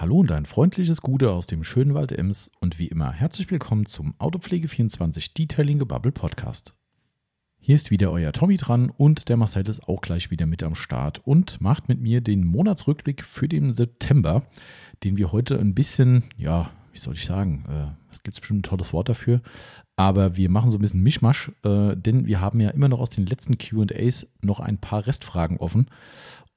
Hallo und ein freundliches Gute aus dem schönen Wald Ems und wie immer herzlich willkommen zum Autopflege24 Detailing Bubble Podcast. Hier ist wieder euer Tommy dran und der Marcel ist auch gleich wieder mit am Start und macht mit mir den Monatsrückblick für den September, den wir heute ein bisschen, ja, wie soll ich sagen, äh, es gibt bestimmt ein tolles Wort dafür, aber wir machen so ein bisschen Mischmasch, äh, denn wir haben ja immer noch aus den letzten QAs noch ein paar Restfragen offen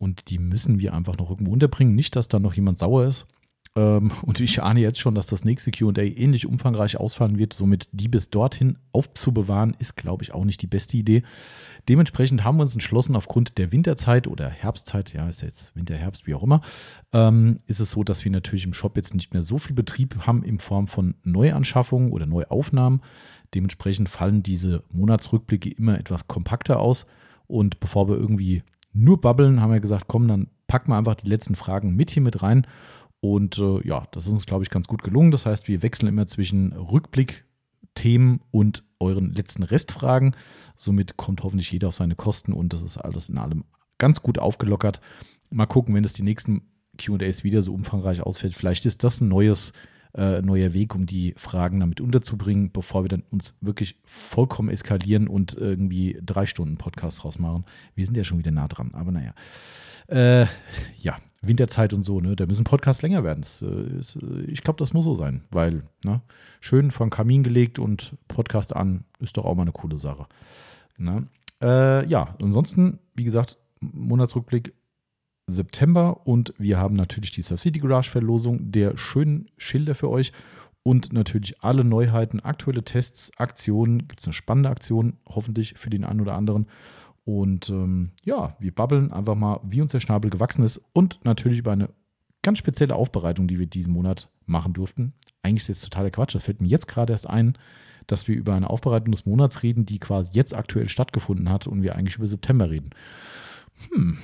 und die müssen wir einfach noch irgendwo unterbringen. Nicht, dass da noch jemand sauer ist. Ähm, und ich ahne jetzt schon, dass das nächste QA ähnlich umfangreich ausfallen wird. Somit die bis dorthin aufzubewahren, ist, glaube ich, auch nicht die beste Idee. Dementsprechend haben wir uns entschlossen, aufgrund der Winterzeit oder Herbstzeit, ja, ist jetzt Winter, Herbst, wie auch immer, ähm, ist es so, dass wir natürlich im Shop jetzt nicht mehr so viel Betrieb haben in Form von Neuanschaffungen oder Neuaufnahmen. Dementsprechend fallen diese Monatsrückblicke immer etwas kompakter aus. Und bevor wir irgendwie nur babbeln, haben wir gesagt, komm, dann packen wir einfach die letzten Fragen mit hier mit rein. Und äh, ja, das ist uns, glaube ich, ganz gut gelungen. Das heißt, wir wechseln immer zwischen Rückblick, Themen und euren letzten Restfragen. Somit kommt hoffentlich jeder auf seine Kosten und das ist alles in allem ganz gut aufgelockert. Mal gucken, wenn es die nächsten QAs wieder so umfangreich ausfällt. Vielleicht ist das ein neues, äh, neuer Weg, um die Fragen damit unterzubringen, bevor wir dann uns wirklich vollkommen eskalieren und irgendwie drei Stunden Podcast rausmachen. Wir sind ja schon wieder nah dran, aber naja. Äh, ja, Winterzeit und so, ne? Da müssen Podcasts länger werden. Das, äh, ist, äh, ich glaube, das muss so sein, weil, ne? Schön vom Kamin gelegt und Podcast an, ist doch auch mal eine coole Sache. Ne? Äh, ja, ansonsten, wie gesagt, Monatsrückblick September und wir haben natürlich die City Garage Verlosung der schönen Schilder für euch und natürlich alle Neuheiten, aktuelle Tests, Aktionen. Gibt es eine spannende Aktion, hoffentlich für den einen oder anderen. Und ähm, ja, wir babbeln einfach mal, wie uns der Schnabel gewachsen ist und natürlich über eine ganz spezielle Aufbereitung, die wir diesen Monat machen durften. Eigentlich ist das totaler Quatsch. Das fällt mir jetzt gerade erst ein, dass wir über eine Aufbereitung des Monats reden, die quasi jetzt aktuell stattgefunden hat und wir eigentlich über September reden. Hm.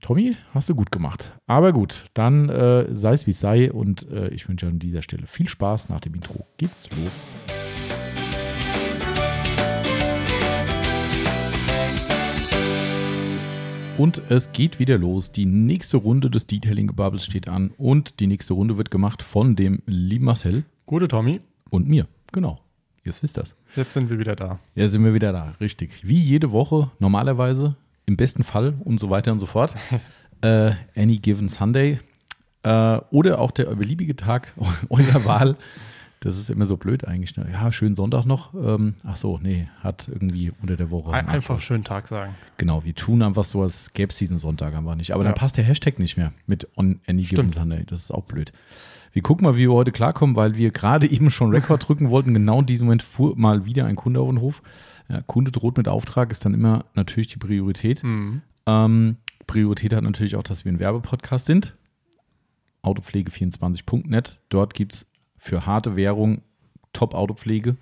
Tommy, hast du gut gemacht. Aber gut, dann äh, sei es wie es sei und äh, ich wünsche an dieser Stelle viel Spaß. Nach dem Intro geht's los. Und es geht wieder los. Die nächste Runde des Detailing Bubbles steht an und die nächste Runde wird gemacht von dem lieben Marcel. Gute Tommy. Und mir, genau. Jetzt wisst das. Jetzt sind wir wieder da. Ja, sind wir wieder da, richtig. Wie jede Woche, normalerweise, im besten Fall und so weiter und so fort. äh, any given Sunday. Äh, oder auch der beliebige Tag eurer Wahl. Das ist immer so blöd eigentlich. Ne? Ja, schönen Sonntag noch. Ähm, ach so, nee, hat irgendwie unter der Woche. Ein, einfach schönen Tag sagen. Genau, wir tun einfach so, als gäbe es diesen Sonntag einfach nicht. Aber ja. dann passt der Hashtag nicht mehr mit on any given Sunday. Das ist auch blöd. Wir gucken mal, wie wir heute klarkommen, weil wir gerade eben schon Rekord drücken wollten. Genau in diesem Moment fuhr mal wieder ein Kunde auf den Hof. Ja, Kunde droht mit Auftrag, ist dann immer natürlich die Priorität. Mhm. Ähm, Priorität hat natürlich auch, dass wir ein Werbepodcast sind. Autopflege24.net. Dort gibt es für harte Währung Top-Autopflege.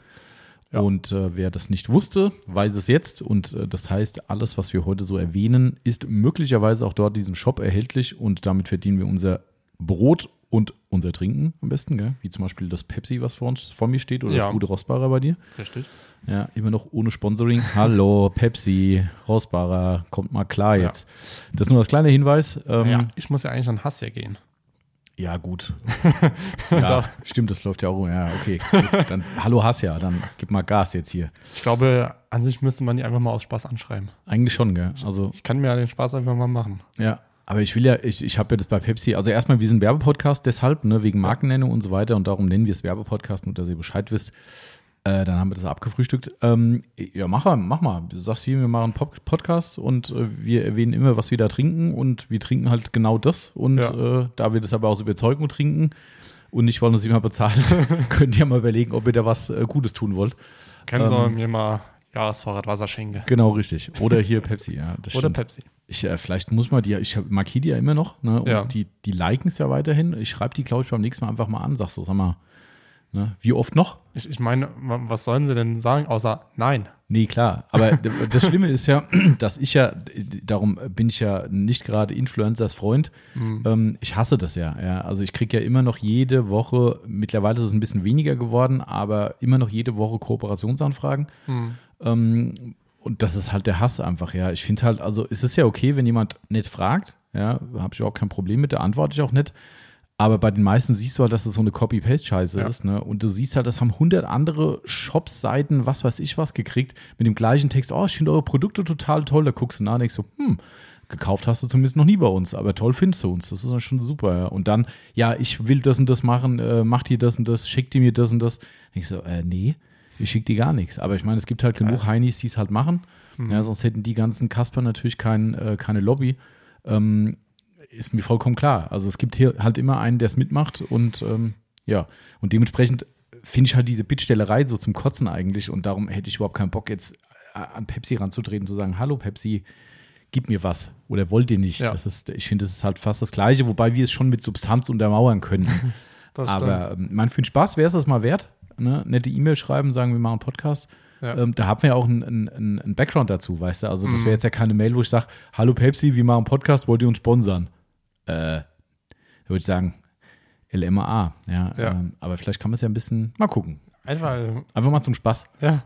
Ja. Und äh, wer das nicht wusste, weiß es jetzt. Und äh, das heißt, alles, was wir heute so erwähnen, ist möglicherweise auch dort diesem Shop erhältlich. Und damit verdienen wir unser Brot und unser Trinken am besten, gell? wie zum Beispiel das Pepsi, was vor, uns, vor mir steht, oder ja. das gute Rossbarer bei dir. Richtig. Ja, immer noch ohne Sponsoring. Hallo, Pepsi, Rossbarer, kommt mal klar jetzt. Ja. Das ist nur das kleine Hinweis. Ähm, ja, ich muss ja eigentlich an Hass ja gehen. Ja, gut. ja, stimmt, das läuft ja auch. Ja, okay. Gut, dann, hallo Hasja, dann gib mal Gas jetzt hier. Ich glaube, an sich müsste man die einfach mal aus Spaß anschreiben. Eigentlich schon, gell? Also, ich kann mir ja den Spaß einfach mal machen. Ja, aber ich will ja, ich, ich habe ja das bei Pepsi, also erstmal, wir sind Werbepodcast, deshalb, ne, wegen Markennennung und so weiter und darum nennen wir es Werbepodcast, nur dass ihr Bescheid wisst. Äh, dann haben wir das abgefrühstückt. Ähm, ja, mach mal, mach mal. Du sagst hier, wir machen einen Podcast und äh, wir erwähnen immer, was wir da trinken und wir trinken halt genau das. Und ja. äh, da wir das aber aus Überzeugung trinken und nicht, weil uns jemand bezahlt, könnt ihr mal überlegen, ob ihr da was äh, Gutes tun wollt. Können ähm, Sie mir mal Jahresvorrat Wasser schenken? Genau, richtig. Oder hier Pepsi, ja. Oder stimmt. Pepsi. Ich, äh, vielleicht muss man die, ich markiere die ja immer noch, ne? Und ja. die, die liken es ja weiterhin. Ich schreibe die, glaube ich, beim nächsten Mal einfach mal an, sag so, sag mal, Ne? Wie oft noch? Ich, ich meine, was sollen sie denn sagen, außer nein? Nee, klar. Aber das Schlimme ist ja, dass ich ja, darum bin ich ja nicht gerade Influencers Freund. Mhm. Ähm, ich hasse das ja, ja. Also ich kriege ja immer noch jede Woche, mittlerweile ist es ein bisschen weniger geworden, aber immer noch jede Woche Kooperationsanfragen. Mhm. Ähm, und das ist halt der Hass einfach, ja. Ich finde halt, also es ist ja okay, wenn jemand nicht fragt, ja, habe ich auch kein Problem mit, da antworte ich auch nicht. Aber bei den meisten siehst du halt, dass es so eine Copy-Paste-Scheiße Ja. ist. Ne? Und du siehst halt, das haben 100 andere Shops-Seiten, was weiß ich was, gekriegt mit dem gleichen Text. Oh, ich finde eure Produkte total toll. Da guckst du nach und denkst so, hm, gekauft hast du zumindest noch nie bei uns, aber toll findest du uns. Das ist dann schon super. Ja. Und dann, ja, ich will das und das machen, äh, macht ihr das und das, schickt ihr mir das und das. Ich so, äh, nee, ich schick dir gar nichts. Aber ich meine, es gibt halt genug Heinis, die es halt machen. Ja, sonst hätten die ganzen Kasper natürlich kein, äh, keine Lobby. Ähm, ist mir vollkommen klar. Also es gibt hier halt immer einen, der es mitmacht und ähm, ja, und dementsprechend finde ich halt diese Bittstellerei so zum Kotzen eigentlich und darum hätte ich überhaupt keinen Bock jetzt äh, an Pepsi ranzutreten zu sagen, hallo Pepsi, gib mir was oder wollt ihr nicht. Ja. Das ist, ich finde, das ist halt fast das Gleiche, wobei wir es schon mit Substanz untermauern können. Das Aber ähm, man für den Spaß wäre es das mal wert. Ne? Nette E-Mail schreiben, sagen, wir machen einen Podcast. Ja. Ähm, da haben wir ja auch einen, einen, einen Background dazu, weißt du? Also, das Mhm. wäre jetzt ja keine Mail, wo ich sage: Hallo Pepsi, wir machen einen Podcast, wollt ihr uns sponsern? Äh, würde ich sagen, LMAA. Ja, Ja. Ähm, aber vielleicht kann man es ja ein bisschen mal gucken. Einfach, äh, Einfach mal zum Spaß. ja.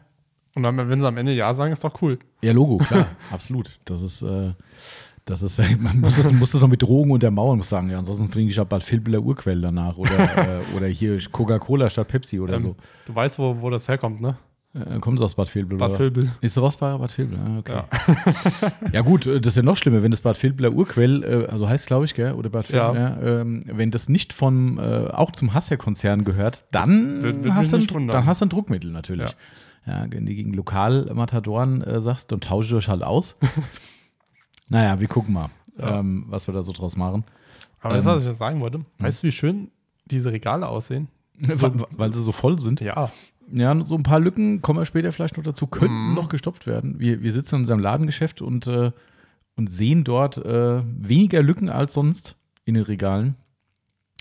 Und dann, wenn sie am Ende Ja sagen, ist doch cool. Ja, Logo, klar, absolut. Das ist, äh, das ist, man muss das, muss das noch mit Drogen untermauern, muss sagen. Ja, ansonsten trinke ich halt bald Filbler Urquell danach oder, äh, oder hier Coca-Cola statt Pepsi oder Ähm, so. Du weißt, wo, wo das herkommt, ne? Äh, kommt es aus Bad Vilbel? Bad? Vilbel. Ist aus Bad Vilbel? Ah, okay. Ja. Ja. gut, äh, das ist ja noch schlimmer, wenn das Bad Vilbler Urquell, äh, also heißt glaube ich, gell, oder Bad Vilbel, Ja. ja. ähm, wenn das nicht vom, äh, auch zum Hasser-Konzern gehört, dann, Wird- wird hast du ein, dann hast du ein Druckmittel natürlich. Ja, wenn du gegen Lokalmatadoren äh, sagst, dann tausche ich euch halt aus. Naja, wir gucken mal, Ja. ähm, was wir da so draus machen. Aber das, Ähm, was ich jetzt sagen wollte, weißt du, wie schön diese Regale aussehen? weil, weil sie so voll sind. Ja. Ja, so ein paar Lücken, kommen wir später vielleicht noch dazu, könnten Mhm. noch gestopft werden. Wir, wir sitzen in unserem Ladengeschäft und, äh, und sehen dort äh, weniger Lücken als sonst in den Regalen.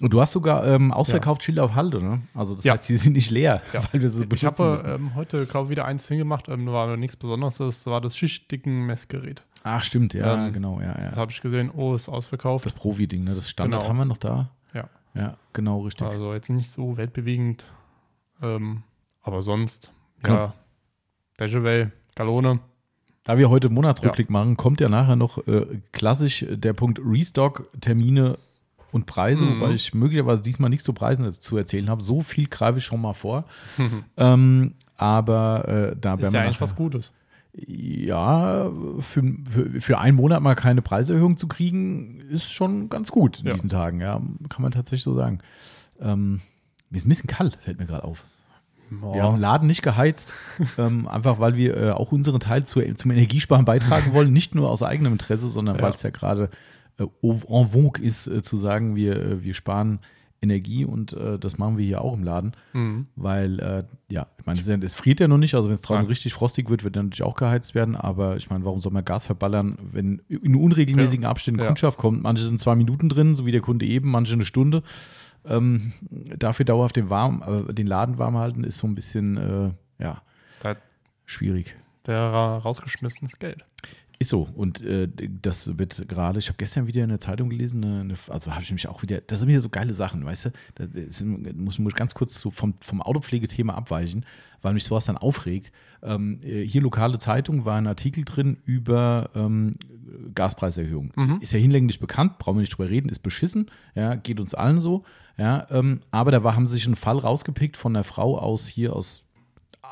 Und du hast sogar ähm, ausverkauft Schilder auf Halde, ne? Also das Ja. heißt, die sind nicht leer, Ja. weil wir sie Ich benutzen habe müssen. ähm, heute, glaube ich, wieder eins hingemacht. Ähm, war nichts Besonderes. Das war das schichtdicken Messgerät. Ach, stimmt, ja, ähm, genau, ja, Das ja. habe ich gesehen. Oh, ist ausverkauft. Das Profi-Ding, ne? Das Standard Genau. haben wir noch da. Ja. Ja, genau, richtig. Also jetzt nicht so weltbewegend. Ähm, aber sonst, Genau. ja. Dejavell, Galone. Da wir heute Monatsrückblick machen, kommt ja nachher noch äh, klassisch der Punkt Restock, Termine und Preise, Mhm. wobei ich möglicherweise diesmal nicht so Preisen zu erzählen habe. So viel greife ich schon mal vor. ähm, aber äh, da Ist ja eigentlich was Gutes. Ja, für, für, für einen Monat mal keine Preiserhöhung zu kriegen, ist schon ganz gut in Ja. diesen Tagen, ja. Kann man tatsächlich so sagen. Ähm, mir ist ein bisschen kalt, fällt mir gerade auf. Wir haben den Laden nicht geheizt, ähm, einfach weil wir äh, auch unseren Teil zu, zum Energiesparen beitragen wollen. Nicht nur aus eigenem Interesse, sondern Ja. weil es ja gerade äh, en vogue ist, äh, zu sagen, wir, äh, wir sparen Energie und äh, das machen wir hier auch im Laden. Mhm. Weil, äh, ja, ich meine, es, ja- friert ja noch nicht, also wenn es draußen Ja. richtig frostig wird, wird dann natürlich auch geheizt werden. Aber ich meine, warum soll man Gas verballern, wenn in unregelmäßigen Abständen Ja. Kundschaft kommt? Manche sind zwei Minuten drin, so wie der Kunde eben, manche eine Stunde. Ähm, dafür dauerhaft den, warm, äh, den Laden warm halten, ist so ein bisschen, äh, ja, Da schwierig. wäre rausgeschmissenes Geld. Ist so. Und äh, das wird gerade, ich habe gestern wieder in der Zeitung gelesen, eine, eine, also habe ich mich auch wieder, das sind wieder so geile Sachen, weißt du? Da muss, muss ich ganz kurz so vom, vom Autopflegethema abweichen, weil mich sowas dann aufregt. Ähm, äh, hier lokale Zeitung war ein Artikel drin über ähm, Gaspreiserhöhung. Ist ja hinlänglich bekannt, brauchen wir nicht drüber reden, ist beschissen, ja, geht uns allen so. Ja, ähm, aber da war, haben sie sich einen Fall rausgepickt von einer Frau aus hier aus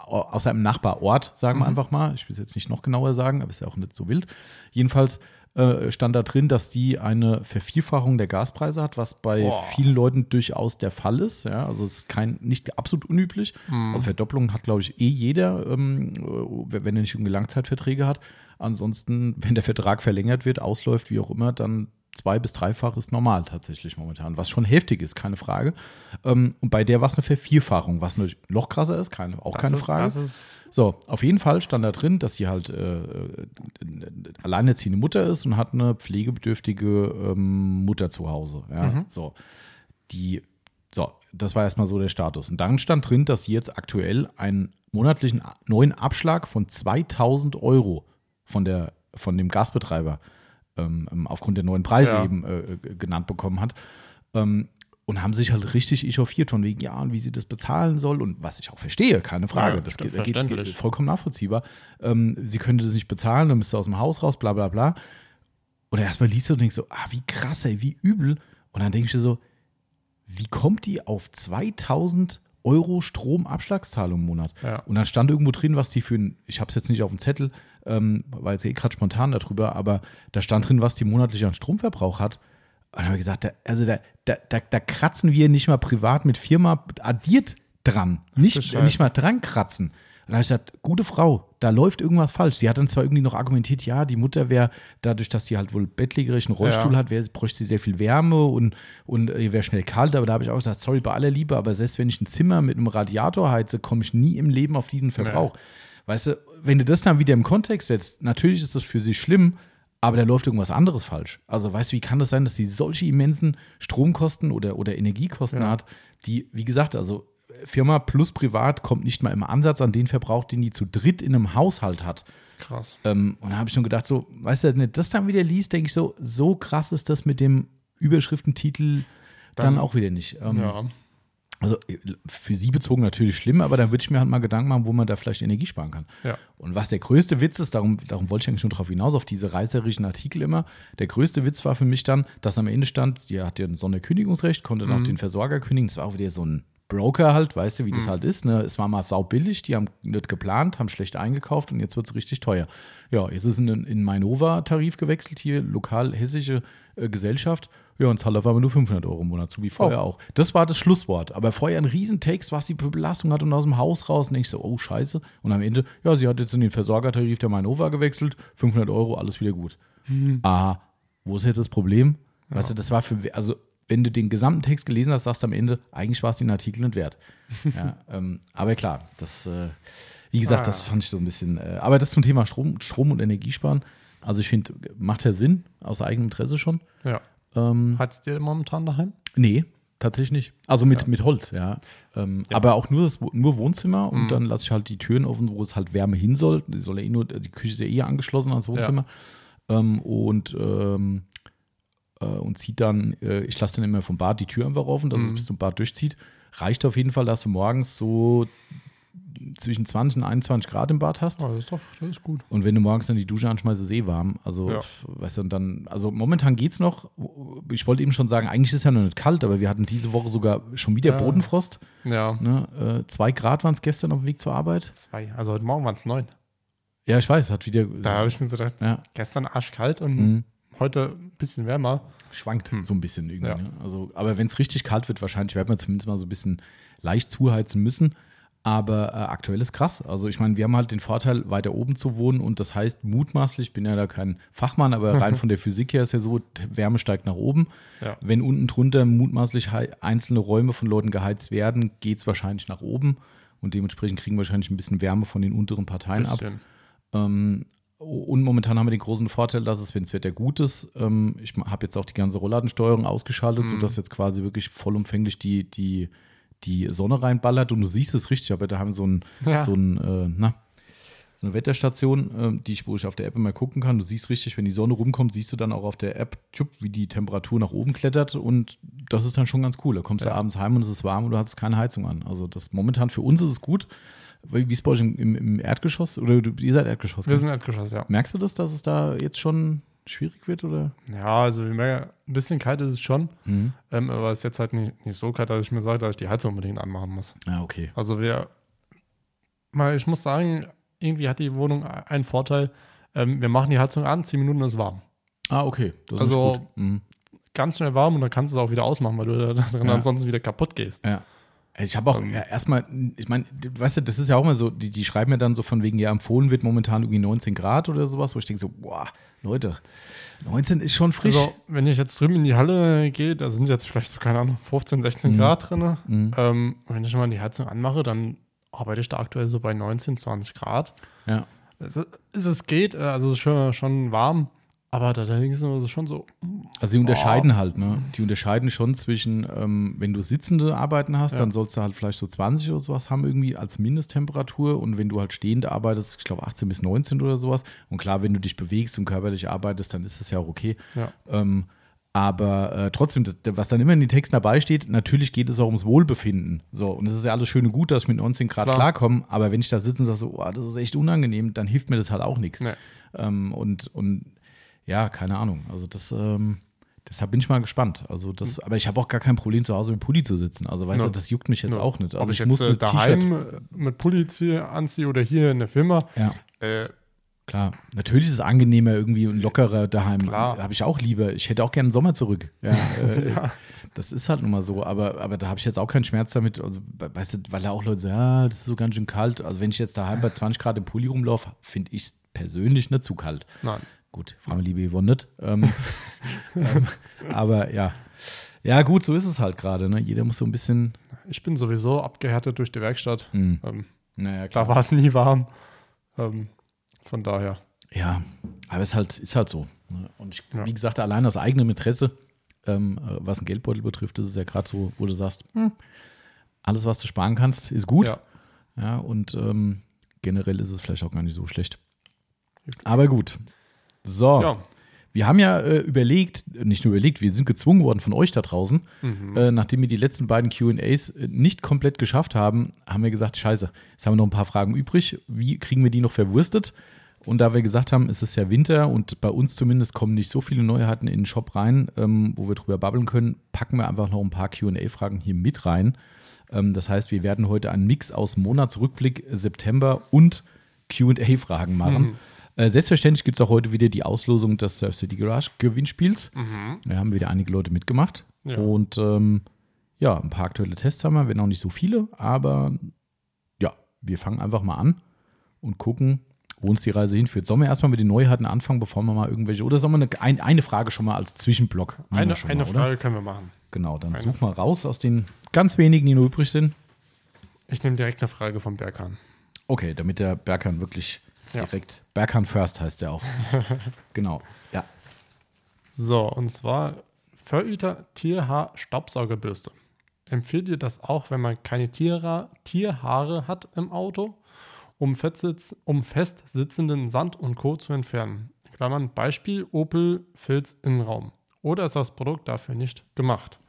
aus einem Nachbarort, sagen wir einfach mal. Ich will es jetzt nicht noch genauer sagen, aber ist ja auch nicht so wild. Jedenfalls äh, stand da drin, dass die eine Vervierfachung der Gaspreise hat, was bei Boah. vielen Leuten durchaus der Fall ist. Ja, also es ist kein, nicht absolut unüblich. Also Verdopplung hat, glaube ich, eh jeder, ähm, äh, wenn er nicht irgendwie Langzeitverträge hat. Ansonsten, wenn der Vertrag verlängert wird, ausläuft, wie auch immer, dann zwei- bis dreifach ist normal tatsächlich momentan, was schon heftig ist, keine Frage. Ähm, und bei der war es eine Vervierfachung, was natürlich noch krasser ist, keine, auch Das keine ist, Frage. So, auf jeden Fall stand da drin, dass sie halt äh, äh, alleinerziehende Mutter ist und hat eine pflegebedürftige ähm, Mutter zu Hause. Ja, so. Die, so, das war erstmal so der Status. Und dann stand drin, dass sie jetzt aktuell einen monatlichen neuen Abschlag von 2000 Euro von, der, von dem Gasbetreiber ähm, ähm, aufgrund der neuen Preise Ja. eben äh, äh, genannt bekommen hat. Ähm, und haben sich halt richtig echauffiert von wegen, ja, und wie sie das bezahlen soll und was ich auch verstehe, keine Frage. Ja, das geht, geht, vollkommen nachvollziehbar. Ähm, sie könnte das nicht bezahlen, dann müsste aus dem Haus raus, bla bla bla. Und erstmal liest du und denkst so, ah, wie krass, ey, wie übel. Und dann denke ich dir so, wie kommt die auf 2000 Euro Stromabschlagszahlung im Monat? Ja. Und dann stand irgendwo drin, was die für ein, ich habe es jetzt nicht auf dem Zettel, ähm, weil es eh gerade spontan darüber, aber da stand drin, was die monatlich an Stromverbrauch hat. Und dann habe ich gesagt, da, also da, da, da, da kratzen wir nicht mal privat mit Firma addiert dran. Nicht, nicht mal dran kratzen. Und da habe ich gesagt, gute Frau, da läuft irgendwas falsch. Sie hat dann zwar irgendwie noch argumentiert, ja, die Mutter wäre, dadurch, dass sie halt wohl bettlägerig einen Rollstuhl Ja. hat, wär, bräuchte sie sehr viel Wärme und, und ihr wäre schnell kalt. Aber da habe ich auch gesagt, sorry, bei aller Liebe, aber selbst wenn ich ein Zimmer mit einem Radiator heize, komme ich nie im Leben auf diesen Verbrauch. Weißt du, wenn du das dann wieder im Kontext setzt, natürlich ist das für sie schlimm, aber da läuft irgendwas anderes falsch. Also, weißt du, wie kann das sein, dass sie solche immensen Stromkosten oder, oder Energiekosten Ja. hat, die, wie gesagt, also Firma plus privat kommt nicht mal im Ansatz an den Verbrauch, den die zu dritt in einem Haushalt hat. Krass. Ähm, und da habe ich schon gedacht, so, weißt du, wenn du das dann wieder liest, denke ich so, so krass ist das mit dem Überschriftentitel dann, Dann- auch wieder nicht. Ähm, ja. Also für sie bezogen natürlich schlimm, aber dann würde ich mir halt mal Gedanken machen, wo man da vielleicht Energie sparen kann. Ja. Und was der größte Witz ist, darum, darum wollte ich eigentlich nur darauf hinaus, auf diese reißerischen Artikel immer. Der größte Witz war für mich dann, dass am Ende stand, sie hat ja ein Sonderkündigungsrecht, konnte dann auch den Versorger kündigen. Das war auch wieder so ein Broker halt, weißt du, wie das halt ist. Ne? Es war mal saubillig, die haben nicht geplant, haben schlecht eingekauft und jetzt wird es richtig teuer. Ja, jetzt ist in, in Mainova-Tarif gewechselt, hier lokal hessische äh, Gesellschaft. Ja, und zahlt auf einmal nur 500 Euro im Monat, so wie vorher auch. Das war das Schlusswort. Aber vorher ein Riesentext, was die für Belastung hat und aus dem Haus raus. Und ich so, oh Scheiße. Und am Ende, ja, sie hat jetzt in den Versorgertarif der Mainova gewechselt, 500 Euro, alles wieder gut. Aha, wo ist jetzt das Problem? Weißt du, das war für, also wenn du den gesamten Text gelesen hast, sagst du am Ende, eigentlich war es den Artikel nicht wert. ja, ähm, aber klar, das, äh, wie gesagt, Ah. das fand ich so ein bisschen, äh, aber das zum Thema Strom, Strom und Energiesparen. Also ich finde, macht ja Sinn, aus eigenem Interesse schon. ja. Ähm, Hat es dir momentan daheim? nee, tatsächlich nicht. Also mit, mit Holz, ja. Ähm, Aber auch nur, das, nur Wohnzimmer und dann lasse ich halt die Türen offen, wo es halt Wärme hin soll. Die, soll ja eh nur, die Küche ist ja eh angeschlossen ans Wohnzimmer. Ähm, und ähm, äh, und zieht dann, äh, ich lasse dann immer vom Bad die Tür einfach offen, dass es bis zum Bad durchzieht. Reicht auf jeden Fall, dass du morgens so zwischen 20 und 21 Grad im Bad hast. Oh, das ist doch, das ist gut. Und wenn du morgens dann die Dusche anschmeißt, ist es eh warm. Also, Ja. weißt du, und dann, also momentan geht's noch. Ich wollte eben schon sagen, eigentlich ist es ja noch nicht kalt, aber wir hatten diese Woche sogar schon wieder Ja. Bodenfrost. Ja. Ne? Äh, zwei Grad waren es gestern auf dem Weg zur Arbeit. Zwei. Also heute Morgen waren es neun. Ja, ich weiß, es hat wieder. Da habe ich mir so gedacht, ja, gestern arschkalt und Mhm. Heute ein bisschen wärmer. schwankt so ein bisschen irgendwie. Ja. Ne? Also, aber wenn es richtig kalt wird, wahrscheinlich werden wir zumindest mal so ein bisschen leicht zuheizen müssen. Aber äh, aktuell ist krass. Also ich meine, wir haben halt den Vorteil, weiter oben zu wohnen und das heißt mutmaßlich, ich bin ja da kein Fachmann, aber rein von der Physik her ist ja so, Wärme steigt nach oben. Ja. Wenn unten drunter mutmaßlich einzelne Räume von Leuten geheizt werden, geht es wahrscheinlich nach oben und dementsprechend kriegen wir wahrscheinlich ein bisschen Wärme von den unteren Parteien ab. Bisschen. Ähm, und momentan haben wir den großen Vorteil, dass es, wenn das Wetter gut ist, ähm, ich habe jetzt auch die ganze Rollladensteuerung ausgeschaltet, Mhm. sodass jetzt quasi wirklich vollumfänglich die, die, die Sonne reinballert und du siehst es richtig, aber da haben wir so ein, Ja. so ein äh, na, so eine Wetterstation, ähm, die ich, wo ich auf der App immer gucken kann. Du siehst richtig, wenn die Sonne rumkommt, siehst du dann auch auf der App, tschupp, wie die Temperatur nach oben klettert und das ist dann schon ganz cool. Da kommst du Ja. abends heim und es ist warm und du hast keine Heizung an. Also das momentan für uns ist es gut. Wie ist es bei euch im, im, Erdgeschoss? Oder du, ihr seid Erdgeschoss? Wir sind Erdgeschoss, ja. Merkst du das, dass es da jetzt schon schwierig wird? Oder? Ja, also wir merken, ein bisschen kalt ist es schon. Mhm. Ähm, aber es ist jetzt halt nicht, nicht so kalt, dass ich mir sage, dass ich die Heizung unbedingt anmachen muss. Ja, okay. Also wir, mal, ich muss sagen, irgendwie hat die Wohnung einen Vorteil. Ähm, wir machen die Heizung an, 10 Minuten ist warm. Ah, okay. Das Also-. Mhm. Ganz schnell warm und dann kannst du es auch wieder ausmachen, weil du da drin Ja. ansonsten wieder kaputt gehst. Ja. Ich habe auch ja, erstmal, ich meine, weißt du, das ist ja auch mal so, die, die schreiben mir dann so von wegen, ja, empfohlen wird momentan irgendwie 19 Grad oder sowas, wo ich denke so, boah, Leute, 19 ist schon frisch. Also, wenn ich jetzt drüben in die Halle gehe, da sind jetzt vielleicht so, keine Ahnung, 15, 16 Mhm. Grad drin. Mhm. Ähm, wenn ich mal die Heizung anmache, dann arbeite ich da aktuell so bei 19, 20 Grad. ja. Es, es geht, äh, also es ist schon, schon warm, aber da denke ich so, es ist schon so, Also die unterscheiden halt, ne? Die unterscheiden schon zwischen, ähm, wenn du sitzende Arbeiten hast, Ja. dann sollst du halt vielleicht so 20 oder sowas haben irgendwie als Mindesttemperatur und wenn du halt stehend arbeitest, ich glaube 18 bis 19 oder sowas und klar, wenn du dich bewegst und körperlich arbeitest, dann ist das ja auch okay. ja. Ähm, aber äh, trotzdem, das, was dann immer in den Texten dabei steht, natürlich geht es auch ums Wohlbefinden. So, und es ist ja alles schön und gut, dass ich mit 19 Grad Klar. klarkomme, aber wenn ich da sitze und sage so, oh, das ist echt unangenehm, dann hilft mir das halt auch nichts. Nee. Ähm, und, und ja, keine Ahnung. Also das, ähm, Deshalb bin ich mal gespannt. Also das, aber ich habe auch gar kein Problem, zu Hause mit Pulli zu sitzen. Also weißt Ja. du, das juckt mich jetzt Ja. auch nicht. Also Ob ich, ich, muss äh, mit daheim äh, mit Pulli ziehe, anziehe oder hier in der Firma. Ja, Äh, klar. Natürlich ist es angenehmer irgendwie und lockerer daheim. Klar. Habe ich auch lieber. Ich hätte auch gerne Sommer zurück. Ja, äh, Das ist halt nun mal so. Aber, aber da habe ich jetzt auch keinen Schmerz damit. Also, weißt du, weil da auch Leute sagen, ja, das ist so ganz schön kalt. Also wenn ich jetzt daheim bei 20 Grad im Pulli rumlaufe, finde ich es persönlich nicht zu kalt. nein. Gut, wir liebe Yvonne nicht. Ähm, ähm, aber ja. Ja, gut, so ist es halt gerade. Ne? Jeder muss so ein bisschen. Ich bin sowieso abgehärtet durch die Werkstatt. Hm, Ähm, naja, da war es nie warm. Ähm, von daher. Ja, aber es ist halt, ist halt so. ne? Und ich, Ja. wie gesagt, allein aus eigenem Interesse, ähm, äh, was einen Geldbeutel betrifft, ist es ja gerade so, wo du sagst, hm, alles, was du sparen kannst, ist gut. Ja. Ja, und ähm, generell ist es vielleicht auch gar nicht so schlecht. Aber gut. So, Ja. wir haben ja äh, überlegt, nicht nur überlegt, wir sind gezwungen worden von euch da draußen, Mhm. äh, nachdem wir die letzten beiden QAs äh, nicht komplett geschafft haben, haben wir gesagt, scheiße, jetzt haben wir noch ein paar Fragen übrig. Wie kriegen wir die noch verwurstet? Und da wir gesagt haben, es ist ja Winter und bei uns zumindest kommen nicht so viele Neuheiten in den Shop rein, ähm, wo wir drüber babbeln können, packen wir einfach noch ein paar QA-Fragen hier mit rein. Ähm, das heißt, wir werden heute einen Mix aus Monatsrückblick September und QA-Fragen machen. Äh, selbstverständlich gibt es auch heute wieder die Auslosung des Surf City Garage Gewinnspiels. Mhm. Da haben wieder einige Leute mitgemacht. Ja. Und ähm, ja, ein paar aktuelle Tests haben wir, wenn auch nicht so viele, aber ja, wir fangen einfach mal an und gucken, wo uns die Reise hinführt. Sollen wir erstmal mit den Neuheiten anfangen, bevor wir mal irgendwelche, oder sollen wir eine, ein, eine Frage schon mal als Zwischenblock Eine, schon eine mal, oder? Frage können wir machen. Genau, dann Eine. such mal raus aus den ganz wenigen, die nur übrig sind. Ich nehme direkt eine Frage vom Berghahn. Okay, damit der Berghahn wirklich Ja. direkt, Berghahn First heißt der auch. genau, ja. So, und zwar Verüter Tierhaar Staubsaugerbürste. Empfehlt ihr das auch, wenn man keine Tierra Tierhaare hat im Auto, um, festsitz um fest sitzenden Sand und Co. zu entfernen? Klammern Beispiel Opel Filz Innenraum. Oder ist das Produkt dafür nicht gemacht?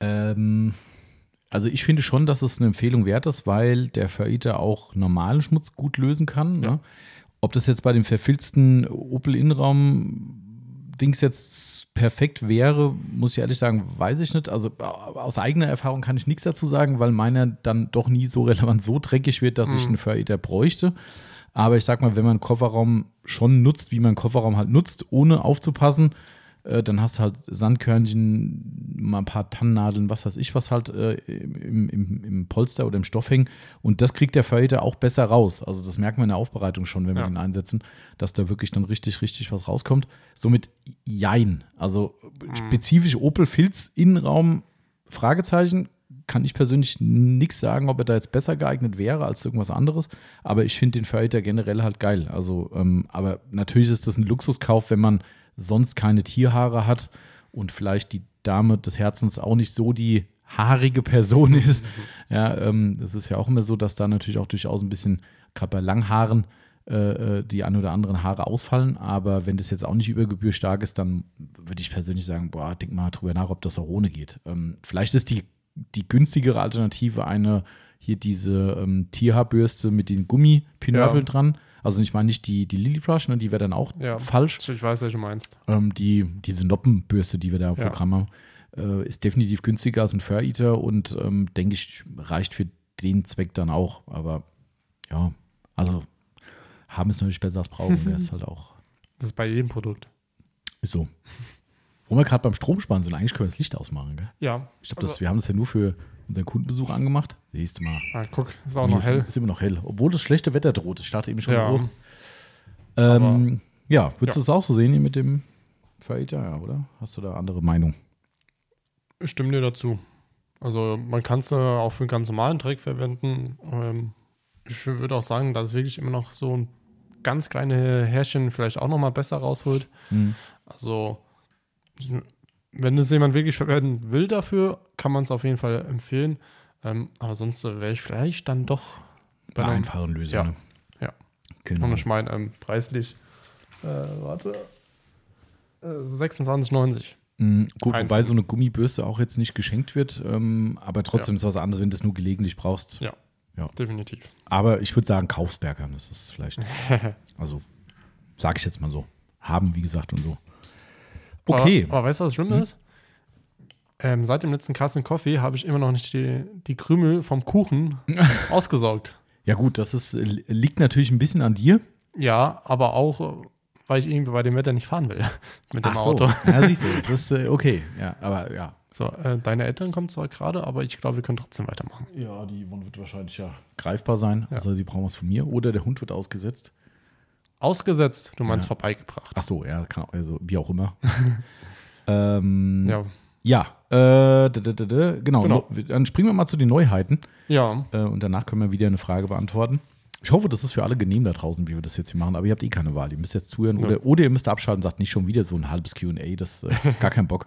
Ähm, also ich finde schon, dass es eine Empfehlung wert ist, weil der Veriter auch normalen Schmutz gut lösen kann. Ne? Ja. Ob das jetzt bei dem verfilzten Opel Innenraum Dings jetzt perfekt wäre, muss ich ehrlich sagen, weiß ich nicht. Also aus eigener Erfahrung kann ich nichts dazu sagen, weil meiner dann doch nie so relevant so dreckig wird, dass ich Mhm. einen Veriter bräuchte. Aber ich sag mal, wenn man einen Kofferraum schon nutzt, wie man einen Kofferraum halt nutzt, ohne aufzupassen, äh, dann hast du halt Sandkörnchen, mal ein paar Tannennadeln, was weiß ich, was halt äh, im, im, im Polster oder im Stoff hängen. Und das kriegt der Verhälter auch besser raus. Also das merkt man in der Aufbereitung schon, wenn wir Ja. den einsetzen, dass da wirklich dann richtig, richtig was rauskommt. Somit Jein. Also spezifisch Opel Filz Innenraum, Fragezeichen, kann ich persönlich nichts sagen, ob er da jetzt besser geeignet wäre als irgendwas anderes. Aber ich finde den Verhälter generell halt geil. Also, ähm, aber natürlich ist das ein Luxuskauf, wenn man sonst keine Tierhaare hat und vielleicht die Dame des Herzens auch nicht so die haarige Person ist. Ja, ähm, das ist ja auch immer so, dass da natürlich auch durchaus ein bisschen, gerade bei Langhaaren, äh, äh, die ein oder anderen Haare ausfallen. Aber wenn das jetzt auch nicht über Gebühr stark ist, dann würde ich persönlich sagen, boah, denk mal drüber nach, ob das auch ohne geht. Ähm, vielleicht ist die, die günstigere Alternative eine, hier diese ähm, Tierhaarbürste mit diesen Gummipinöppeln Ja. dran. Also ich meine nicht die, die Lily Brush, ne, die wäre dann auch Ja. falsch. Ich weiß, was du meinst. Ähm, die, diese Noppenbürste, die wir da im Ja. Programm haben, äh, ist definitiv günstiger als ein Fur Eater und ähm, denke ich, reicht für den Zweck dann auch. Aber ja, also haben ist natürlich besser als brauchen. Ist halt auch, Das ist bei jedem Produkt. ist so. Wo wir gerade beim Stromsparen sind, eigentlich können wir das Licht ausmachen, gell? Ja. Ich glaube, Also- das wir haben das ja nur für unseren Kundenbesuch angemacht. Siehst du mal. Ah, guck, ist auch Nee, noch ist, hell. Ist immer noch hell. Obwohl das schlechte Wetter droht. Ich starte eben schon Ja. Ähm, ja, würdest Ja. du es auch so sehen hier mit dem Eater, ja, oder? Hast du da andere Meinung? Ich stimme dir dazu. Also man kann es äh, auch für einen ganz normalen Dreck verwenden. Ähm, ich würde auch sagen, dass es wirklich immer noch so ein ganz kleine Härchen vielleicht auch noch mal besser rausholt. Mhm. Also wenn es jemand wirklich verwenden will dafür, kann man es auf jeden Fall empfehlen. Ähm, aber sonst äh, wäre ich vielleicht dann doch Bei einem- einfachen Lösungen. Ja. ne? Ja. Genau. Und ich meine, ähm, preislich, äh, warte, äh, 26,90. Mhm, gut, Eins. wobei so eine Gummibürste auch jetzt nicht geschenkt wird, ähm, aber trotzdem ist was anderes, wenn du es nur gelegentlich brauchst. Ja. Ja. Definitiv. Aber ich würde sagen, Kaufsbergern, das ist vielleicht, also sage ich jetzt mal so. Haben, wie gesagt, und so. Okay. Aber, aber weißt du, was schlimm Hm? ist? Ähm, seit dem letzten Kassen Coffee habe ich immer noch nicht die, die Krümel vom Kuchen ausgesaugt. Ja, gut, das ist, liegt natürlich ein bisschen an dir. Ja, aber auch, weil ich irgendwie bei dem Wetter nicht fahren will. Mit dem Ach so. Auto. Ja, siehst du, das ist äh, okay. Ja, aber ja. So, äh, deine Eltern kommen zwar gerade, aber ich glaube, wir können trotzdem weitermachen. Ja, die Wohnung wird wahrscheinlich ja greifbar sein. Ja. Also sie brauchen was von mir. Oder der Hund wird ausgesetzt. Ausgesetzt, du meinst Ja. vorbeigebracht. Ach so, ja, kann, also wie auch immer. ähm, Ja. ja, äh, d- d- d- genau. Genau. Dann springen wir mal zu den Neuheiten. Ja, Äh, und danach können wir wieder eine Frage beantworten. Ich hoffe, das ist für alle genehm da draußen, wie wir das jetzt hier machen. Aber ihr habt eh keine Wahl. Ihr müsst jetzt zuhören. Ja. Oder, oder ihr müsst abschalten und sagt nicht schon wieder so ein halbes QA. Das äh, gar kein Bock.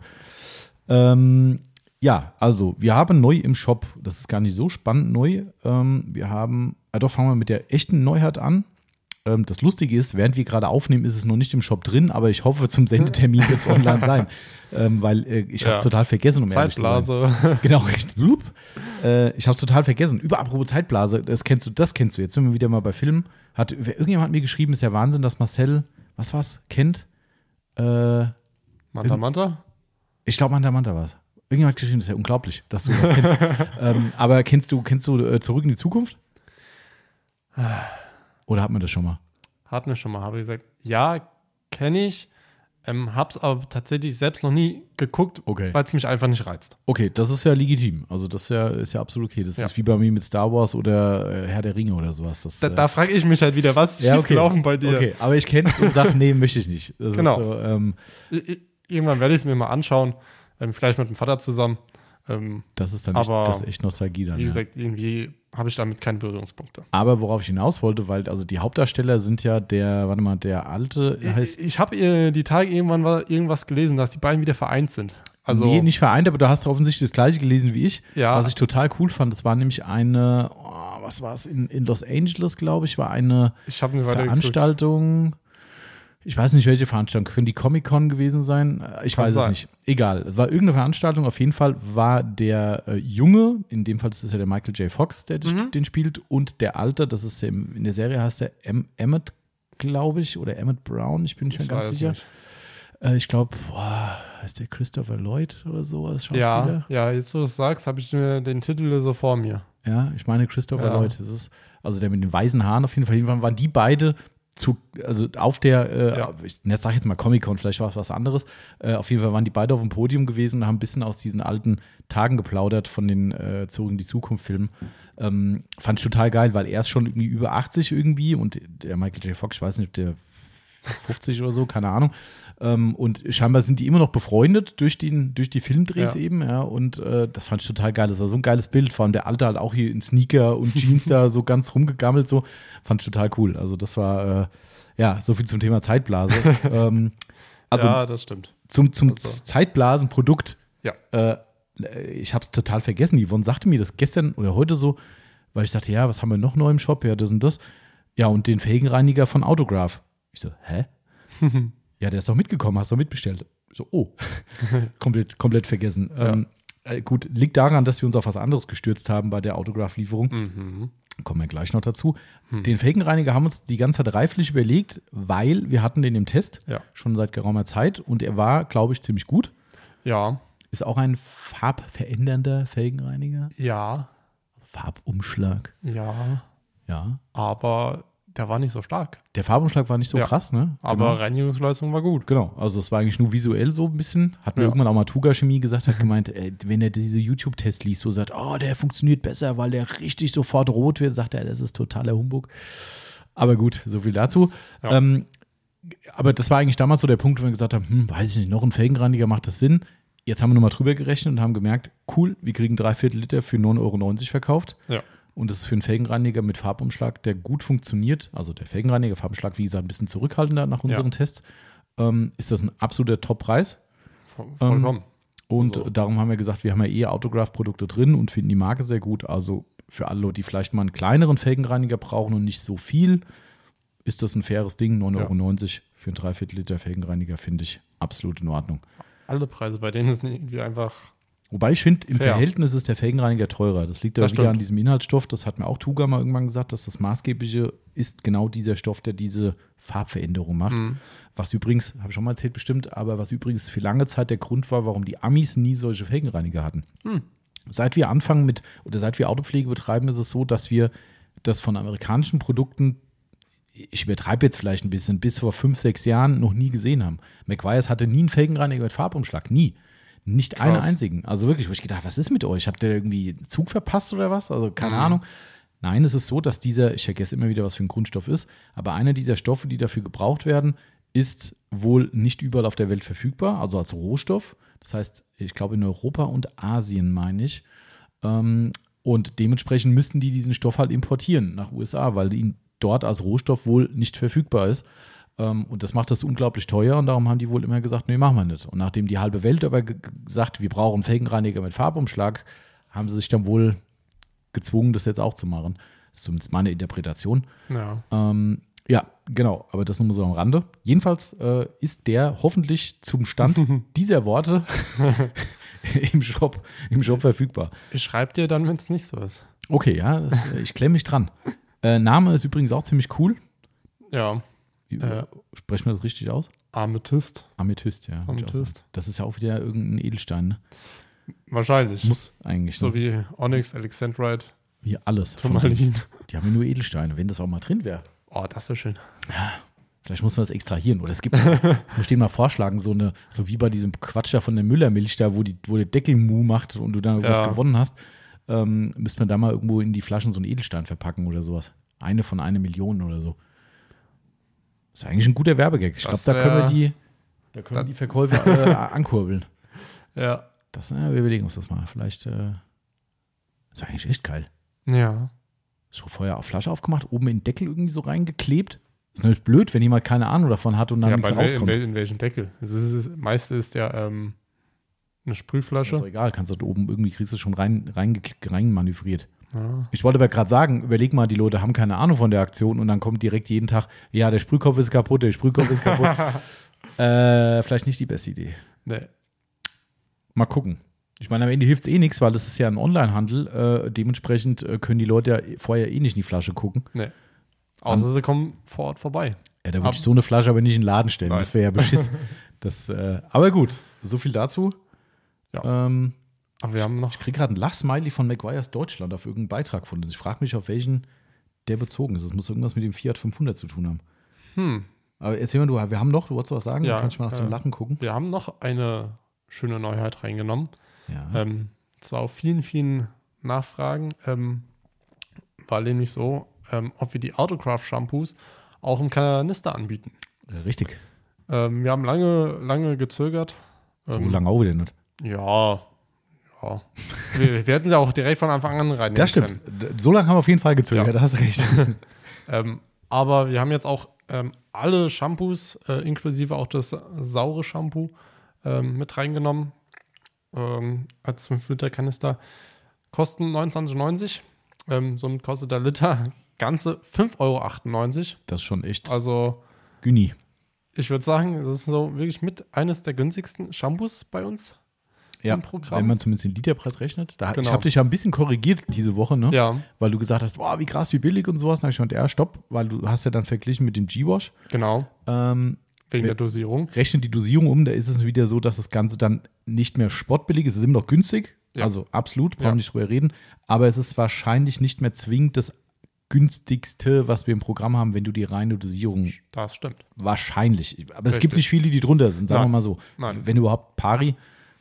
Ähm, ja, also wir haben neu im Shop. Das ist gar nicht so spannend neu. Ähm, wir haben, ja doch, fangen wir mit der echten Neuheit an. Ähm, das Lustige ist, während wir gerade aufnehmen, ist es noch nicht im Shop drin, aber ich hoffe, zum Sendetermin wird es online sein. Ähm, weil äh, ich habe Ja. es total vergessen, um ehrlich zu sein. Zeitblase. Genau, richtig. Loop. Äh, ich habe es total vergessen. Über apropos Zeitblase, das kennst du, das kennst du. Jetzt sind wir wieder mal bei Filmen. Hat irgendjemand hat mir geschrieben, ist ja Wahnsinn, dass Marcel, was war's, kennt. Äh, Manta Manta? ich glaube, Manta Manta war es. Irgendjemand hat geschrieben, das ist ja unglaublich, dass du das kennst. ähm, aber kennst du, kennst du äh, Zurück in die Zukunft? Oder hat man das schon mal? Hatten wir schon mal, habe ich gesagt, ja, kenne ich. Ähm, hab's aber tatsächlich selbst noch nie geguckt, Okay. weil es mich einfach nicht reizt. Okay, das ist ja legitim. Also das ist ja, ist ja absolut okay. Das Ja. ist wie bei mir mit Star Wars oder äh, Herr der Ringe oder sowas. Das, Da, äh, da frage ich mich halt wieder, was ist ja, okay. schiefgelaufen bei dir? Okay, aber ich kenne es und sage, nee, möchte ich nicht. Das Genau. So, ähm, Irgendwann werde ich es mir mal anschauen, ähm, vielleicht mit dem Vater zusammen. Ähm, Das ist dann echt, Aber- das ist echt Nostalgie dann. wie Ja. gesagt, irgendwie habe ich damit keine Berührungspunkte. Aber worauf ich hinaus wollte, weil also die Hauptdarsteller sind ja der, warte mal, der alte heißt. ich ich habe äh, die Tage irgendwann mal irgendwas gelesen, dass die beiden wieder vereint sind. Also, nee, nicht vereint, aber du hast offensichtlich das gleiche gelesen wie ich. Ja. Was ich total cool fand, das war nämlich eine, oh, was war es, in, in Los Angeles, glaube ich, war eine ich Veranstaltung. Ich weiß nicht, welche Veranstaltung. Können die Comic-Con gewesen sein? Ich Kann weiß es sein. nicht. Egal. Es war irgendeine Veranstaltung. Auf jeden Fall war der äh, Junge, in dem Fall ist es ja der Michael J. Fox, der Mhm. den spielt, und der Alte, das ist in der Serie heißt der em Emmett, glaube ich, oder Emmett Brown, ich bin nicht mehr ganz es sicher. nicht. Äh, ich glaube, heißt der Christopher Lloyd oder sowas, Ja, Schauspieler? ja, jetzt wo du es sagst, habe ich mir den Titel so vor mir. Ja, ich meine Christopher Ja. Lloyd. Das ist, also der mit den weißen Haaren auf jeden Fall. Jedenfalls waren die beide zu, also auf der, äh, Ja. ich sag jetzt mal Comic-Con, vielleicht war es was anderes. Äh, auf jeden Fall waren die beide auf dem Podium gewesen und haben ein bisschen aus diesen alten Tagen geplaudert von den äh, Zurück in die Zukunft-Filmen. Ähm, fand ich total geil, weil er ist schon irgendwie über 80 irgendwie und der Michael J. Fox, ich weiß nicht, ob der 50 oder so, keine Ahnung. Ähm, und scheinbar sind die immer noch befreundet durch, den, durch die Filmdrehs Ja. eben, ja. Und äh, das fand ich total geil. Das war so ein geiles Bild. Vor allem der Alte halt auch hier in Sneaker und Jeans da so ganz rumgegammelt, so. Fand ich total cool. Also, das war, äh, ja, so viel zum Thema Zeitblase. ähm, also, ja, das stimmt. zum, zum also- Zeitblasenprodukt. Ja. Äh, ich habe es total vergessen. Yvonne sagte mir das gestern oder heute so, weil ich sagte, ja, was haben wir noch neu im Shop? Ja, das und das. Ja, und den Felgenreiniger von Autograph. Ich so, hä? ja, der ist doch mitgekommen, hast du mitbestellt. So, oh, komplett, komplett vergessen. Ähm, äh, gut, liegt daran, dass wir uns auf was anderes gestürzt haben bei der Autograph-Lieferung. Mhm. Kommen wir gleich noch dazu. Hm. Den Felgenreiniger haben wir uns die ganze Zeit reiflich überlegt, weil wir hatten den im Test Ja. schon seit geraumer Zeit und er war, glaube ich, ziemlich gut. Ja, Ist auch ein farbverändernder Felgenreiniger. ja, Farbumschlag. ja, Ja. aber der war nicht so stark. Der Farbumschlag war nicht so Ja. krass, ne? Aber genau. Reinigungsleistung war gut. Genau, also es war eigentlich nur visuell so ein bisschen. Hat mir Ja. irgendwann auch mal Tuga Chemie gesagt, hat gemeint, ey, wenn er diese YouTube-Tests liest, wo er sagt, oh, der funktioniert besser, weil der richtig sofort rot wird, sagt er, das ist totaler Humbug. Aber gut, so viel dazu. Ja. Ähm, aber das war eigentlich damals so der Punkt, wo wir gesagt haben, hm, weiß ich nicht, noch ein Felgenreiniger macht das Sinn. Jetzt haben wir nochmal drüber gerechnet und haben gemerkt, cool, wir kriegen drei Viertel Liter für 9,90 Euro verkauft. Ja. Und das ist für einen Felgenreiniger mit Farbumschlag, der gut funktioniert. Also der Felgenreiniger, Farbumschlag, wie gesagt, ein bisschen zurückhaltender nach unseren Ja. Tests. Ähm, ist das ein absoluter Top-Preis. Voll- Vollkommen. Und Also- darum haben wir gesagt, wir haben ja eh Autograph-Produkte drin und finden die Marke sehr gut. Also für alle, die vielleicht mal einen kleineren Felgenreiniger brauchen und nicht so viel, ist das ein faires Ding. 9,90 Euro für einen Dreiviertel Liter Felgenreiniger finde ich absolut in Ordnung. Alle Preise bei denen sind irgendwie einfach. Wobei ich finde, im Fair. Verhältnis ist der Felgenreiniger teurer. Das liegt Das wieder stimmt. an diesem Inhaltsstoff. Das hat mir auch Tuga mal irgendwann gesagt, dass das Maßgebliche ist genau dieser Stoff, der diese Farbveränderung macht. Mhm. Was übrigens, habe ich schon mal erzählt bestimmt, aber was übrigens für lange Zeit der Grund war, warum die Amis nie solche Felgenreiniger hatten. Hm. Seit wir anfangen mit, oder seit wir Autopflege betreiben, ist es so, dass wir das von amerikanischen Produkten, ich übertreibe jetzt vielleicht ein bisschen, bis vor fünf, sechs Jahren noch nie gesehen haben. McGuire's hatte nie einen Felgenreiniger mit Farbumschlag, nie. Nicht einen Krass. einzigen. Also wirklich, wo ich gedacht, was ist mit euch? Habt ihr irgendwie einen Zug verpasst oder was? Also keine Mhm. Ahnung. Nein, es ist so, dass dieser, ich vergesse immer wieder, was für ein Grundstoff ist, aber einer dieser Stoffe, die dafür gebraucht werden, ist wohl nicht überall auf der Welt verfügbar, also als Rohstoff. Das heißt, ich glaube in Europa und Asien meine ich. Ähm, und dementsprechend müssten die diesen Stoff halt importieren nach USA, weil ihn dort als Rohstoff wohl nicht verfügbar ist. Ähm, und das macht das unglaublich teuer und darum haben die wohl immer gesagt, nee, machen wir nicht. Und nachdem die halbe Welt aber gesagt, wir brauchen Felgenreiniger mit Farbumschlag, haben sie sich dann wohl gezwungen, das jetzt auch zu machen. Das ist zumindest meine Interpretation. Ja. Ähm, ja, genau, aber das nur mal so am Rande. Jedenfalls äh, ist der hoffentlich zum Stand dieser Worte im, Shop, im Shop verfügbar. Ich schreibe dir dann, wenn es nicht so ist. Okay, ja, das, äh, ich klemme mich dran. Äh, Name ist übrigens auch ziemlich cool. Ja. Äh. Sprechen wir das richtig aus? Amethyst. Amethyst, ja. ich Amethyst. Das ist ja auch wieder irgendein Edelstein. Ne? Wahrscheinlich. Muss eigentlich. so ne? wie Onyx, Alexandrite, wie alles. Turmalin. Die haben ja nur Edelsteine, wenn das auch mal drin wäre. Oh, das wäre schön. Vielleicht muss man das extrahieren. Oder es gibt, das muss ich dir mal vorschlagen, so eine, so wie bei diesem Quatsch da von der Müllermilch da, wo, die, wo der Deckel mu macht und du dann irgendwas Ja. gewonnen hast, ähm, müsste man da mal irgendwo in die Flaschen so einen Edelstein verpacken oder sowas. Eine von einer Million oder so. Ist eigentlich ein guter Werbegag. Ich glaube, Das da können wir die, da können wir Da- die Verkäufe äh, ankurbeln. Ja. Das, äh, wir überlegen uns das mal. Vielleicht, äh, das wäre eigentlich echt geil. Ja. Schon vorher auf Flasche aufgemacht, oben in den Deckel irgendwie so reingeklebt. Ist natürlich blöd, wenn jemand keine Ahnung davon hat und dann ja nichts in, rauskommt. wel, in welchem Deckel? Das ist, das meiste ist ja ähm, eine Ist Sprühflasche. doch egal, kannst du da oben irgendwie kriegst du schon rein, rein, rein manövriert. Ja. Ich wollte aber gerade sagen, überleg mal, die Leute haben keine Ahnung von der Aktion und dann kommt direkt jeden Tag, ja, der Sprühkopf ist kaputt, der Sprühkopf ist kaputt. äh, vielleicht nicht die beste Idee. Nee. Mal gucken. Ich meine, am Ende hilft es eh nichts, weil das ist ja ein Onlinehandel. Äh, dementsprechend äh, können die Leute ja vorher eh nicht in die Flasche gucken. Nee. Außer sie kommen vor Ort vorbei. Ja, da würde ich so eine Flasche aber nicht in den Laden stellen. Nein. Das wäre ja beschiss. das, äh, aber gut, so viel dazu. Ja. Ähm, Aber wir haben noch. ich kriege gerade ein Lachsmiley von McGuire's Deutschland auf irgendeinen Beitrag von uns. Ich frage mich, auf welchen der bezogen ist. Das muss irgendwas mit dem Fiat 500 zu tun haben. Hm. Aber erzähl mal, du, wir haben noch, du wolltest was sagen? Ja, Dann kann ich mal nach dem äh, Lachen gucken. Wir haben noch eine schöne Neuheit reingenommen. Ja. Ähm, zwar auf vielen, vielen Nachfragen, ähm, war nämlich so, ähm, ob wir die Autocraft-Shampoos auch im Kanister anbieten. Äh, Richtig. Ähm, wir haben lange, lange gezögert. So Ähm, lange auch wieder nicht. Ja. Ja. wir, wir hätten sie auch direkt von Anfang an rein. Das stimmt. D- So lange haben wir auf jeden Fall gezögert, Ja. da hast du recht. Ähm, aber wir haben jetzt auch ähm, alle Shampoos, äh, inklusive auch das saure Shampoo, ähm, mit reingenommen. Ähm, als 5-Liter-Kanister. Kosten 29,90. Ähm, somit kostet der Liter ganze 5,98 Euro. Das ist schon echt Also, Güni. ich würde sagen, das ist so wirklich mit eines der günstigsten Shampoos bei uns Ja, im Programm. wenn man zumindest den Literpreis rechnet. Da, Ich Genau. habe dich ja ein bisschen korrigiert diese Woche, ne? ja, Weil du gesagt hast, wow, wie krass, wie billig und sowas. Dann habe ich gemeint, ja, stopp, weil du hast ja dann verglichen mit dem G-Wash. genau. Ähm, Wegen der Dosierung. rechnet die Dosierung um, da ist es wieder so, dass das Ganze dann nicht mehr spottbillig ist. Es ist immer noch günstig, Ja. also absolut, brauchen Ja. wir nicht drüber reden. Aber es ist wahrscheinlich nicht mehr zwingend das günstigste, was wir im Programm haben, wenn du die reine Dosierung Das stimmt. wahrscheinlich. Aber es gibt Richtig. nicht viele, die drunter sind, sagen Nein. wir mal so. Nein. Wenn überhaupt Pari,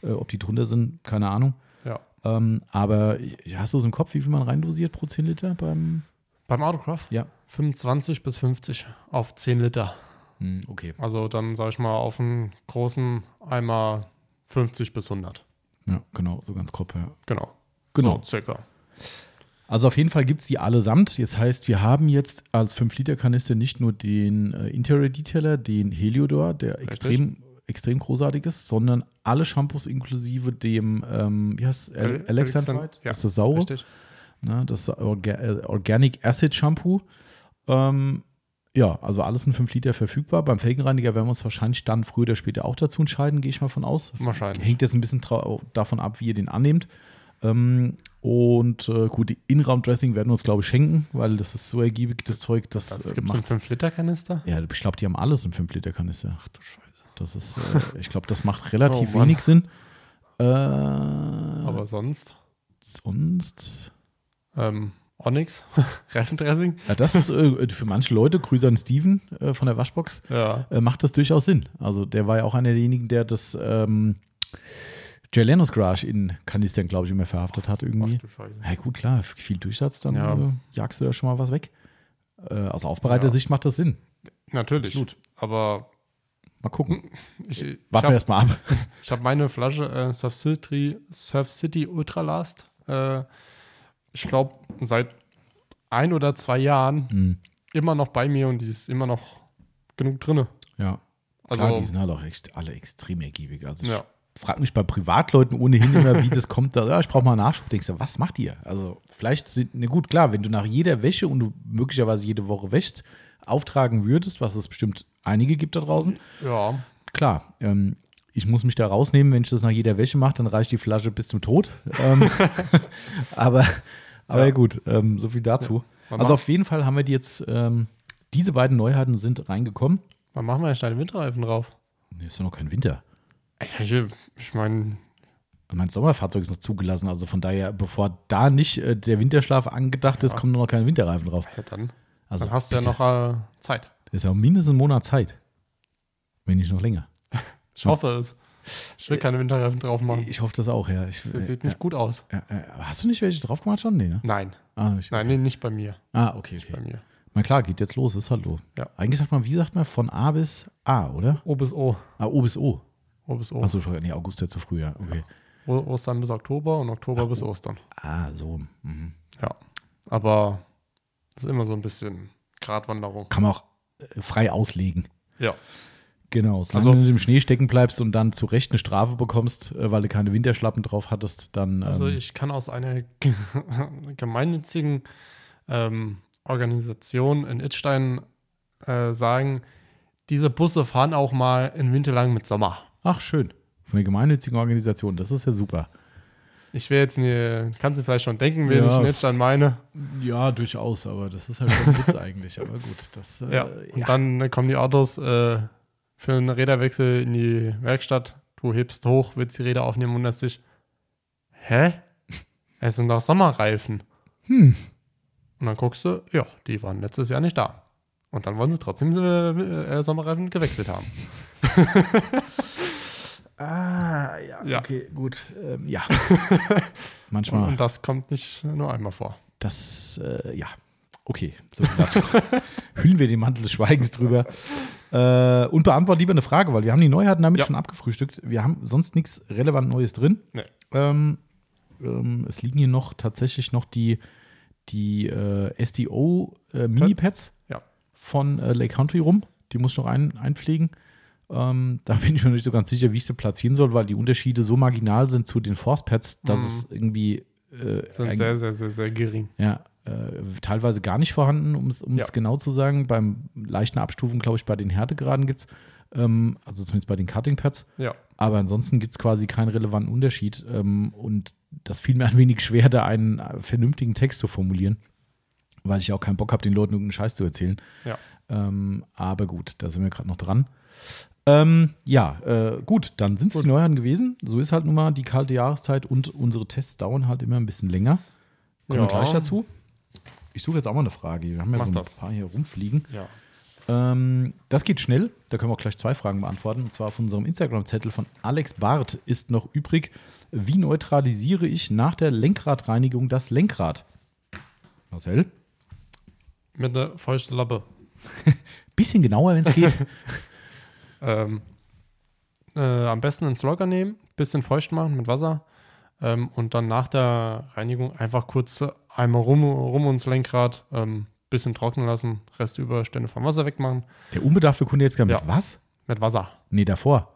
äh, ob die drunter sind, keine Ahnung. Ja. Ähm, aber hast du es im Kopf, wie viel man reindosiert pro 10 Liter beim. Beim Autocraft? Ja. 25 bis 50 auf 10 Liter. Hm, okay. Also dann sage ich mal auf einen großen Eimer 50 bis 100. Ja, genau, so ganz grob, ja. Genau. Genau. So, circa. Also auf jeden Fall gibt es die allesamt. Das heißt, wir haben jetzt als 5-Liter-Kanister nicht nur den äh, Interior Detailer, den Heliodor, der Richtig. extrem, extrem großartig ist, sondern alle Shampoos inklusive dem, ähm, wie heißt es, Al- Al Alexandrite? Alexand- das ist das saure, Richtig. ne? das Orga äh, Organic Acid Shampoo. Ähm, ja, also alles in 5 Liter verfügbar. Beim Felgenreiniger werden wir uns wahrscheinlich dann früher oder später auch dazu entscheiden, gehe ich mal von aus. Wahrscheinlich. Hängt jetzt ein bisschen davon ab, wie ihr den annehmt. Ähm, und äh, gut, die Innenraumdressing werden wir uns, glaube ich, schenken, weil das ist so ergiebig, das Zeug. Das, Das äh, gibt es im 5-Liter-Kanister? Ja, ich glaube, die haben alles im 5-Liter-Kanister. Ach du Scheiße. Das ist, äh, ich glaube, das macht relativ Oh wenig Sinn. Äh, Aber sonst? sonst. Ähm, Onyx? Reifendressing? Ja, das äh, für manche Leute, Grüße an Steven äh, von der Waschbox, Ja. äh, macht das durchaus Sinn. Also der war ja auch einer derjenigen, der das ähm, Jay Leno's Garage in Kanistern, glaube ich, immer verhaftet hat irgendwie. Ach. Ja gut, klar, viel Durchsatz, dann Ja. äh, jagst du da schon mal was weg. Äh, aus Aufbereiter-Sicht macht das Sinn. Natürlich. Absolut. Aber Mal gucken. ich, ich Warten wir habe erst mal ab. hab meine Flasche äh, Surf, City, Surf City Ultra Last. Äh, ich glaube, seit ein oder zwei Jahren Mhm. immer noch bei mir und die ist immer noch genug drin. Ja. Also, Klar, die sind halt auch echt, alle extrem ergiebig. Also ja. ich frage mich bei Privatleuten ohnehin immer, wie das kommt. Da, ja, ich brauche mal einen Nachschub. Denkst du, was macht ihr? Also vielleicht sind, ne gut, klar, wenn du nach jeder Wäsche und du möglicherweise jede Woche wäschst, auftragen würdest, was es bestimmt einige gibt da draußen, ja, klar, ähm, ich muss mich da rausnehmen, wenn ich das nach jeder Wäsche mache, dann reicht die Flasche bis zum Tod. Ähm, aber aber Ja. gut, ähm, so viel dazu. Man Also auf jeden Fall haben wir die jetzt, ähm, diese beiden Neuheiten sind reingekommen. wann machen wir jetzt deine Winterreifen drauf? Nee, ist ja noch kein Winter. Ja, Ich, ich meine, Mein Sommerfahrzeug ist noch zugelassen, also von daher, bevor da nicht äh, der Winterschlaf angedacht ist, Ja. kommen noch keine Winterreifen drauf. ja, dann, Also dann hast du ja bitte. noch äh, Zeit. Ist ja mindestens ein Monat Zeit. Wenn nicht noch länger. Ich hoffe es. Ich will keine Winterreifen drauf machen. Ich hoffe das auch, ja. Ich, Das sieht nicht gut aus. ja, äh, hast du nicht welche drauf gemacht schon? Nee, ne? Nein, Ah, nicht. nein, nee, nicht bei mir. ah okay, okay. Bei mir. Na klar, geht jetzt los, ist halt so. Ja. Eigentlich sagt man, wie sagt man, von A bis A, oder? O bis O. Ah, O bis O. O bis O. Achso, nee, August ja zu früh, ja. Okay. O Ostern bis Oktober und Oktober bis Ostern. Ah, so. Mhm. Ja. Aber das ist immer so ein bisschen Gratwanderung. Kann man auch äh, frei auslegen. Ja. Genau, solange Also- du im Schnee stecken bleibst und dann zu Recht eine Strafe bekommst, äh, weil du keine Winterschlappen drauf hattest, dann. Also ähm, ich kann aus einer ge- gemeinnützigen ähm, Organisation in Itstein äh, sagen, diese Busse fahren auch mal in Winterlang mit Sommer. ach, schön. Von der gemeinnützigen Organisation, das ist ja super. Ich will jetzt nie, kannst du vielleicht schon denken, wen Ja. ich in Itstein meine. Ja, durchaus, aber das ist halt schon ein Witz eigentlich. Aber gut, das. Äh, Ja. Und dann äh, kommen die Autos äh, für einen Räderwechsel in die Werkstatt. Du hebst hoch, willst die Räder aufnehmen und wunderst dich. Hä? Es sind doch Sommerreifen. Hm. Und dann guckst du, ja, die waren letztes Jahr nicht da. Und dann wollen sie trotzdem äh, äh, Sommerreifen gewechselt haben. Ah, ja, Ja. okay, gut. Ähm, ja. Manchmal. und das kommt nicht nur einmal vor. Das, äh, ja. Okay, so dazu. Hüllen wir den Mantel des Schweigens drüber. Äh, und beantworten lieber eine Frage, weil wir haben die Neuheiten damit Ja. schon abgefrühstückt. Wir haben sonst nichts relevant Neues drin. Nee. Ähm, ähm, es liegen hier noch tatsächlich noch die, die äh, SDO äh, Mini-Pads Ja. von äh, Lake Country rum. Die muss ich noch ein, einpflegen. Ähm, da bin ich mir nicht so ganz sicher, wie ich sie platzieren soll, weil die Unterschiede so marginal sind zu den Force-Pads, dass Mhm. es irgendwie äh, Sind sehr, sehr, sehr, sehr gering. ja, äh, teilweise gar nicht vorhanden, um es Ja. genau zu sagen. Beim leichten Abstufen, glaube ich, bei den Härtegraden gibt es, ähm, also zumindest bei den Cutting-Pads. Ja. Aber ansonsten gibt es quasi keinen relevanten Unterschied. Ähm, und das fiel mir ein wenig schwer, da einen vernünftigen Text zu formulieren, weil ich auch keinen Bock habe, den Leuten irgendeinen Scheiß zu erzählen. Ja. Ähm, aber gut, da sind wir gerade noch dran. Ähm, ja, äh, gut, dann sind es die. Neuheiten gewesen. So ist halt nun mal die kalte Jahreszeit und unsere Tests dauern halt immer ein bisschen länger. Kommen wir Ja. gleich dazu. Ich suche jetzt auch mal eine Frage. Wir haben ja Mach so ein das. paar hier rumfliegen. Ja. Ähm, das geht schnell. Da können wir auch gleich zwei Fragen beantworten. Und zwar auf unserem Instagram-Zettel von Alex Barth ist noch übrig. Wie neutralisiere ich nach der Lenkradreinigung das Lenkrad? Marcel? Mit einer feuchten Lappe. Bisschen genauer, wenn es geht. Ähm, äh, am besten ins Logger nehmen, bisschen feucht machen mit Wasser ähm, und dann nach der Reinigung einfach kurz einmal rum, rum ums Lenkrad, ähm, bisschen trocknen lassen, Restüberstände vom Wasser wegmachen. der unbedarfte Kunde jetzt gar mit Ja. was? Mit Wasser. Nee, davor.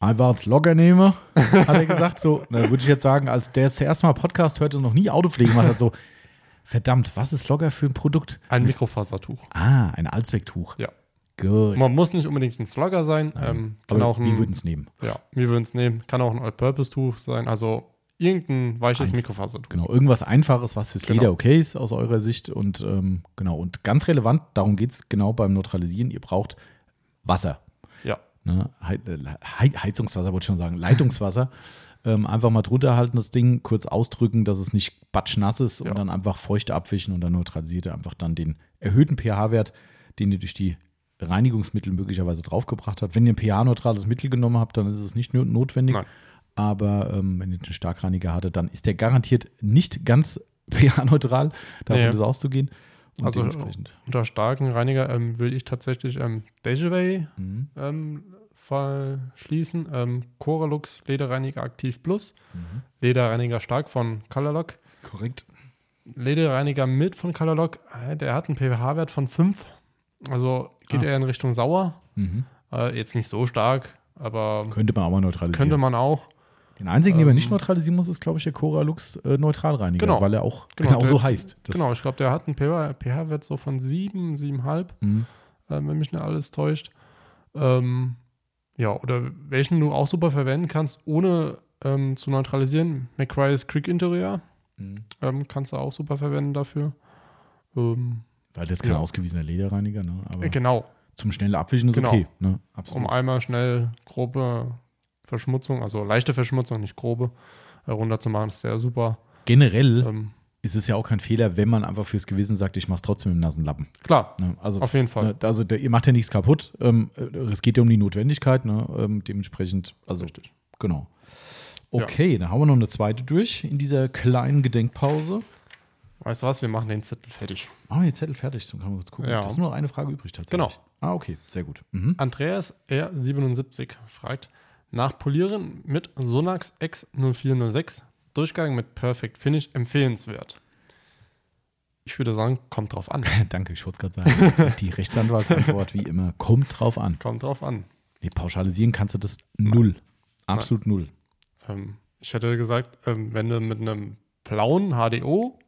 Einfach als Logger nehme, hat er gesagt. So, würde ich jetzt sagen, als der das erste Mal Podcast hörte und noch nie Autopflege gemacht hat, so, verdammt, was ist Logger für ein Produkt? Ein Mikrofasertuch. Ah, ein Allzwecktuch. Ja. Gut. Man muss nicht unbedingt ein Slogger sein. Ähm, kann Aber auch wir ein, würden es nehmen. ja, wir würden es nehmen. Kann auch ein All-Purpose-Tuch sein. Also irgendein weiches Einf- Mikrofaser tun. Genau, irgendwas Einfaches, was fürs Genau. Leder okay ist aus eurer Sicht. Und ähm, genau, und ganz relevant, darum geht es genau beim Neutralisieren, ihr braucht Wasser. Ja, Ne? Äh, Hei- Heizungswasser, wollte ich schon sagen, Leitungswasser. ähm, einfach mal drunter halten, das Ding, kurz ausdrücken, dass es nicht batschnass ist und Ja. dann einfach feucht abwischen und dann neutralisiert ihr einfach dann den erhöhten pH-Wert, den ihr durch die Reinigungsmittel möglicherweise draufgebracht habt. Wenn ihr ein pH-neutrales Mittel genommen habt, dann ist es nicht notwendig. Nein. Aber ähm, wenn ihr einen Starkreiniger hattet, dann ist der garantiert nicht ganz pH-neutral, davon Nee. ist auszugehen. Und Also, unter starken Reiniger ähm, will ich tatsächlich ähm, Dejaway Mhm. ähm, verschließen. Ähm, Coralux Lederreiniger Aktiv Plus. Mhm. Lederreiniger Stark von Colorlock. Korrekt. Lederreiniger mit von Colorlock. Äh, Der hat einen pH-Wert von 5. Also geht Ah. er in Richtung sauer. Mhm. Äh, jetzt nicht so stark, aber Könnte man aber neutralisieren. könnte man auch. Den einzigen, den man Ähm, nicht neutralisieren muss, ist, glaube ich, der Coralux äh, Neutralreiniger, Genau. weil er auch Genau, genau, der- so heißt. Das- genau, ich glaube, der hat einen pH pH-Wert so von 7, 7,5. Mhm. äh, wenn mich nicht alles täuscht. Ähm, ja, oder welchen du auch super verwenden kannst, ohne ähm, zu neutralisieren. McRae's Creek Interior Mhm. ähm, kannst du auch super verwenden dafür. Ähm, Weil das ist kein Ja. ausgewiesener Lederreiniger, ne? aber äh, genau, zum schnellen Abwischen ist Genau. okay. Ne? um einmal schnell grobe Verschmutzung, also leichte Verschmutzung, nicht grobe, äh, runterzumachen, ist sehr super. Generell Ähm, ist es ja auch kein Fehler, wenn man einfach fürs Gewissen sagt, ich mache es trotzdem im nassen Lappen. klar, Ne? Also, auf jeden Fall. ne, also der, ihr macht ja nichts kaputt. Ähm, äh, es geht ja um die Notwendigkeit. Ne? Ähm, dementsprechend, also Richtig. genau. Okay, dann haben wir noch eine zweite durch in dieser kleinen Gedenkpause. Weißt du was, wir machen den Zettel fertig. Machen wir den Zettel fertig, dann können wir kurz gucken. Ja. Das ist nur noch eine Frage übrig tatsächlich. Genau. Ah, okay, sehr gut. Mhm. Andreas R77 fragt, nach Polieren mit Sonax X0406, Durchgang mit Perfect Finish empfehlenswert. Ich würde sagen, kommt drauf an. Danke, ich wollte es gerade sagen. Die Rechtsanwaltsantwort, wie immer, kommt drauf an. Kommt drauf an. Nee, pauschalisieren kannst du das null. Absolut null. Ähm, ich hätte gesagt, ähm, wenn du mit einem blauen HDO-Pad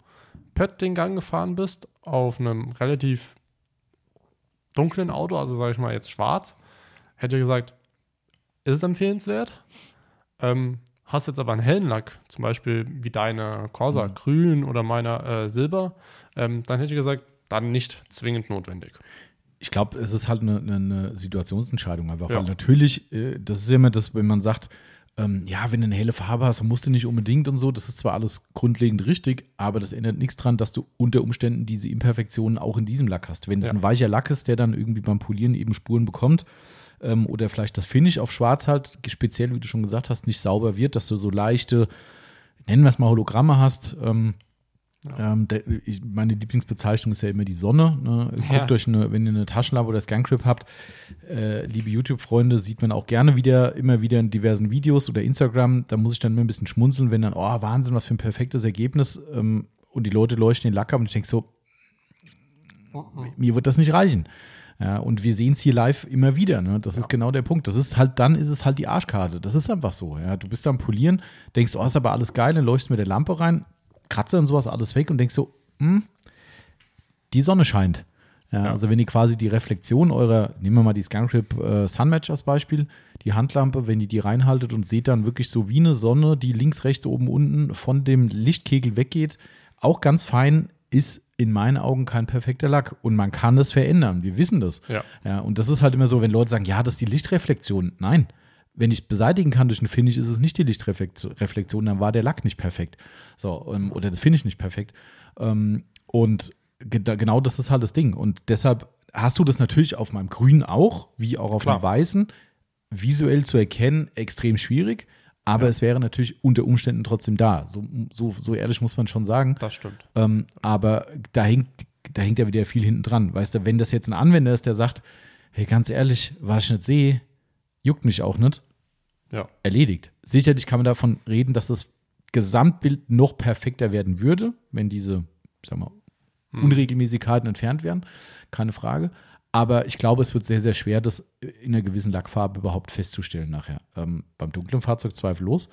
den Gang gefahren bist, auf einem relativ dunklen Auto, also sage ich mal jetzt schwarz, hätte ich gesagt, ist es empfehlenswert. Ähm, hast jetzt aber einen hellen Lack, zum Beispiel wie deine Corsa Mhm. grün oder meiner äh, silber, ähm, dann hätte ich gesagt, dann nicht zwingend notwendig. Ich glaube, es ist halt eine, eine, eine Situationsentscheidung einfach. Ja. Weil natürlich, äh, das ist ja immer das, wenn man sagt, ähm, ja, wenn du eine helle Farbe hast, musst du nicht unbedingt und so. Das ist zwar alles grundlegend richtig, aber das ändert nichts dran, dass du unter Umständen diese Imperfektionen auch in diesem Lack hast. Wenn es Ja. ein weicher Lack ist, der dann irgendwie beim Polieren eben Spuren bekommt, ähm, oder vielleicht das Finish auf Schwarz halt, speziell, wie du schon gesagt hast, nicht sauber wird, dass du so leichte, nennen wir es mal Hologramme hast. Ähm, ähm, der, ich, meine Lieblingsbezeichnung ist ja immer die Sonne. Ne? Guckt Ja. euch eine, wenn ihr eine Taschenlampe oder Scancrip habt, äh, liebe YouTube-Freunde, sieht man auch gerne wieder, immer wieder in diversen Videos oder Instagram. Da muss ich dann immer ein bisschen schmunzeln, wenn dann, oh, Wahnsinn, was für ein perfektes Ergebnis. Ähm, und die Leute leuchten den Lack ab und ich denke so, mir wird das nicht reichen. Ja, und wir sehen es hier live immer wieder. Ne? Das ist genau der Punkt. Das ist halt, dann ist es halt die Arschkarte. Das ist einfach so. Ja? Du bist am Polieren, denkst, oh, ist aber alles geil, dann leuchtest mit der Lampe rein, kratze und sowas alles weg und denkst so, hm, die Sonne scheint. Ja, Ja. Also wenn ihr quasi die Reflexion eurer, nehmen wir mal die Scancrip äh, Sunmatch als Beispiel, die Handlampe, wenn ihr die reinhaltet und seht dann wirklich so wie eine Sonne, die links, rechts, oben, unten von dem Lichtkegel weggeht, auch ganz fein, ist in meinen Augen kein perfekter Lack. Und man kann das verändern. Wir wissen das. Ja. Ja, und das ist halt immer so, wenn Leute sagen, ja, das ist die Lichtreflexion. Nein. Wenn ich es beseitigen kann durch ein Finish, ist es nicht die Lichtreflexion, dann war der Lack nicht perfekt. So, ähm, oder das Finish nicht perfekt. Ähm, und ge genau das ist halt das Ding. Und deshalb hast du das natürlich auf meinem Grün auch, wie auch auf Klar. dem Weißen, visuell zu erkennen, extrem schwierig. Aber es wäre natürlich unter Umständen trotzdem da. So, so, so ehrlich muss man schon sagen. Das stimmt. Ähm, aber da hängt, da hängt ja wieder viel hinten dran. Weißt du, wenn das jetzt ein Anwender ist, der sagt, hey, ganz ehrlich, was ich nicht sehe, juckt mich auch nicht, Ja. erledigt. Sicherlich kann man davon reden, dass das Gesamtbild noch perfekter werden würde, wenn diese, sag mal, Unregelmäßigkeiten entfernt werden. Keine Frage. Aber ich glaube, es wird sehr, sehr schwer, das in einer gewissen Lackfarbe überhaupt festzustellen nachher. Ähm, beim dunklen Fahrzeug zweifellos.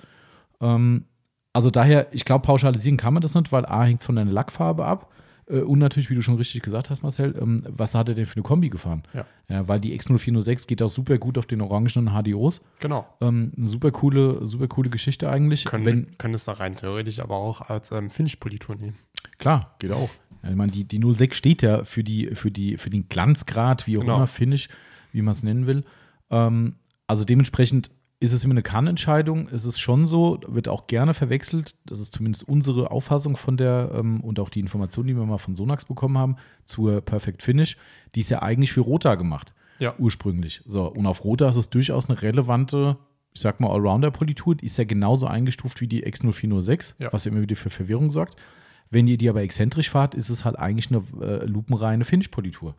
Ähm, also daher, ich glaube, pauschalisieren kann man das nicht, weil A hängt es von deiner Lackfarbe ab. Äh, und natürlich, wie du schon richtig gesagt hast, Marcel, ähm, was hat er denn für eine Kombi gefahren? Ja. Ja, weil die X0406 geht auch super gut auf den orangenen HDOs. Genau. Ähm, eine super coole, super coole Geschichte eigentlich. Können, Wenn, können es da rein theoretisch aber auch als ähm, Finish-Politur nehmen. Klar, geht auch. Ja, ich meine, die, die 06 steht ja für, die, für, die, für den Glanzgrad, wie auch Genau. immer, Finish, wie man es nennen will. Ähm, also dementsprechend ist es immer eine Kann-Entscheidung. Es ist schon so, wird auch gerne verwechselt. Das ist zumindest unsere Auffassung von der ähm, und auch die Information, die wir mal von Sonax bekommen haben zur Perfect Finish. Die ist ja eigentlich für Rota gemacht Ja. ursprünglich. So, und auf Rota ist es durchaus eine relevante, ich sag mal, Allrounder-Politur. Die ist ja genauso eingestuft wie die X0406, Ja. was ja immer wieder für Verwirrung sorgt. Wenn ihr die aber exzentrisch fahrt, ist es halt eigentlich eine äh, lupenreine Finish-Politur.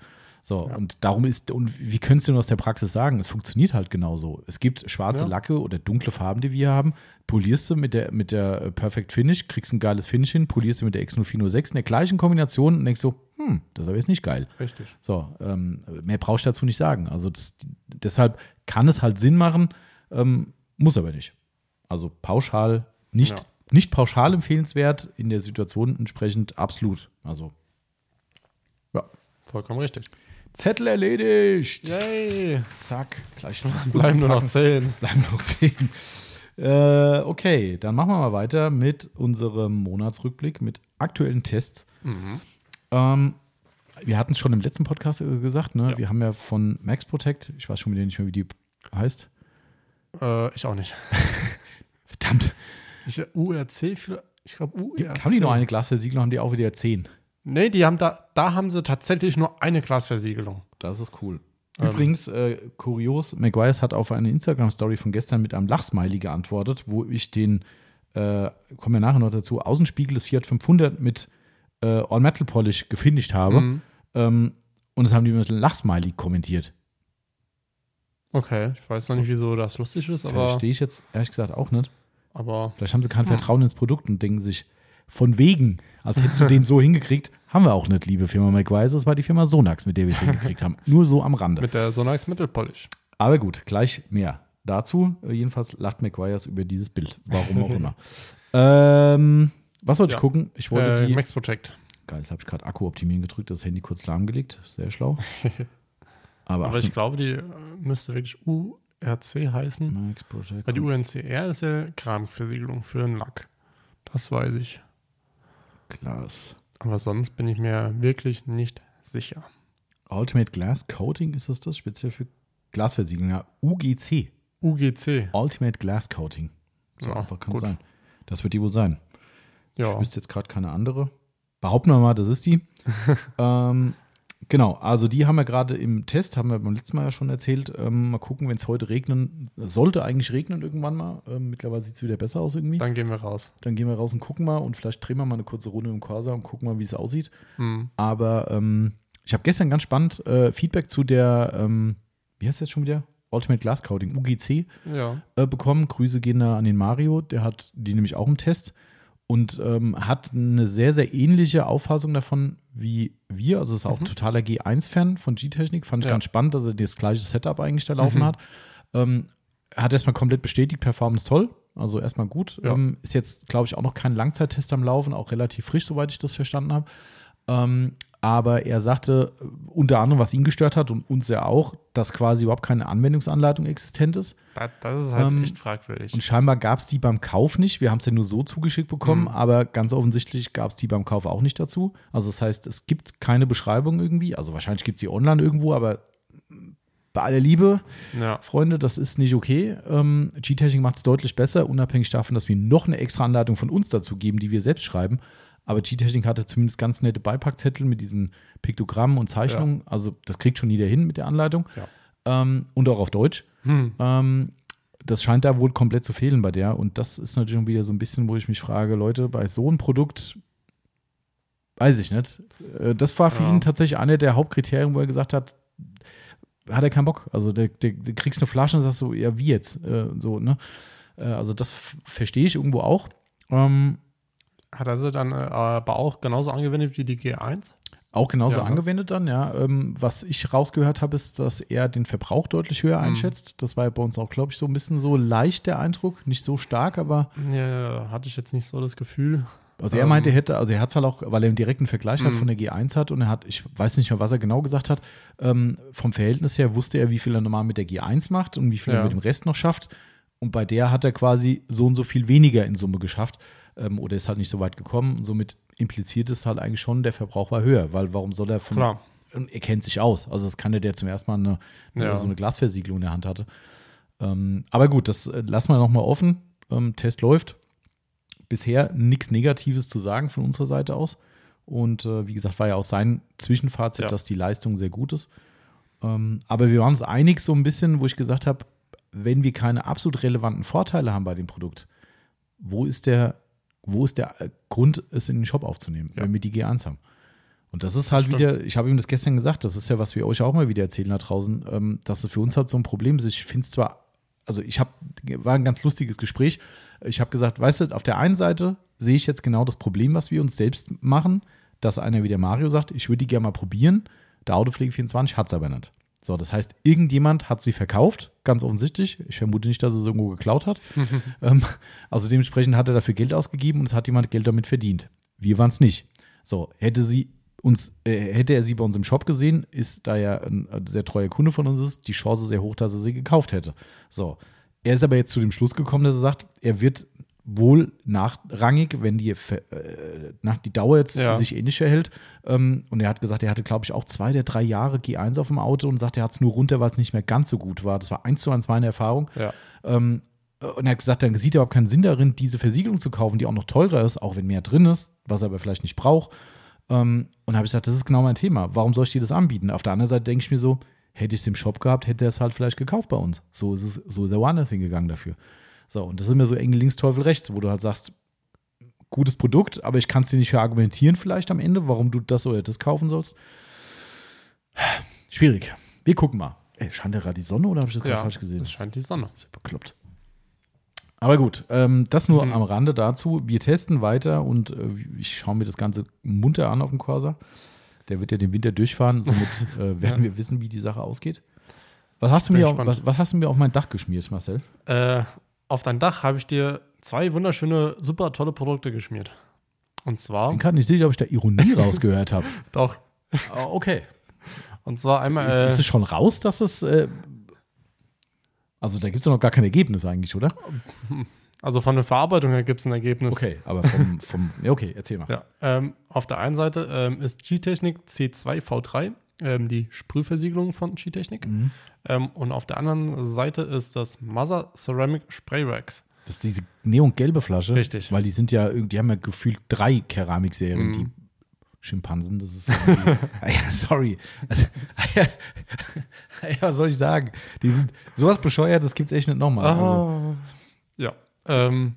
So, Ja. und darum ist, und wie könntest du denn aus der Praxis sagen? Es funktioniert halt genauso. Es gibt schwarze Ja. Lacke oder dunkle Farben, die wir haben. Polierst du mit der, mit der äh, Perfect Finish, kriegst ein geiles Finish hin, polierst du mit der X0406 in der gleichen Kombination und denkst so, hm, das ist aber jetzt nicht geil. Richtig. So, ähm, mehr brauche ich dazu nicht sagen. Also das, deshalb kann es halt Sinn machen, ähm, muss aber nicht. Also pauschal nicht, Ja. nicht pauschal empfehlenswert, in der Situation entsprechend absolut. Also ja. Vollkommen richtig. Zettel erledigt. Yay! Zack, gleich noch Bleiben nur noch zehn. Bleiben noch zehn. Äh, okay, dann machen wir mal weiter mit unserem Monatsrückblick, mit aktuellen Tests. Mhm. Ähm, wir hatten es schon im letzten Podcast äh, gesagt, ne? Ja. Wir haben ja von Max Protect, ich weiß schon wieder nicht mehr, wie die heißt. Äh, ich auch nicht. Verdammt. Ich, URC, für, ich glaube URC. Haben die noch eine Glasversiegelung, haben die auch wieder 10. Nee, die haben da, da haben sie tatsächlich nur eine Glasversiegelung. Das ist cool. Ähm. Übrigens, äh, kurios, McGuire's hat auf eine Instagram-Story von gestern mit einem Lachsmiley geantwortet, wo ich den, äh, kommen wir nachher noch dazu, Außenspiegel des Fiat 500 mit äh, All-Metal-Polish gefinisht habe. Mhm. Ähm, und das haben die mit einem Lachsmiley kommentiert. Okay, ich weiß noch nicht, wieso das lustig ist, aber, Verstehe ich jetzt ehrlich gesagt auch nicht. aber Vielleicht haben sie kein. Vertrauen ins Produkt und denken sich, von wegen, als hättest du den so hingekriegt, haben wir auch nicht, liebe Firma McWise. Das war die Firma Sonax, mit der wir es hingekriegt haben. Nur so am Rande. mit der Sonax Mittelpolish. Aber gut, gleich mehr dazu. Äh, Jedenfalls lacht McGuire's über dieses Bild. Warum auch immer. ähm, was wollte Ja. ich gucken? Ich wollte Äh, die. Max Protect. Geil, jetzt habe ich gerade Akku optimieren gedrückt, das Handy kurz lahmgelegt. Sehr schlau. Aber, Aber ich Achtung, glaube, die äh, müsste wirklich URC heißen. Max Protect. Weil die UNCR ist ja Keramikversiegelung für einen Lack. Das weiß ich. Glas. Aber sonst bin ich mir wirklich nicht sicher. Ultimate Glass Coating ist das das? Speziell für Glasversiegelung. Ja, UGC. UGC. Ultimate Glass Coating. So Ja, einfach kann gut. sein. Das wird die wohl sein. Ja. Ich wüsste jetzt gerade keine andere. Behaupten wir mal, das ist die. ähm, genau, also die haben wir gerade im Test, haben wir beim letzten Mal ja schon erzählt. Ähm, mal gucken, wenn es heute regnen, sollte eigentlich regnen irgendwann mal. Ähm, mittlerweile sieht es wieder besser aus irgendwie. Dann, Dann gehen wir raus. gehen wir raus und gucken mal und vielleicht drehen wir mal eine kurze Runde im Corsa und gucken mal, wie es aussieht. Hm. Aber ähm, ich habe gestern ganz spannend äh, Feedback zu der, ähm, wie heißt das jetzt schon wieder? Ultimate Glass Coating, UGC Ja. äh, bekommen. Grüße gehen da an den Mario, der hat die nämlich auch im Test und ähm, hat eine sehr, sehr ähnliche Auffassung davon wie wir. Also ist auch Mhm. totaler G1-Fan von G-Technik. Fand ich Ja. ganz spannend, dass er das gleiche Setup eigentlich da laufen Mhm. hat. Ähm, hat erstmal komplett bestätigt, Performance toll. Also erstmal gut. Ja. Ähm, ist jetzt, glaube ich, auch noch kein Langzeittest am Laufen, auch relativ frisch, soweit ich das verstanden habe. Ähm, aber er sagte unter anderem, was ihn gestört hat und uns ja auch, dass quasi überhaupt keine Anwendungsanleitung existent ist. Das, das ist halt Ähm, echt fragwürdig. Und scheinbar gab es die beim Kauf nicht. Wir haben es ja nur so zugeschickt bekommen, Mhm. aber ganz offensichtlich gab es die beim Kauf auch nicht dazu. Also das heißt, es gibt keine Beschreibung irgendwie. Also wahrscheinlich gibt es die online irgendwo, aber bei aller Liebe, ja. Freunde, das ist nicht okay. Ähm, G-Technik macht es deutlich besser, unabhängig davon, dass wir noch eine extra Anleitung von uns dazu geben, die wir selbst schreiben. Aber G-Technik hatte zumindest ganz nette Beipackzettel mit diesen Piktogrammen und Zeichnungen. Also das kriegt schon jeder hin mit der Anleitung. Ja. Ähm, und auch auf Deutsch. Hm. Ähm, das scheint da wohl komplett zu fehlen bei der. Und das ist natürlich schon wieder so ein bisschen, wo ich mich frage, Leute, bei so einem Produkt, weiß ich nicht. Äh, Das war für Ja. ihn tatsächlich einer der Hauptkriterien, wo er gesagt hat, hat er keinen Bock. Also der, der, der kriegst eine Flasche und sagst so, ja, wie jetzt? Äh, so, ne? Äh, also das verstehe ich irgendwo auch. Ähm, Hat er sie dann äh, aber auch genauso angewendet wie die G1? Auch genauso Ja, ne? angewendet dann, ja. Ähm, was ich rausgehört habe, ist, dass er den Verbrauch deutlich höher Mhm. einschätzt. Das war ja bei uns auch, glaube ich, so ein bisschen so leicht der Eindruck. Nicht so stark, aber Ja, hatte ich jetzt nicht so das Gefühl. Also er Ähm. meinte, er hätte, also er hat zwar auch, weil er einen direkten Vergleich hat Mhm. von der G1 hat und er hat, ich weiß nicht mehr, was er genau gesagt hat, ähm, vom Verhältnis her wusste er, wie viel er normal mit der G1 macht und wie viel er Ja. mit dem Rest noch schafft. Und bei der hat er quasi so und so viel weniger in Summe geschafft ähm, oder ist halt nicht so weit gekommen. Und somit impliziert es halt eigentlich schon, der Verbrauch war höher, weil warum soll er von, Klar. er kennt sich aus. Also das kann der, der zum ersten Mal eine, eine, Ja. so eine Glasversiegelung in der Hand hatte. Ähm, aber gut, das äh, lassen wir nochmal offen. Ähm, Test läuft. Bisher nichts Negatives zu sagen von unserer Seite aus. Und äh, wie gesagt, war ja auch sein Zwischenfazit, Ja. dass die Leistung sehr gut ist. Ähm, aber wir waren uns einig so ein bisschen, wo ich gesagt habe, wenn wir keine absolut relevanten Vorteile haben bei dem Produkt, wo ist der, wo ist der äh, Grund, es in den Shop aufzunehmen, Ja. wenn wir die G1 haben? Und das ist halt Stimmt. wieder, ich habe ihm das gestern gesagt, das ist ja, was wir euch auch mal wieder erzählen da draußen, ähm, dass es für uns halt so ein Problem ist. Ich finde es zwar, also ich habe, war ein ganz lustiges Gespräch. Ich habe gesagt, weißt du, auf der einen Seite sehe ich jetzt genau das Problem, was wir uns selbst machen, dass einer wie der Mario sagt, ich würde die gerne mal probieren. Der Autopflege 24 hat es aber nicht. So, das heißt, irgendjemand hat sie verkauft, ganz offensichtlich. Ich vermute nicht, dass er es irgendwo geklaut hat. ähm, also dementsprechend hat er dafür Geld ausgegeben und es hat jemand Geld damit verdient. Wir waren es nicht. So, hätte sie uns, äh, hätte er sie bei uns im Shop gesehen, ist da ja ein, ein sehr treuer Kunde von uns ist, die Chance sehr hoch, dass er sie gekauft hätte. So, er ist aber jetzt zu dem Schluss gekommen, dass er sagt, er wird wohl nachrangig, wenn die, äh, nach, die Dauer jetzt Ja. sich ähnlich verhält. Ähm, und er hat gesagt, er hatte, glaube ich, auch zwei der drei Jahre G1 auf dem Auto und sagt, er hat es nur runter, weil es nicht mehr ganz so gut war. Das war eins zu eins meine Erfahrung. Ja. Ähm, und er hat gesagt, dann sieht er überhaupt keinen Sinn darin, diese Versiegelung zu kaufen, die auch noch teurer ist, auch wenn mehr drin ist, was er aber vielleicht nicht braucht. Ähm, und da habe ich gesagt, das ist genau mein Thema. Warum soll ich dir das anbieten? Auf der anderen Seite denke ich mir so, hätte ich es im Shop gehabt, hätte er es halt vielleicht gekauft bei uns. So ist es, so ist er woanders hingegangen dafür. So, und das ist immer so eng links, Teufel rechts, wo du halt sagst, gutes Produkt, aber ich kann es dir nicht für argumentieren vielleicht am Ende, warum du das oder das kaufen sollst. Schwierig. Wir gucken mal. Ey, scheint ja gerade die Sonne oder habe ich das gerade Ja, falsch gesehen? es scheint die Sonne. Ist ja bekloppt. Aber gut, ähm, das nur Mhm. am Rande dazu. Wir testen weiter und äh, ich schaue mir das Ganze munter an auf dem Corsa. Der wird ja den Winter durchfahren, somit äh, werden wir wissen, wie die Sache ausgeht. Was hast, du mir auf, was, was hast du mir auf mein Dach geschmiert, Marcel? Äh, auf dein Dach habe ich dir zwei wunderschöne, super tolle Produkte geschmiert. Und Ich zwar, bin gerade nicht sicher, ob ich da Ironie rausgehört habe. doch, Ah, okay. und zwar einmal, Ist, äh, ist es schon raus, dass es. Äh, also, da gibt es noch gar kein Ergebnis eigentlich, oder? also von der Verarbeitung her gibt es ein Ergebnis. Okay, aber vom. vom ja, okay, erzähl mal. Ja, ähm, auf der einen Seite ähm, ist G-Technik C2V3, ähm, die Sprühversiegelung von G-Technik. Mhm. Ähm, und auf der anderen Seite ist das Mother Ceramic Spray Wax. Das ist diese neongelbe Flasche. Richtig. Weil die sind ja, irgendwie- die haben ja gefühlt drei Keramikserien, Mhm. die Schimpansen, das ist Ah ja, sorry. was soll ich sagen? Die sind sowas bescheuert, das gibt's echt nicht nochmal. Also, Ah. Ja. Ähm,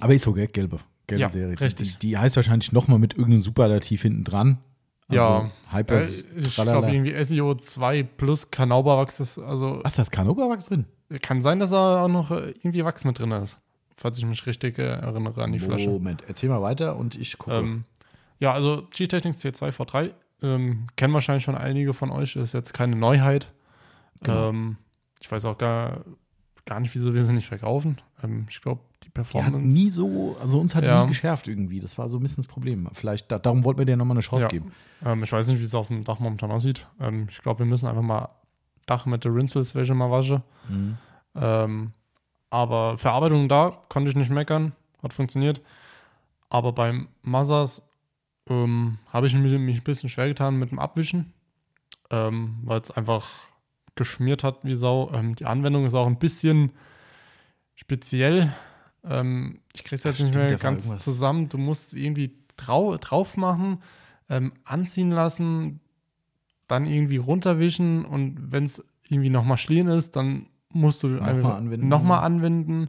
aber ist so, gell? Gelbe. Gelbe Ja, Serie. Richtig. Die, die heißt wahrscheinlich nochmal mit irgendeinem Superlativ hinten dran. Also ja. Hyper. äh, ich glaube irgendwie SEO 2 plus Kanauberwachs ist, also Was, da ist Kanoberwachs drin? kann sein, dass da auch noch äh, irgendwie Wachs mit drin ist. Falls ich mich richtig äh, erinnere an die Flasche. Moment, erzähl mal weiter und ich gucke. Ähm, ja, also G-Technik C2V3 ähm, kennen wahrscheinlich schon einige von euch, ist jetzt keine Neuheit. Genau. Ähm, ich weiß auch gar, gar nicht, wieso wir sie nicht verkaufen. Ähm, ich glaube, die Die Performance. hat nie so, also uns hat die Ja. nie geschärft irgendwie. Das war so ein bisschen das Problem. Vielleicht, da, darum wollten wir dir nochmal eine Chance Ja. geben. ähm, ich weiß nicht, wie es auf dem Dach momentan aussieht. Ähm, ich glaube, wir müssen einfach mal Dach mit der Rinsels welche mal waschen. Mhm. Ähm, aber Verarbeitung da konnte ich nicht meckern, hat funktioniert. Aber beim Mothers ähm, habe ich mich, mich ein bisschen schwer getan mit dem Abwischen, ähm, weil es einfach geschmiert hat wie Sau. Ähm, die Anwendung ist auch ein bisschen speziell. Ähm, ich kriege es jetzt Ach, nicht stimmt, mehr ganz zusammen. Du musst irgendwie drau drauf machen, ähm, anziehen lassen, dann irgendwie runterwischen und wenn es irgendwie nochmal schlieren ist, dann musst du Nochmal einfach anwenden. nochmal anwenden.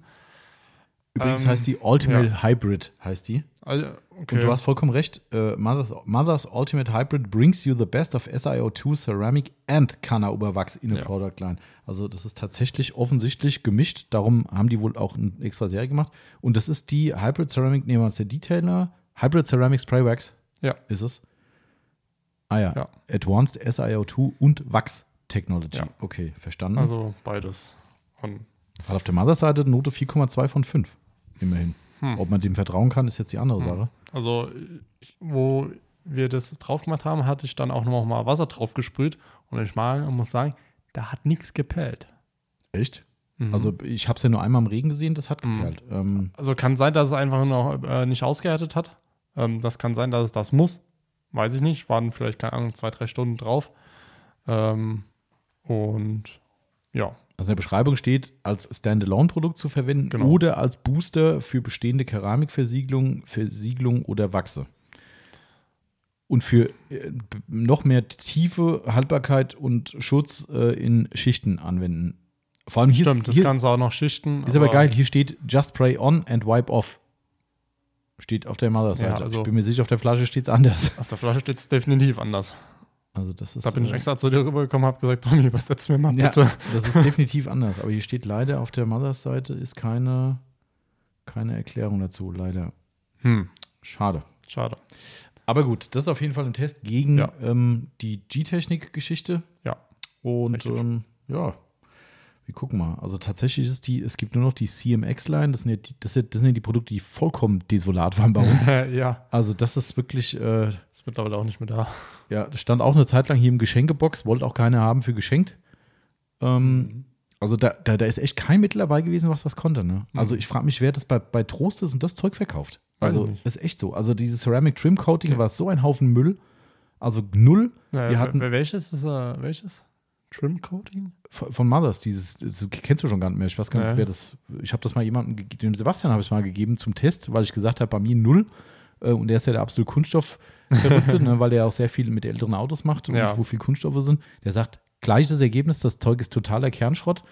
Übrigens Ähm, heißt die Ultimate Hybrid, heißt die. Also, okay. Und du hast vollkommen recht. Äh, Mother's, Mother's Ultimate Hybrid brings you the best of SiO2, Ceramic and Kanna-Oberwachs in a Ja. product line. Also das ist tatsächlich offensichtlich gemischt. Darum haben die wohl auch eine extra Serie gemacht. Und das ist die Hybrid Ceramic, nehmen wir uns der Detailer. Hybrid Ceramic Spray Wax Ja. ist es. Ah ja. Ja. Advanced SiO2 und Wachs Technology. Ja. Okay, verstanden. also beides. Und Hat auf der Mother-Seite Note 4,2 von 5. Immerhin. Hm. Ob man dem vertrauen kann, ist jetzt die andere Hm. Sache. Also, wo wir das drauf gemacht haben, hatte ich dann auch noch mal Wasser drauf gesprüht. Und ich mal muss sagen, da hat nichts gepellt. Echt? Mhm. Also ich habe es ja nur einmal im Regen gesehen, das hat Mhm. gepellt. Ähm, Also kann sein, dass es einfach noch äh, nicht ausgehärtet hat. Ähm, das kann sein, dass es das muss. Weiß ich nicht. Waren vielleicht, keine Ahnung, zwei, drei Stunden drauf. Ähm, und ja, also in der Beschreibung steht, als Standalone-Produkt zu verwenden Genau. oder als Booster für bestehende Keramikversiegelung, Versiegelung oder Wachse. Und für äh, noch mehr Tiefe, Haltbarkeit und Schutz äh, in Schichten anwenden. Vor allem hier, stimmt. Das hier Ganze auch noch schichten. ist aber geil, hier steht Just Spray on and wipe off. Steht auf der Mother-Seite. Ja, also- ich bin mir sicher, auf der Flasche steht es anders. Auf der Flasche steht es definitiv anders. Also das ist, Da bin ich äh, extra zu dir rübergekommen und habe gesagt, Tommy, übersetz mir mal Ja, bitte. das ist definitiv anders. Aber hier steht leider auf der Mothers-Seite ist keine, keine Erklärung dazu, leider. Hm, Schade. schade. Aber gut, das ist auf jeden Fall ein Test gegen Ja. ähm, die G-Technik-Geschichte. Ja. Und ähm, ja, wir gucken mal. Also tatsächlich ist die, es gibt nur noch die CMX-Line. Das, sind ja die- das, sind- das sind ja die Produkte, die vollkommen desolat waren bei uns. ja, Also das ist wirklich, äh, ist mittlerweile auch nicht mehr da. ja, das stand auch eine Zeit lang hier im Geschenkebox, wollte auch keiner haben für geschenkt. Ähm, Also da, da, da ist echt kein Mittel dabei gewesen, was was konnte. Ne? Also Mhm. ich frage mich, wer das bei, bei Trost ist und das Zeug verkauft. Also ist echt so. Also dieses Ceramic Trim Coating Ja. war so ein Haufen Müll. Also null Äh, Wir hatten- welches ist äh, welches? Trim Coating? von Mothers. Dieses, das kennst du schon gar nicht mehr. Ich weiß gar nicht, Ja. wer das. Ich habe das mal jemandem, dem Sebastian habe ich es mal gegeben zum Test, weil ich gesagt habe, bei mir null. Äh, Und der ist ja der absolute Kunststoffverrückte, ne, weil der auch sehr viel mit älteren Autos macht und Ja. wo viel Kunststoffe sind. Der sagt, gleiches Ergebnis, das Zeug ist totaler Kernschrott.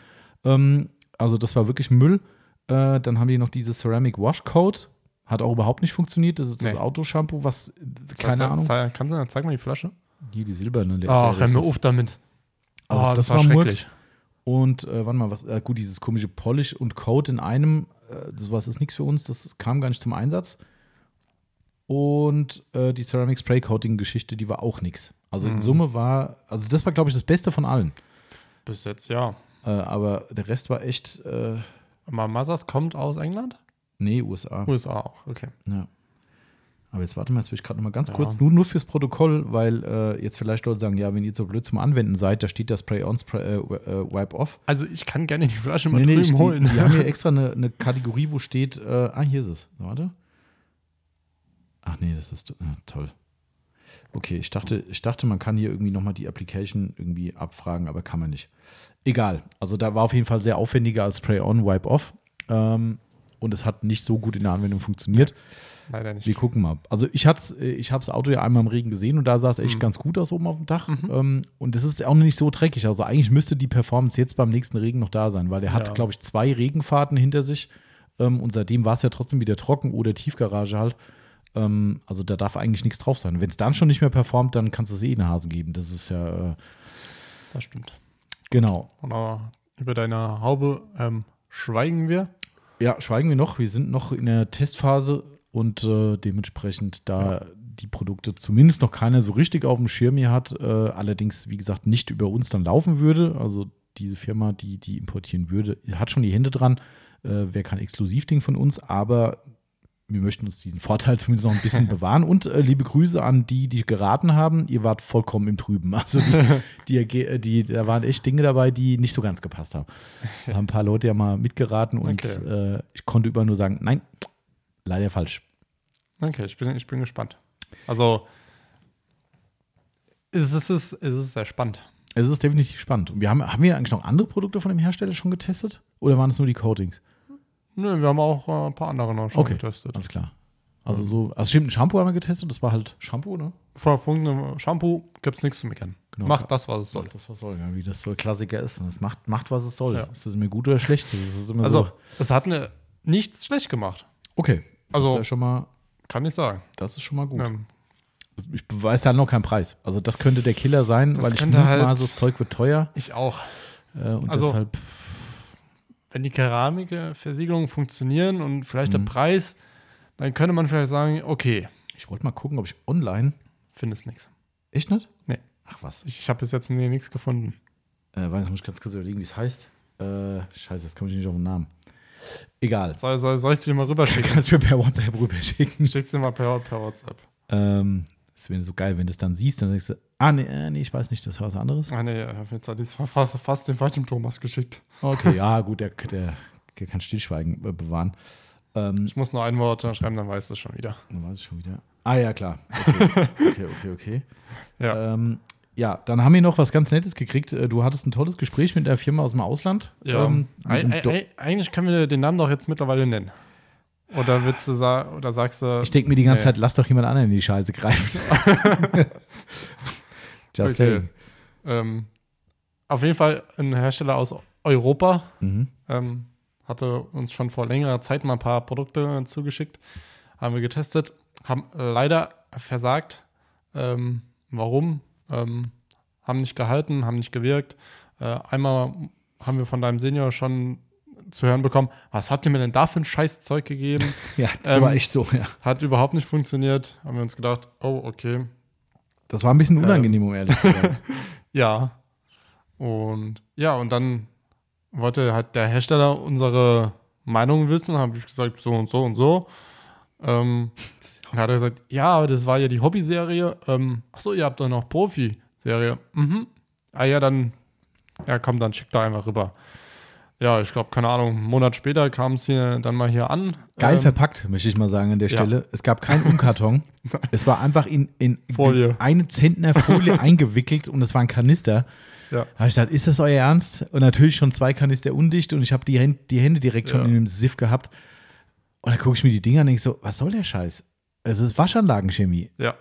Ähm, also das war wirklich Müll. Äh, dann haben die noch dieses Ceramic Wash Coat. Hat auch überhaupt nicht funktioniert. Das ist das Nee. Autoshampoo, was, keine Zeig- Ahnung. Zeig, kannst du, zeig mal die Flasche. Die, die silberne. Ach, hör mir auf damit. Also Oh, das, war Murks. Und äh, warte mal, was, äh, gut, dieses komische Polish und Coat in einem, äh, sowas ist nichts für uns, das kam gar nicht zum Einsatz. Und äh, die Ceramic Spray Coating Geschichte, die war auch nichts. Also in Mhm. Summe war, also das war, glaube ich, das Beste von allen. Bis jetzt, ja. Äh, aber der Rest war echt, äh, Aber Mazas kommt aus England? nee, USA. USA auch, okay. Ja. Aber jetzt warte mal, jetzt will ich gerade noch mal ganz Ja. kurz, nur, nur fürs Protokoll, weil äh, jetzt vielleicht Leute sagen, ja, wenn ihr so blöd zum Anwenden seid, da steht das Spray on, Spray, äh, äh, Wipe off. Also ich kann gerne die Flasche mal Nee, nee, drüben die, holen. die haben hier extra eine, eine Kategorie, wo steht, äh, ah, hier ist es. Warte. Ach nee, das ist ah, toll. Okay, ich dachte, ich dachte, man kann hier irgendwie nochmal die Application irgendwie abfragen, aber kann man nicht. Egal. Also da war auf jeden Fall sehr aufwendiger als Spray On, Wipe Off. Ähm, und es hat nicht so gut in der Anwendung funktioniert. Leider nicht. Wir gucken mal. Also ich hatte ich habe das Auto ja einmal im Regen gesehen und da sah es echt Mhm. ganz gut aus oben auf dem Dach. Ähm, und es ist auch noch nicht so dreckig. Also eigentlich müsste die Performance jetzt beim nächsten Regen noch da sein, weil er hat, Ja. glaube ich, zwei Regenfahrten hinter sich. Ähm, und seitdem war es ja trotzdem wieder trocken oder Tiefgarage halt. Ähm, also da darf eigentlich nichts drauf sein. Wenn es dann schon nicht mehr performt, dann kannst du es eh in den Hasen geben. Das ist ja, äh, Das stimmt. genau. Und aber über deine Haube ähm, schweigen wir. Ja, schweigen wir noch. Wir sind noch in der Testphase und äh, dementsprechend, da die Produkte zumindest noch keiner so richtig auf dem Schirm hier hat, äh, allerdings, wie gesagt, nicht über uns dann laufen würde. Also diese Firma, die die importieren würde, hat schon die Hände dran. Äh, Wäre kein Exklusivding von uns, aber wir möchten uns diesen Vorteil zumindest noch ein bisschen bewahren. Und äh, liebe Grüße an die, die geraten haben. Ihr wart vollkommen im Trüben. Also die, die, die, da waren echt Dinge dabei, die nicht so ganz gepasst haben. Da haben ein paar Leute ja mal mitgeraten und Okay. äh, ich konnte überall nur sagen, nein, leider falsch. Okay, ich bin, ich bin gespannt. Also es ist, es ist, es ist sehr spannend. Es ist definitiv spannend. Und wir haben, haben wir eigentlich noch andere Produkte von dem Hersteller schon getestet? Oder waren es nur die Coatings? Nö, wir haben auch äh, ein paar andere noch schon Okay. getestet. Alles klar. Also so, also stimmt, ein Shampoo haben wir getestet, das war halt Shampoo, ne? Vor folgendem Shampoo gibt es nichts zu meckern. Genau. Macht das, was es soll. Das was soll, ja, wie das so Klassiker ist. Es macht, macht, was es soll. Ja. Ist das mir gut oder schlecht? Also, so. es hat mir nichts schlecht gemacht. Okay. Also- das ist ja schon mal, Kann ich sagen. das ist schon mal gut. Ähm, Ich weiß halt noch keinen Preis. Also das könnte der Killer sein, Das weil ich halt- mutmaße, das Zeug wird teuer. ich auch. Äh, und Also- deshalb, Wenn die Keramikversiegelungen funktionieren und vielleicht der Mhm. Preis, dann könnte man vielleicht sagen, okay, ich wollte mal gucken, ob ich online. findest nichts. Echt nicht? Nee. Ach was. Ich, ich habe bis jetzt nichts gefunden. Äh, weiß, muss ich ganz kurz überlegen, wie es heißt. Äh, scheiße, jetzt komme ich nicht auf den Namen. Egal. Soll, soll, soll ich dir mal rüberschicken? Kannst du mir per WhatsApp rüberschicken. Schick's dir mal per, per WhatsApp. Ähm, das wäre so geil, wenn du es dann siehst, dann denkst du, ah, nee, äh, nee, ich weiß nicht, das war was anderes. Ah, nee, ich habe jetzt hat fast, fast den falschen Thomas geschickt. Okay, ja, gut, der, der, der kann Stillschweigen äh, bewahren. Ähm, Ich muss nur ein Wort schreiben, dann weißt du es schon wieder. dann weiß ich schon wieder. Ah, ja, klar. Okay, okay, okay. okay. Ja. Ähm, ja, dann haben wir noch was ganz Nettes gekriegt. Äh, Du hattest ein tolles Gespräch mit der Firma aus dem Ausland. ja. Ähm, do- ei- eigentlich können wir den Namen doch jetzt mittlerweile nennen. Oder willst du sa oder sagst du. ich denke mir die ganze Nee. Zeit, lass doch jemand anderen in die Scheiße greifen. Just Okay. ähm, auf jeden Fall ein Hersteller aus Europa. Mhm. Ähm, hatte uns schon vor längerer Zeit mal ein paar Produkte zugeschickt. Haben wir getestet. Haben leider versagt. Ähm, warum? Ähm, haben nicht gehalten, haben nicht gewirkt. Äh, einmal haben wir von deinem Senior schon zu hören bekommen, was habt ihr mir denn da für ein Scheißzeug gegeben? Ja, das Ähm, war echt so, ja. Hat überhaupt nicht funktioniert. Haben wir uns gedacht, oh, okay. Das war ein bisschen unangenehm, um ehrlich zu sein. Ja. Und ja, und dann wollte halt der Hersteller unsere Meinung wissen. Habe ich gesagt, so und so und so. Ähm, und hat er gesagt, ja, aber das war ja die Hobby-Serie. Ähm, achso, ihr habt doch noch Profi-Serie. Mhm. Ah ja, dann, ja komm, dann schickt da einfach rüber. Ja, ich glaube, keine Ahnung, einen Monat später kam es hier dann mal hier an. Geil Ähm, verpackt, möchte ich mal sagen an der ja. Stelle. Es gab keinen Umkarton. es war einfach in, in Folie. eine Zentner Folie eingewickelt und es war ein Kanister. Ja. Da habe ich gedacht, ist das euer Ernst? Und natürlich schon zwei Kanister undicht und ich habe die, Hände- die Hände direkt schon Ja. in dem Siff gehabt. Und dann gucke ich mir die Dinger an und denke so, was soll der Scheiß? Es ist Waschanlagenchemie. Ja,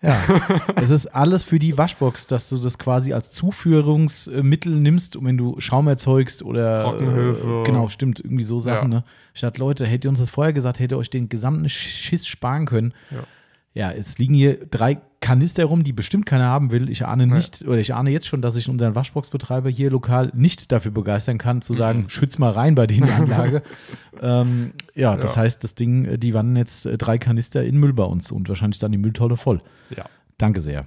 Ja, es ist alles für die Waschbox, dass du das quasi als Zuführungsmittel nimmst, wenn du Schaum erzeugst oder Trockenhilfe. Äh, genau, stimmt, irgendwie so Sachen. Ja. Ne? Dachte, Leute, hättet ihr uns das vorher gesagt, hättet ihr euch den gesamten Schiss sparen können. Ja. Ja, jetzt liegen hier drei Kanister rum, die bestimmt keiner haben will. Ich ahne nicht, oder ich ahne jetzt schon, dass ich unseren Waschboxbetreiber hier lokal nicht dafür begeistern kann, zu sagen, Mhm. schütz mal rein bei in die Anlage. ähm, ja, das Ja. heißt, das Ding, äh, die wandern jetzt äh, drei Kanister in Müll bei uns und wahrscheinlich ist dann die Mülltonne voll. ja, Danke sehr.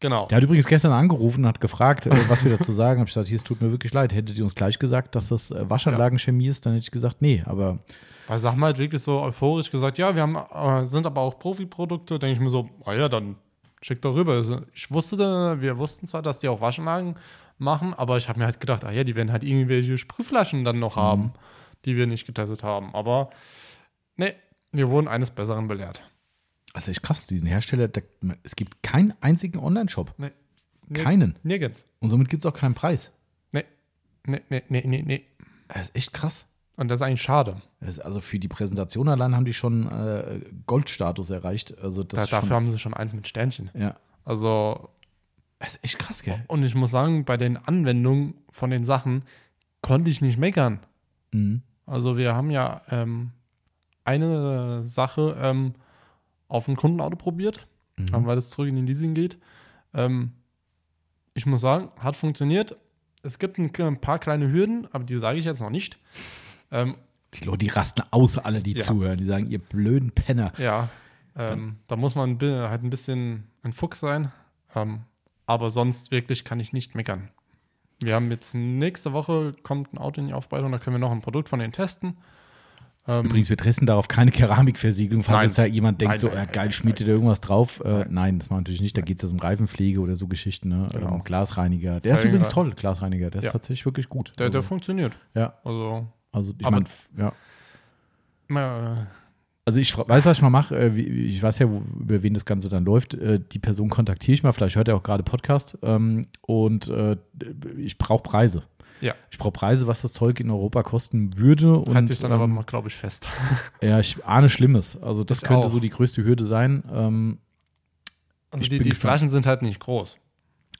genau. Der hat übrigens gestern angerufen und hat gefragt, äh, was wir dazu sagen. Hab ich gesagt, hier, es tut mir wirklich leid. Hättet ihr uns gleich gesagt, dass das Waschanlagenchemie ist, dann hätte ich gesagt, nee, aber Weil Sachen halt wirklich so euphorisch gesagt, ja, wir haben, äh, sind aber auch Profi-Produkte. Denke ich mir so, ah ja, dann schick doch rüber. Also ich wusste, wir wussten zwar, dass die auch Waschanlagen machen, aber ich habe mir halt gedacht, ah ja, die werden halt irgendwelche Sprühflaschen dann noch haben, die wir nicht getestet haben. Aber nee, wir wurden eines Besseren belehrt. das ist echt krass, diesen Hersteller, der, es gibt keinen einzigen Online-Shop. Nee, Keinen. Nirgends. Und somit gibt es auch keinen Preis. Nee. Nee, nee, nee, nee, nee. Das ist echt krass. Und das ist eigentlich schade. Also für die Präsentation allein haben die schon äh, Goldstatus erreicht. Also das Da, dafür haben sie schon eins mit Sternchen. ja, Also, das ist echt krass, gell? und ich muss sagen, bei den Anwendungen von den Sachen konnte ich nicht meckern. Mhm. Also wir haben ja ähm, eine Sache ähm, auf ein Kundenauto probiert, Mhm. ähm, weil es zurück in den Leasing geht. Ähm, ich muss sagen, hat funktioniert. Es gibt ein, ein paar kleine Hürden, aber die sage ich jetzt noch nicht. Ähm, Die Leute, die rasten aus, alle, die Ja. zuhören. Die sagen, ihr blöden Penner. ja, ähm, da muss man halt ein bisschen ein Fuchs sein. Ähm, aber sonst wirklich kann ich nicht meckern. Wir haben jetzt nächste Woche kommt ein Auto in die Aufbereitung, da können wir noch ein Produkt von denen testen. Ähm, Übrigens, wir testen darauf keine Keramikversiegelung, falls Nein. jetzt da jemand denkt, Nein, so, nein, geil, nein, schmiedet da irgendwas drauf. Äh, nein, das machen wir natürlich nicht. Da geht es um Reifenpflege oder so Geschichten. Ne? Genau. Ähm, Glasreiniger. Der ist Felgen- übrigens toll, Glasreiniger. Der ist Ja. tatsächlich wirklich gut. der, der also, funktioniert. ja, Also, also ich Aber- meine, ja. immer, Also ich weiß, was ich mal mache. Äh, Ich weiß ja, wo, über wen das Ganze dann läuft. Äh, Die Person kontaktiere ich mal. Vielleicht hört er auch gerade Podcast. Ähm, Und äh, ich brauche Preise. Ja. Ich brauche Preise, was das Zeug in Europa kosten würde. Und, halte ich dann aber ähm, mal, glaube ich, fest. Ja, ich ahne Schlimmes. Also das Ich könnte auch. so die größte Hürde sein. Ähm, Also die, die. Flaschen sind halt nicht groß.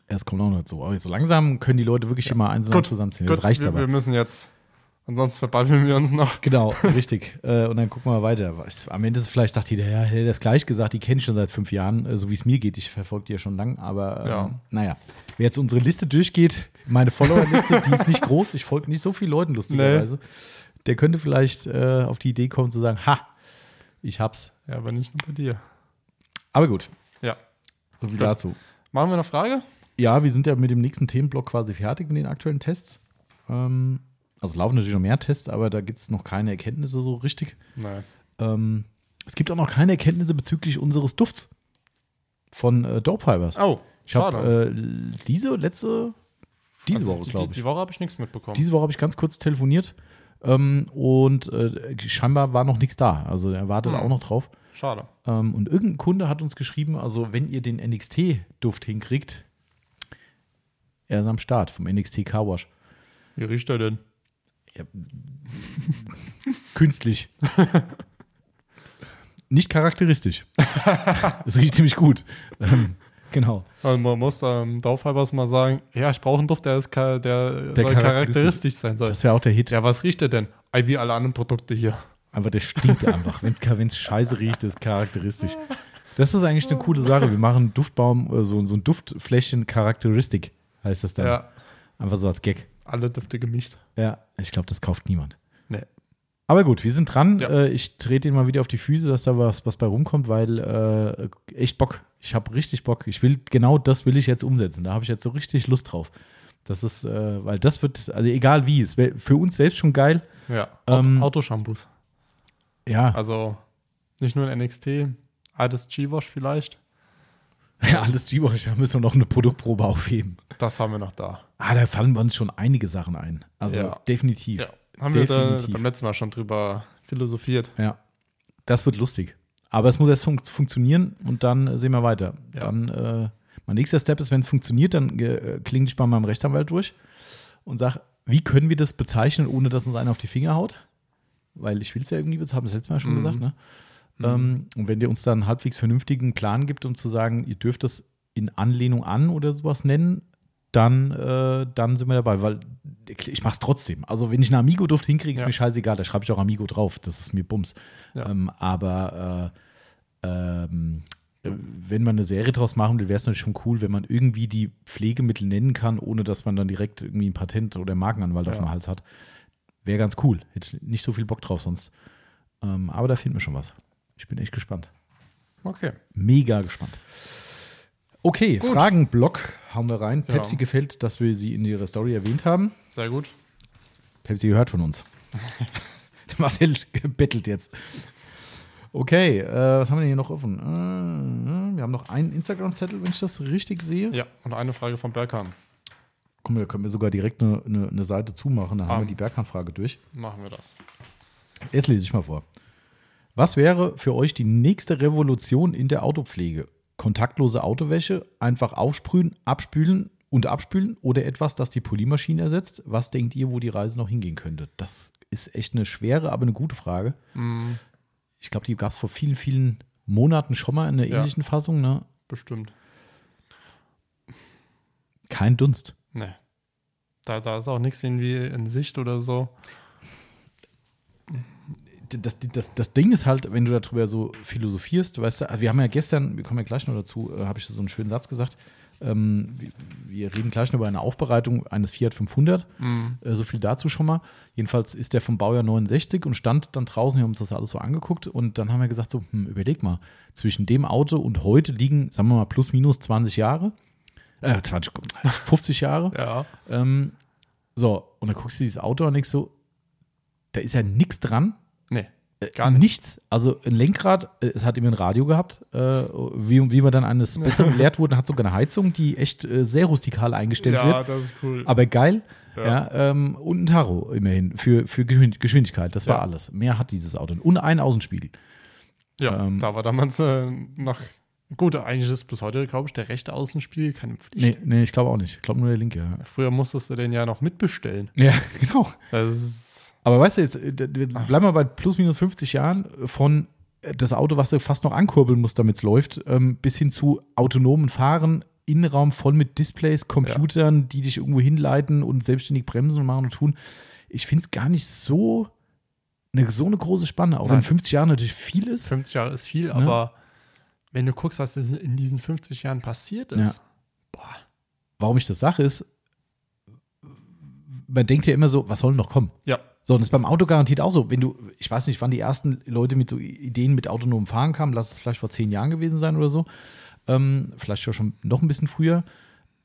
Es kommt auch noch dazu. Aber so langsam können die Leute wirklich immer eins und zusammenziehen. Das Gut, reicht wir, aber. wir müssen jetzt, ansonsten verballen wir uns noch. Genau, richtig. Äh, und dann gucken wir weiter. Was- Am Ende ist vielleicht sagt jeder, ja, hätte das gleich gesagt, die kenne ich schon seit fünf Jahren, äh, so wie es mir geht. Ich verfolge die ja schon lang, aber ähm, Ja. naja. Wer jetzt unsere Liste durchgeht, meine Follower-Liste, die ist nicht groß, ich folge nicht so vielen Leuten, lustigerweise. Der könnte vielleicht äh, auf die Idee kommen zu sagen, ha, ich hab's. Ja, aber nicht nur bei dir. Aber gut, Ja. so viel Gut. dazu. Machen wir eine Frage? Ja, wir sind ja mit dem nächsten Themenblock quasi fertig mit den aktuellen Tests. Ähm, Also laufen natürlich noch mehr Tests, aber da gibt es noch keine Erkenntnisse so richtig. Nein. Ähm, es gibt auch noch keine Erkenntnisse bezüglich unseres Dufts von äh, Dope Fibers. Oh, ich habe äh, diese letzte, diese Also Woche, glaube ich. die Woche habe ich nichts mitbekommen. Diese Woche habe ich ganz kurz telefoniert ähm, und äh, scheinbar war noch nichts da. Also er wartet Hm. auch noch drauf. Schade. Ähm, und irgendein Kunde hat uns geschrieben, also wenn ihr den NXT-Duft hinkriegt, er ist am Start vom NXT Car Wash. Wie riecht er denn? Ja, künstlich. Nicht charakteristisch. Das riecht ziemlich gut. Ähm, genau. Also man muss ähm, Dorfhalbers mal sagen, ja, ich brauche einen Duft, der, ist der, Der soll charakteristisch- charakteristisch sein soll. Das wäre auch der Hit. Ja, was riecht er denn? Wie alle anderen Produkte hier. Einfach, der stinkt einfach. Wenn es scheiße riecht, ist charakteristisch. Das ist eigentlich eine coole Sache. Wir machen Duftbaum, äh, so, so ein Duftfläschchen Charakteristik, heißt das dann. Ja, Einfach so als Gag. Alle Düfte gemischt. Ja, ich glaube, das kauft niemand. Nee. Aber gut, wir sind dran. Ja. Äh, ich trete ihn mal wieder auf die Füße, dass da was, was bei rumkommt, weil äh, echt Bock. Ich habe richtig Bock. Ich will, genau das will ich jetzt umsetzen. Da habe ich jetzt so richtig Lust drauf. Das ist, äh, weil das wird, also egal wie, es wäre für uns selbst schon geil. Ja, Ähm, Autoshampoos. Ja, Also nicht nur ein NXT, altes G-Wash vielleicht. ja alles G-Wash, da müssen wir noch eine Produktprobe aufheben. Das haben wir noch da. Ah, da fallen uns schon einige Sachen ein. Also Ja. definitiv. Ja, haben wir da Definitiv. beim letzten Mal schon drüber philosophiert. Ja, das wird lustig. Aber es muss erst fun funktionieren und dann äh, sehen wir weiter. Ja. Dann, äh, mein nächster Step ist, wenn es funktioniert, dann äh, klinge ich bei meinem Rechtsanwalt durch und sage, wie können wir das bezeichnen, ohne dass uns einer auf die Finger haut? Weil ich will es ja irgendwie, das haben wir das letzte Mal schon Mhm. gesagt, ne? Ähm, und wenn der uns dann einen halbwegs vernünftigen Plan gibt, um zu sagen, ihr dürft das in Anlehnung an oder sowas nennen, dann, äh, dann sind wir dabei, weil ich mache es trotzdem. Also wenn ich einen Amigo-Duft hinkriege, ist Ja. mir scheißegal, da schreibe ich auch Amigo drauf, das ist mir Bums. Ja. Ähm, aber äh, ähm, äh, wenn man eine Serie draus machen will, wäre es natürlich schon cool, wenn man irgendwie die Pflegemittel nennen kann, ohne dass man dann direkt irgendwie ein Patent oder Markenanwalt auf Ja. dem Hals hat. Wäre ganz cool. Hätte ich nicht so viel Bock drauf sonst. Ähm, aber da finden wir schon was. Ich bin echt gespannt. Okay. Mega gespannt. Okay, Gut. Fragenblock hauen wir rein. Ja. Pepsi gefällt, dass wir sie in ihrer Story erwähnt haben. Sehr gut. Pepsi gehört von uns. Der Marcel bettelt jetzt. Okay, äh, was haben wir denn hier noch offen? Äh, wir haben noch einen Instagram-Zettel, wenn ich das richtig sehe. Ja, und eine Frage von Berkan. Komm, da können wir sogar direkt eine, eine, eine Seite zumachen. Dann haben Ah. wir die Berghahn-Frage durch. Machen wir das. Jetzt lese ich mal vor. Was wäre für euch die nächste Revolution in der Autopflege? Kontaktlose Autowäsche, einfach aufsprühen, abspülen und abspülen oder etwas, das die Polymaschine ersetzt? Was denkt ihr, wo die Reise noch hingehen könnte? Das ist echt eine schwere, aber eine gute Frage. Mm, Ich glaube, die gab es vor vielen, vielen Monaten schon mal in einer Ja. ähnlichen Fassung. Ne? bestimmt. Kein Dunst. Nee. Da, da ist auch nichts irgendwie in Sicht oder so. Das, das, das Ding ist halt, wenn du darüber so philosophierst, weißt du, also wir haben ja gestern, wir kommen ja gleich noch dazu, äh, habe ich so einen schönen Satz gesagt. Ähm, wir, wir reden gleich noch über eine Aufbereitung eines Fiat 500. Mm, Äh, so viel dazu schon mal. Jedenfalls ist der vom Baujahr 69 und stand dann draußen, wir haben uns das alles so angeguckt und dann haben wir gesagt, so, hm, überleg mal, zwischen dem Auto und heute liegen, sagen wir mal, plus minus 20 Jahre. Äh, 20, 50 Jahre. ja. Ähm, so, und dann guckst du dieses Auto an und denkst so, da ist ja nichts dran. Nee. Äh, Gar nicht. Nichts. Also ein Lenkrad, äh, es hat immer ein Radio gehabt, äh, wie, wie wir dann eines Besseren gelehrt wurden, hat sogar eine Heizung, die echt äh, sehr rustikal eingestellt Ja, wird. das ist cool. Aber geil. Ja. Ja. ähm, und ein Taro immerhin für, für Geschwind- Geschwindigkeit. Das war Ja. alles. Mehr hat dieses Auto. Und ein Außenspiegel. ja, ähm, da war damals äh, noch. Gut, eigentlich ist bis heute, glaube ich, der rechte Außenspiegel keine Pflicht. Nee, nee ich glaube auch nicht. Ich glaube nur der linke. Ja, Früher musstest du den ja noch mitbestellen. ja genau. Das ist. Aber weißt du, jetzt äh, d- bleiben wir bei plus minus 50 Jahren von äh, das Auto, was du fast noch ankurbeln musst, damit es läuft, ähm, bis hin zu autonomen Fahren, Innenraum voll mit Displays, Computern, die dich irgendwo hinleiten und selbstständig bremsen und machen und tun. Ich finde es gar nicht so eine, so eine große Spanne, auch wenn Nein. 50 Jahre natürlich viel ist. 50 Jahre ist viel, Ne? aber wenn du guckst, was in diesen 50 Jahren passiert ist. Boah. Warum ich das sage, ist, man denkt ja immer so, was soll denn noch kommen? Ja. So, und das ist beim Auto garantiert auch so. Wenn du, ich weiß nicht, wann die ersten Leute mit so Ideen mit autonomem Fahren kamen, lass es vielleicht vor zehn Jahren gewesen sein oder so. Ähm, vielleicht schon noch ein bisschen früher.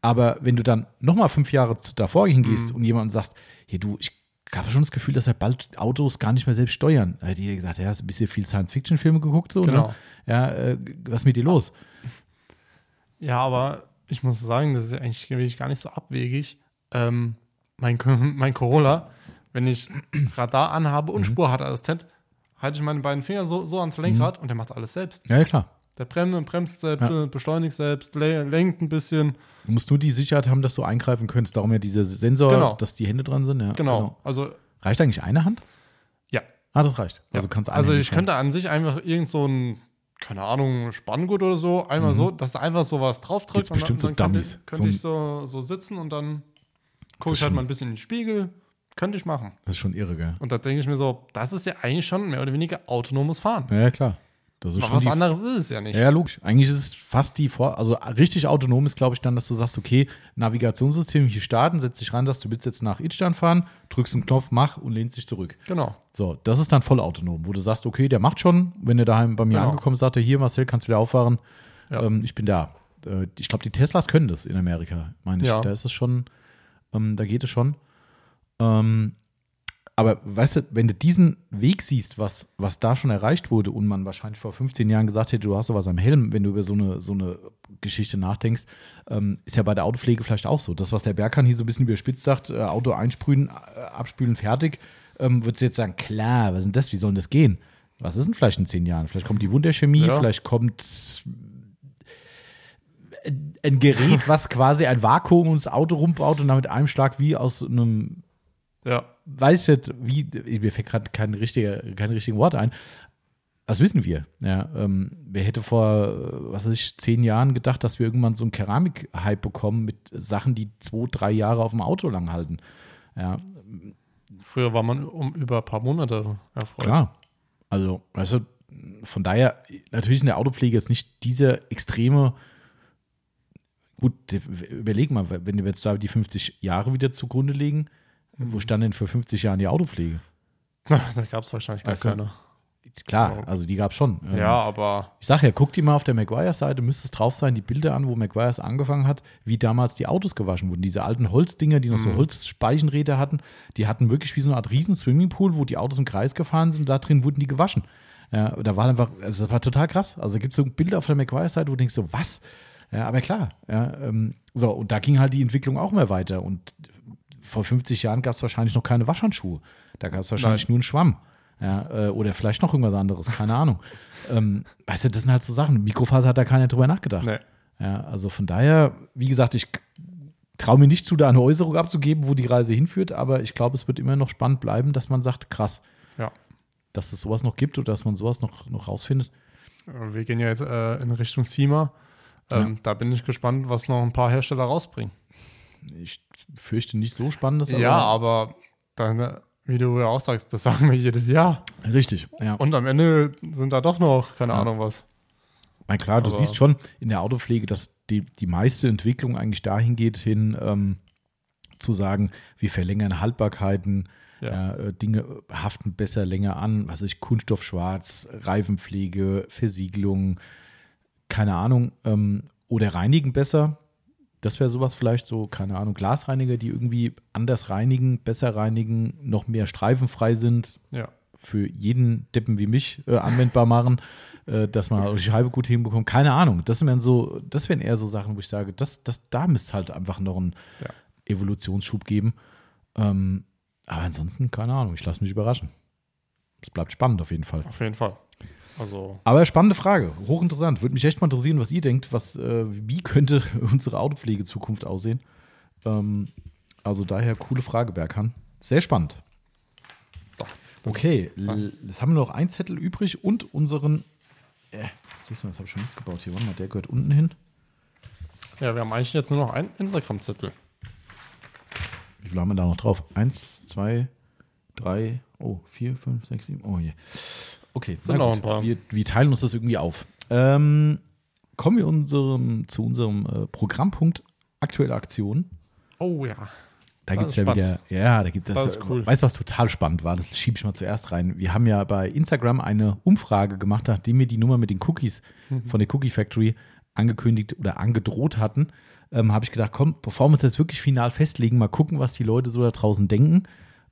Aber wenn du dann nochmal fünf Jahre davor hingehst Mhm. und jemandem sagst, hier du, ich gab schon das Gefühl, dass er bald Autos gar nicht mehr selbst steuern. Da hätte ich gesagt, ja, hast ein bisschen viel Science-Fiction-Filme geguckt, so, Genau. ne? Ja, äh, was ist mit dir los? Ja, aber ich muss sagen, das ist ja eigentlich gar nicht so abwegig. Ähm, mein, mein Corolla, wenn ich Radar anhabe Mhm. und Spurhalteassistent, halte ich meine beiden Finger so, so ans Lenkrad und der macht alles selbst. Ja, ja, klar. Der bremst, bremst selbst, Ja. äh, beschleunigt selbst, le lenkt ein bisschen. Du musst nur die Sicherheit haben, dass du eingreifen könntest. Darum ja dieser Sensor, Genau. dass die Hände dran sind. Ja, Genau. Also, Reicht eigentlich eine Hand? ja. Ah, das reicht. Also ja. kannst Also, ich könnte an sich einfach irgend so ein, keine Ahnung, Spanngurt oder so, einmal so, dass da einfach so was drauf drückt. Gibt's Mhm. bestimmt so könnte, Dummies. könnte So ein- ich so, so sitzen und dann gucke ich halt mal ein bisschen in den Spiegel. Könnte ich machen. Das ist schon irre, gell? Und da denke ich mir so, das ist ja eigentlich schon mehr oder weniger autonomes Fahren. Ja, ja klar. Das ist Aber schon was anderes ist es ja nicht. Ja, ja, logisch. Eigentlich ist es fast die Vor also richtig autonom ist, glaube ich, dann, dass du sagst, okay, Navigationssystem hier starten, setzt dich rein, sagst, du willst jetzt nach Idstein fahren, drückst einen Knopf, mach und lehnst dich zurück. Genau. So, das ist dann voll autonom, wo du sagst, okay, der macht schon, wenn er daheim bei mir Genau. angekommen ist, sagt er, hier, Marcel, kannst wieder auffahren, Ja. ähm, ich bin da. Äh, ich glaube, die Teslas können das in Amerika, meine ich. Ja. Da ist es schon, ähm, da geht es schon. Ähm, aber weißt du, wenn du diesen Weg siehst, was, was da schon erreicht wurde und man wahrscheinlich vor 15 Jahren gesagt hätte, du hast sowas am Helm, wenn du über so eine, so eine Geschichte nachdenkst, ähm, ist ja bei der Autopflege vielleicht auch so. Das, was der Berghahn hier so ein bisschen überspitzt sagt, äh, Auto einsprühen, äh, abspülen, fertig, ähm, würdest du jetzt sagen, klar, was ist denn das, wie soll denn das gehen? Was ist denn vielleicht in zehn Jahren? Vielleicht kommt die Wunderchemie, Ja. vielleicht kommt ein Gerät, was quasi ein Vakuum ums Auto rumbaut und dann mit einem Schlag wie aus einem Ja. weiß ich nicht, wie, mir fällt gerade kein, richtiger, kein richtiges Wort ein. Das wissen wir. Ja, ähm, wer hätte vor, äh, was weiß ich, zehn Jahren gedacht, dass wir irgendwann so einen Keramik-Hype bekommen mit Sachen, die zwei, drei Jahre auf dem Auto lang halten. Ja, Früher war man um über ein paar Monate erfreut. klar. Also, weißt du, von daher, natürlich ist in der Autopflege jetzt nicht diese extreme. Gut, überleg mal, wenn wir jetzt da die 50 Jahre wieder zugrunde legen, wo stand denn vor 50 Jahren die Autopflege? da gab es wahrscheinlich gar du? keine. Klar, also die gab es schon. Ähm, Ja, aber Ich sag ja, guck dir mal auf der Maguire-Seite, müsste es drauf sein, die Bilder an, wo Maguires angefangen hat, wie damals die Autos gewaschen wurden. Diese alten Holzdinger, die noch so Holzspeichenräder hatten, die hatten wirklich wie so eine Art riesen Swimmingpool, wo die Autos im Kreis gefahren sind und da drin wurden die gewaschen. Ja, da war einfach, also das war total krass. Also gibt es so Bilder auf der Maguire-Seite, wo du denkst so, was? Ja, aber klar, ja, ähm, so, und da ging halt die Entwicklung auch mehr weiter. Und vor 50 Jahren gab es wahrscheinlich noch keine Waschhandschuhe. Da gab es wahrscheinlich Nein. nur einen Schwamm. Ja, äh, oder vielleicht noch irgendwas anderes, keine Ahnung. Ähm, weißt du, das sind halt so Sachen. Mikrofaser hat da keiner drüber nachgedacht. nee. Ja, also von daher, wie gesagt, ich traue mir nicht zu, da eine Äußerung abzugeben, wo die Reise hinführt, aber ich glaube, es wird immer noch spannend bleiben, dass man sagt, krass, Ja. dass es sowas noch gibt oder dass man sowas noch, noch rausfindet. Wir gehen ja jetzt äh, in Richtung SEMA. Ähm, Da bin ich gespannt, was noch ein paar Hersteller rausbringen. Ich fürchte nicht so spannendes, aber ja, aber dann, wie du ja auch sagst, das sagen wir jedes Jahr. richtig. Ja. Und am Ende sind da doch noch, keine Ja. Ahnung was. Na klar, du Aber- siehst schon in der Autopflege, dass die, die meiste Entwicklung eigentlich dahin geht, hin ähm, zu sagen, wir verlängern Haltbarkeiten, Ja. äh, Dinge haften besser länger an, was ich, Kunststoff schwarz, Reifenpflege, Versiegelung, keine Ahnung, ähm, oder reinigen besser. Das wäre sowas vielleicht so, keine Ahnung, Glasreiniger, die irgendwie anders reinigen, besser reinigen, noch mehr streifenfrei sind, Ja. für jeden Deppen wie mich äh, anwendbar machen, äh, dass man die Scheibe gut hinbekommt. Keine Ahnung. Das wären so, das wären eher so Sachen, wo ich sage, das, das, da müsste es halt einfach noch einen Ja. Evolutionsschub geben. Ähm, aber ansonsten, keine Ahnung, ich lasse mich überraschen. Es bleibt spannend auf jeden Fall. Auf jeden Fall. Also, Aber spannende Frage, hochinteressant. Würde mich echt mal interessieren, was ihr denkt, was, äh, wie könnte unsere Autopflegezukunft aussehen. Ähm, also daher coole Frage, Berghahn. Sehr spannend. so. Okay, jetzt haben wir noch einen Zettel übrig und unseren. Äh, siehst du, das habe ich schon Mist gebaut hier. Warte mal, der gehört unten hin. Ja, wir haben eigentlich jetzt nur noch einen Instagram-Zettel. Wie viel haben wir da noch drauf? Eins, zwei, drei, oh, vier, fünf, sechs, sieben. Oh je. Okay, Sind noch ein paar. Wir, wir teilen uns das irgendwie auf. Ähm, kommen wir unserem, zu unserem äh, Programmpunkt aktuelle Aktion. Oh ja. Da Das gibt es ja spannend. wieder, ja, da gibt es Das ist cool. Weißt du, was total spannend war? Das schiebe ich mal zuerst rein. Wir haben ja bei Instagram eine Umfrage gemacht, nachdem wir die Nummer mit den Cookies Mhm. von der Cookie Factory angekündigt oder angedroht hatten. Ähm, habe ich gedacht, komm, bevor wir uns jetzt wirklich final festlegen, mal gucken, was die Leute so da draußen denken.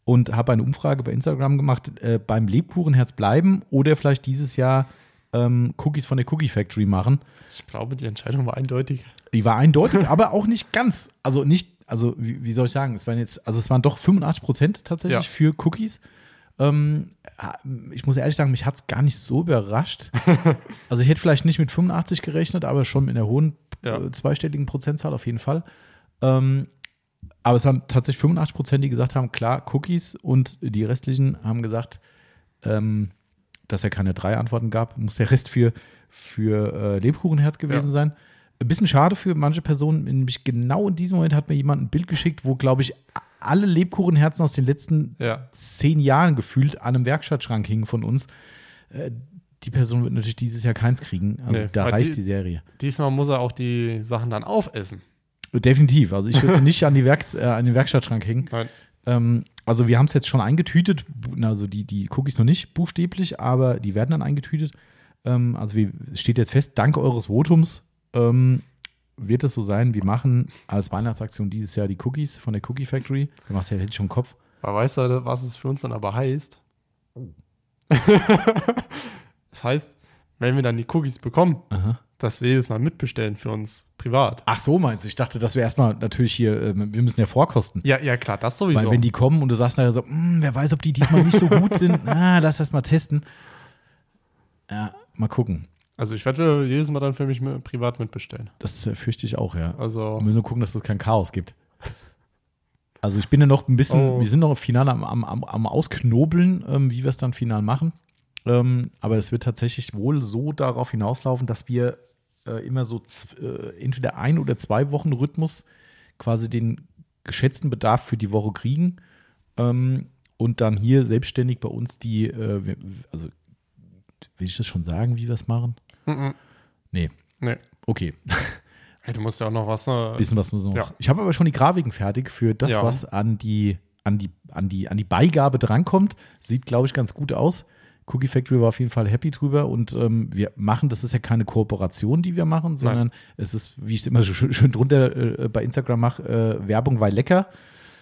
Und habe eine Umfrage bei Instagram gemacht, äh, beim Lebkuchenherz bleiben oder vielleicht dieses Jahr ähm, Cookies von der Cookie Factory machen. Ich glaube, die Entscheidung war eindeutig. Die war eindeutig, aber auch nicht ganz. Also nicht, also wie, wie, soll ich sagen, es waren jetzt, also es waren doch 85 Prozent tatsächlich Ja. für Cookies. Ähm, ich muss ehrlich sagen, mich hat es gar nicht so überrascht. also ich hätte vielleicht nicht mit 85 gerechnet, aber schon mit einer hohen Ja. äh, zweistelligen Prozentzahl auf jeden Fall. Ähm, aber es waren tatsächlich 85 Prozent, die gesagt haben, klar, Cookies und die restlichen haben gesagt, ähm, dass er keine drei Antworten gab, muss der Rest für, für äh, Lebkuchenherz gewesen Ja. sein. Ein bisschen schade für manche Personen, nämlich genau in diesem Moment hat mir jemand ein Bild geschickt, wo, glaube ich, alle Lebkuchenherzen aus den letzten Ja. zehn Jahren gefühlt an einem Werkstattschrank hingen von uns. Äh, die Person wird natürlich dieses Jahr keins kriegen. Also Nee, da reißt die- die Serie. Diesmal muss er auch die Sachen dann aufessen. Definitiv. Also ich würde sie nicht an, die Werks, äh, an den Werkstattschrank hängen. Nein. Ähm, also wir haben es jetzt schon eingetütet, also die, die Cookies noch nicht buchstäblich, aber die werden dann eingetütet. Ähm, also es steht jetzt fest, dank eures Votums ähm, wird es so sein, wir machen als Weihnachtsaktion dieses Jahr die Cookies von der Cookie Factory. Du machst ja jetzt schon Kopf. Aber weißt du, was es für uns dann aber heißt? Oh. das heißt, wenn wir dann die Cookies bekommen, Aha. dass wir jedes Mal mitbestellen für uns privat. Ach so meinst du? Ich dachte, dass wir erstmal natürlich hier, äh, wir müssen ja vorkosten. Ja, ja, klar, das sowieso. Weil wenn die kommen und du sagst nachher so, "Hm, wer weiß, ob die diesmal nicht so gut sind, ah, lass das mal testen. Ja, mal gucken. also ich werde jedes Mal dann für mich mit, privat mitbestellen. Das äh, fürchte ich auch, ja. Also Wir müssen nur gucken, dass es kein Chaos gibt. Also ich bin ja noch ein bisschen, Oh. wir sind noch final am, am, am, am Ausknobeln, ähm, wie wir es dann final machen. Ähm, aber es wird tatsächlich wohl so darauf hinauslaufen, dass wir äh, immer so äh, entweder ein oder zwei Wochen Rhythmus quasi den geschätzten Bedarf für die Woche kriegen ähm, und dann hier selbstständig bei uns die, äh, also will ich das schon sagen, wie wir es machen? Mhm. Nee, Nee. okay. Hey, du musst ja auch noch was. Ne? Bisschen was muss noch. Ja. Ich habe aber schon die Grafiken fertig für das, Ja. was an die, an, die, an, die, an die Beigabe drankommt. Sieht, glaube ich, ganz gut aus. Cookie Factory war auf jeden Fall happy drüber und ähm, wir machen, das ist ja keine Kooperation, die wir machen, sondern es ist, wie ich es immer so schön, schön drunter äh, bei Instagram mache, äh, Werbung weil lecker.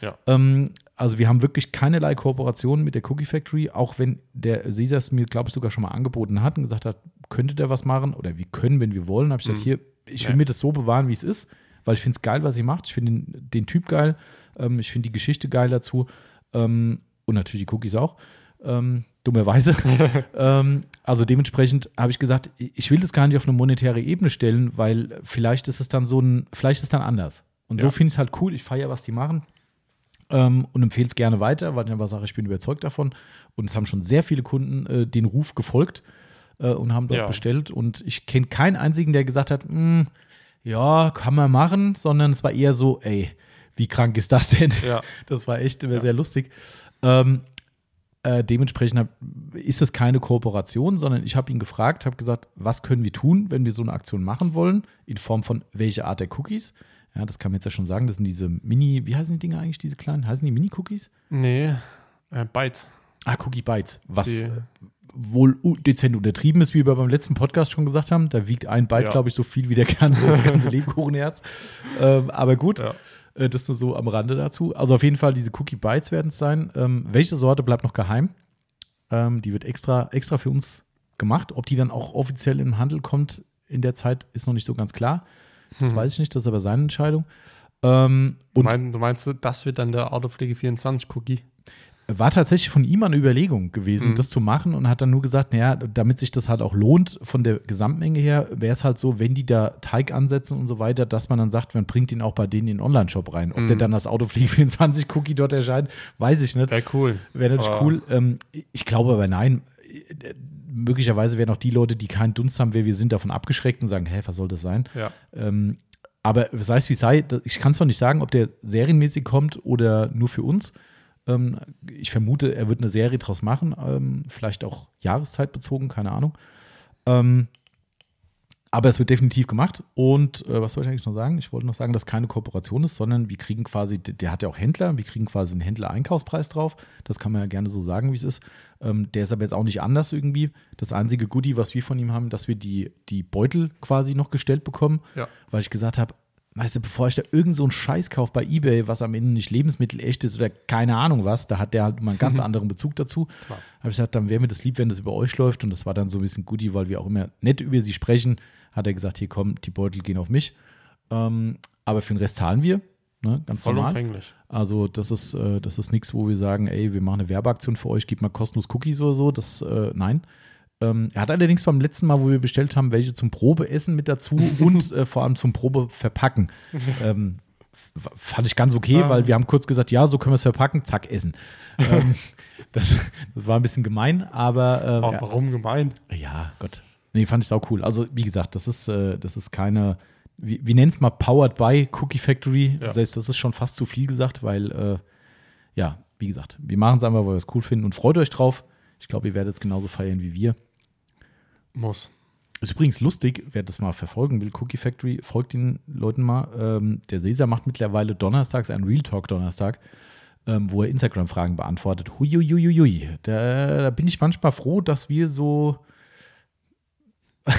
Ja. Ähm, also wir haben wirklich keinerlei Kooperation mit der Cookie Factory, auch wenn der Caesar es mir, glaube ich, sogar schon mal angeboten hat und gesagt hat, könnte der was machen oder wir können, wenn wir wollen. Habe ich gesagt, Mhm. hier, ich will Ja. mir das so bewahren, wie es ist, weil ich finde es geil, was sie macht. Ich finde den, den Typ geil, ähm, ich finde die Geschichte geil dazu ähm, und natürlich die Cookies auch. Ähm, dummerweise. ähm, also dementsprechend habe ich gesagt, ich will das gar nicht auf eine monetäre Ebene stellen, weil vielleicht ist es dann so ein, vielleicht ist es dann anders. Und so Ja. finde ich es halt cool. Ich feiere, was die machen ähm, und empfehle es gerne weiter, weil ich einfach sage, ich bin überzeugt davon. Und es haben schon sehr viele Kunden äh, den Ruf gefolgt äh, und haben dort Ja. bestellt. Und ich kenne keinen einzigen, der gesagt hat, "Hm, ja, kann man machen, sondern es war eher so, ey, wie krank ist das denn? Ja. Das war echt sehr lustig. Ähm, äh, dementsprechend hab, ist es keine Kooperation, sondern ich habe ihn gefragt, habe gesagt, was können wir tun, wenn wir so eine Aktion machen wollen, in Form von welche Art der Cookies. Ja, das kann man jetzt ja schon sagen. Das sind diese Mini, wie heißen die Dinger eigentlich, diese kleinen? Heißen die Mini-Cookies? Nee, äh, Bytes. Ah, Cookie Bites. Was Die- wohl dezent untertrieben ist, wie wir beim letzten Podcast schon gesagt haben. Da wiegt ein Byte, Ja. glaube ich, so viel wie der ganze, das ganze Lebkuchenherz. Ähm, aber gut, Ja. Äh, das nur so am Rande dazu. Also auf jeden Fall, diese Cookie Bites werden es sein. Ähm, welche Sorte bleibt noch geheim? Ähm, die wird extra, extra für uns gemacht. Ob die dann auch offiziell im Handel kommt in der Zeit, ist noch nicht so ganz klar. Das Hm. weiß ich nicht, das ist aber seine Entscheidung. Ähm, Du, und mein, du meinst, das wird dann der Autopflege 24 Cookie? War tatsächlich von ihm eine Überlegung gewesen, Mhm. das zu machen und hat dann nur gesagt, naja, damit sich das halt auch lohnt von der Gesamtmenge her, wäre es halt so, wenn die da Teig ansetzen und so weiter, dass man dann sagt, man bringt ihn auch bei denen in den Online-Shop rein. Ob Mhm. der dann als Autoflieg 24 Cookie dort erscheint, weiß ich nicht. Wäre cool. Wäre natürlich Aber- cool. Ähm, ich glaube aber nein. Möglicherweise werden auch die Leute, die keinen Dunst haben, wer wir sind, davon abgeschreckt und sagen, hä, was soll das sein? Ja. Ähm, aber sei es wie sei, ich kann zwar nicht sagen, ob der serienmäßig kommt oder nur für uns. Ähm, ich vermute, er wird eine Serie draus machen, ähm, vielleicht auch jahreszeitbezogen, keine Ahnung. Ähm, aber es wird definitiv gemacht. Und äh, was soll ich eigentlich noch sagen? Ich wollte noch sagen, dass keine Kooperation ist, sondern wir kriegen quasi, der der hat ja auch Händler, wir kriegen quasi einen Händler-Einkaufspreis drauf. Das kann man ja gerne so sagen, wie es ist. Ähm, der ist aber jetzt auch nicht anders irgendwie. Das einzige Goodie, was wir von ihm haben, dass wir die, die Beutel quasi noch gestellt bekommen Ja. weil ich gesagt habe, weißt du, bevor ich da irgend so einen Scheiß kaufe bei Ebay, was am Ende nicht lebensmittelecht ist oder keine Ahnung was, da hat der halt mal einen ganz anderen Bezug dazu. Klar. Habe ich gesagt, dann wäre mir das lieb, wenn das über euch läuft. Und das war dann so ein bisschen Goodie, weil wir auch immer nett über sie sprechen. Hat er gesagt, hier komm, die Beutel gehen auf mich. Ähm, aber für den Rest zahlen wir. Ne, ganz normal. Vollumfänglich. Also das ist, äh, das ist nichts, wo wir sagen, ey, wir machen eine Werbeaktion für euch, gebt mal kostenlos Cookies oder so. Das, äh, nein. Ähm, er hat allerdings beim letzten Mal, wo wir bestellt haben, welche zum Probeessen mit dazu und äh, vor allem zum Probeverpacken. ähm, fand ich ganz okay, Ah. weil wir haben kurz gesagt, ja, so können wir es verpacken, zack, essen. ähm, das, das war ein bisschen gemein, aber äh, Oh, ja. Warum gemein? Ja, Gott. Nee, fand ich auch cool. Also, wie gesagt, das ist, äh, das ist keine, wie, wie nennt es mal, powered by Cookie Factory. Ja. Das heißt, das ist schon fast zu viel gesagt, weil, äh, ja, wie gesagt, wir machen es einfach, weil wir es cool finden und freut euch drauf. Ich glaube, ihr werdet es genauso feiern wie wir. Muss. Ist übrigens lustig, wer das mal verfolgen will, Cookie Factory, folgt den Leuten mal. Ähm, der Cesar macht mittlerweile donnerstags einen Real Talk Donnerstag, ähm, wo er Instagram-Fragen beantwortet. Huiuiuiui. Da, da bin ich manchmal froh, dass wir so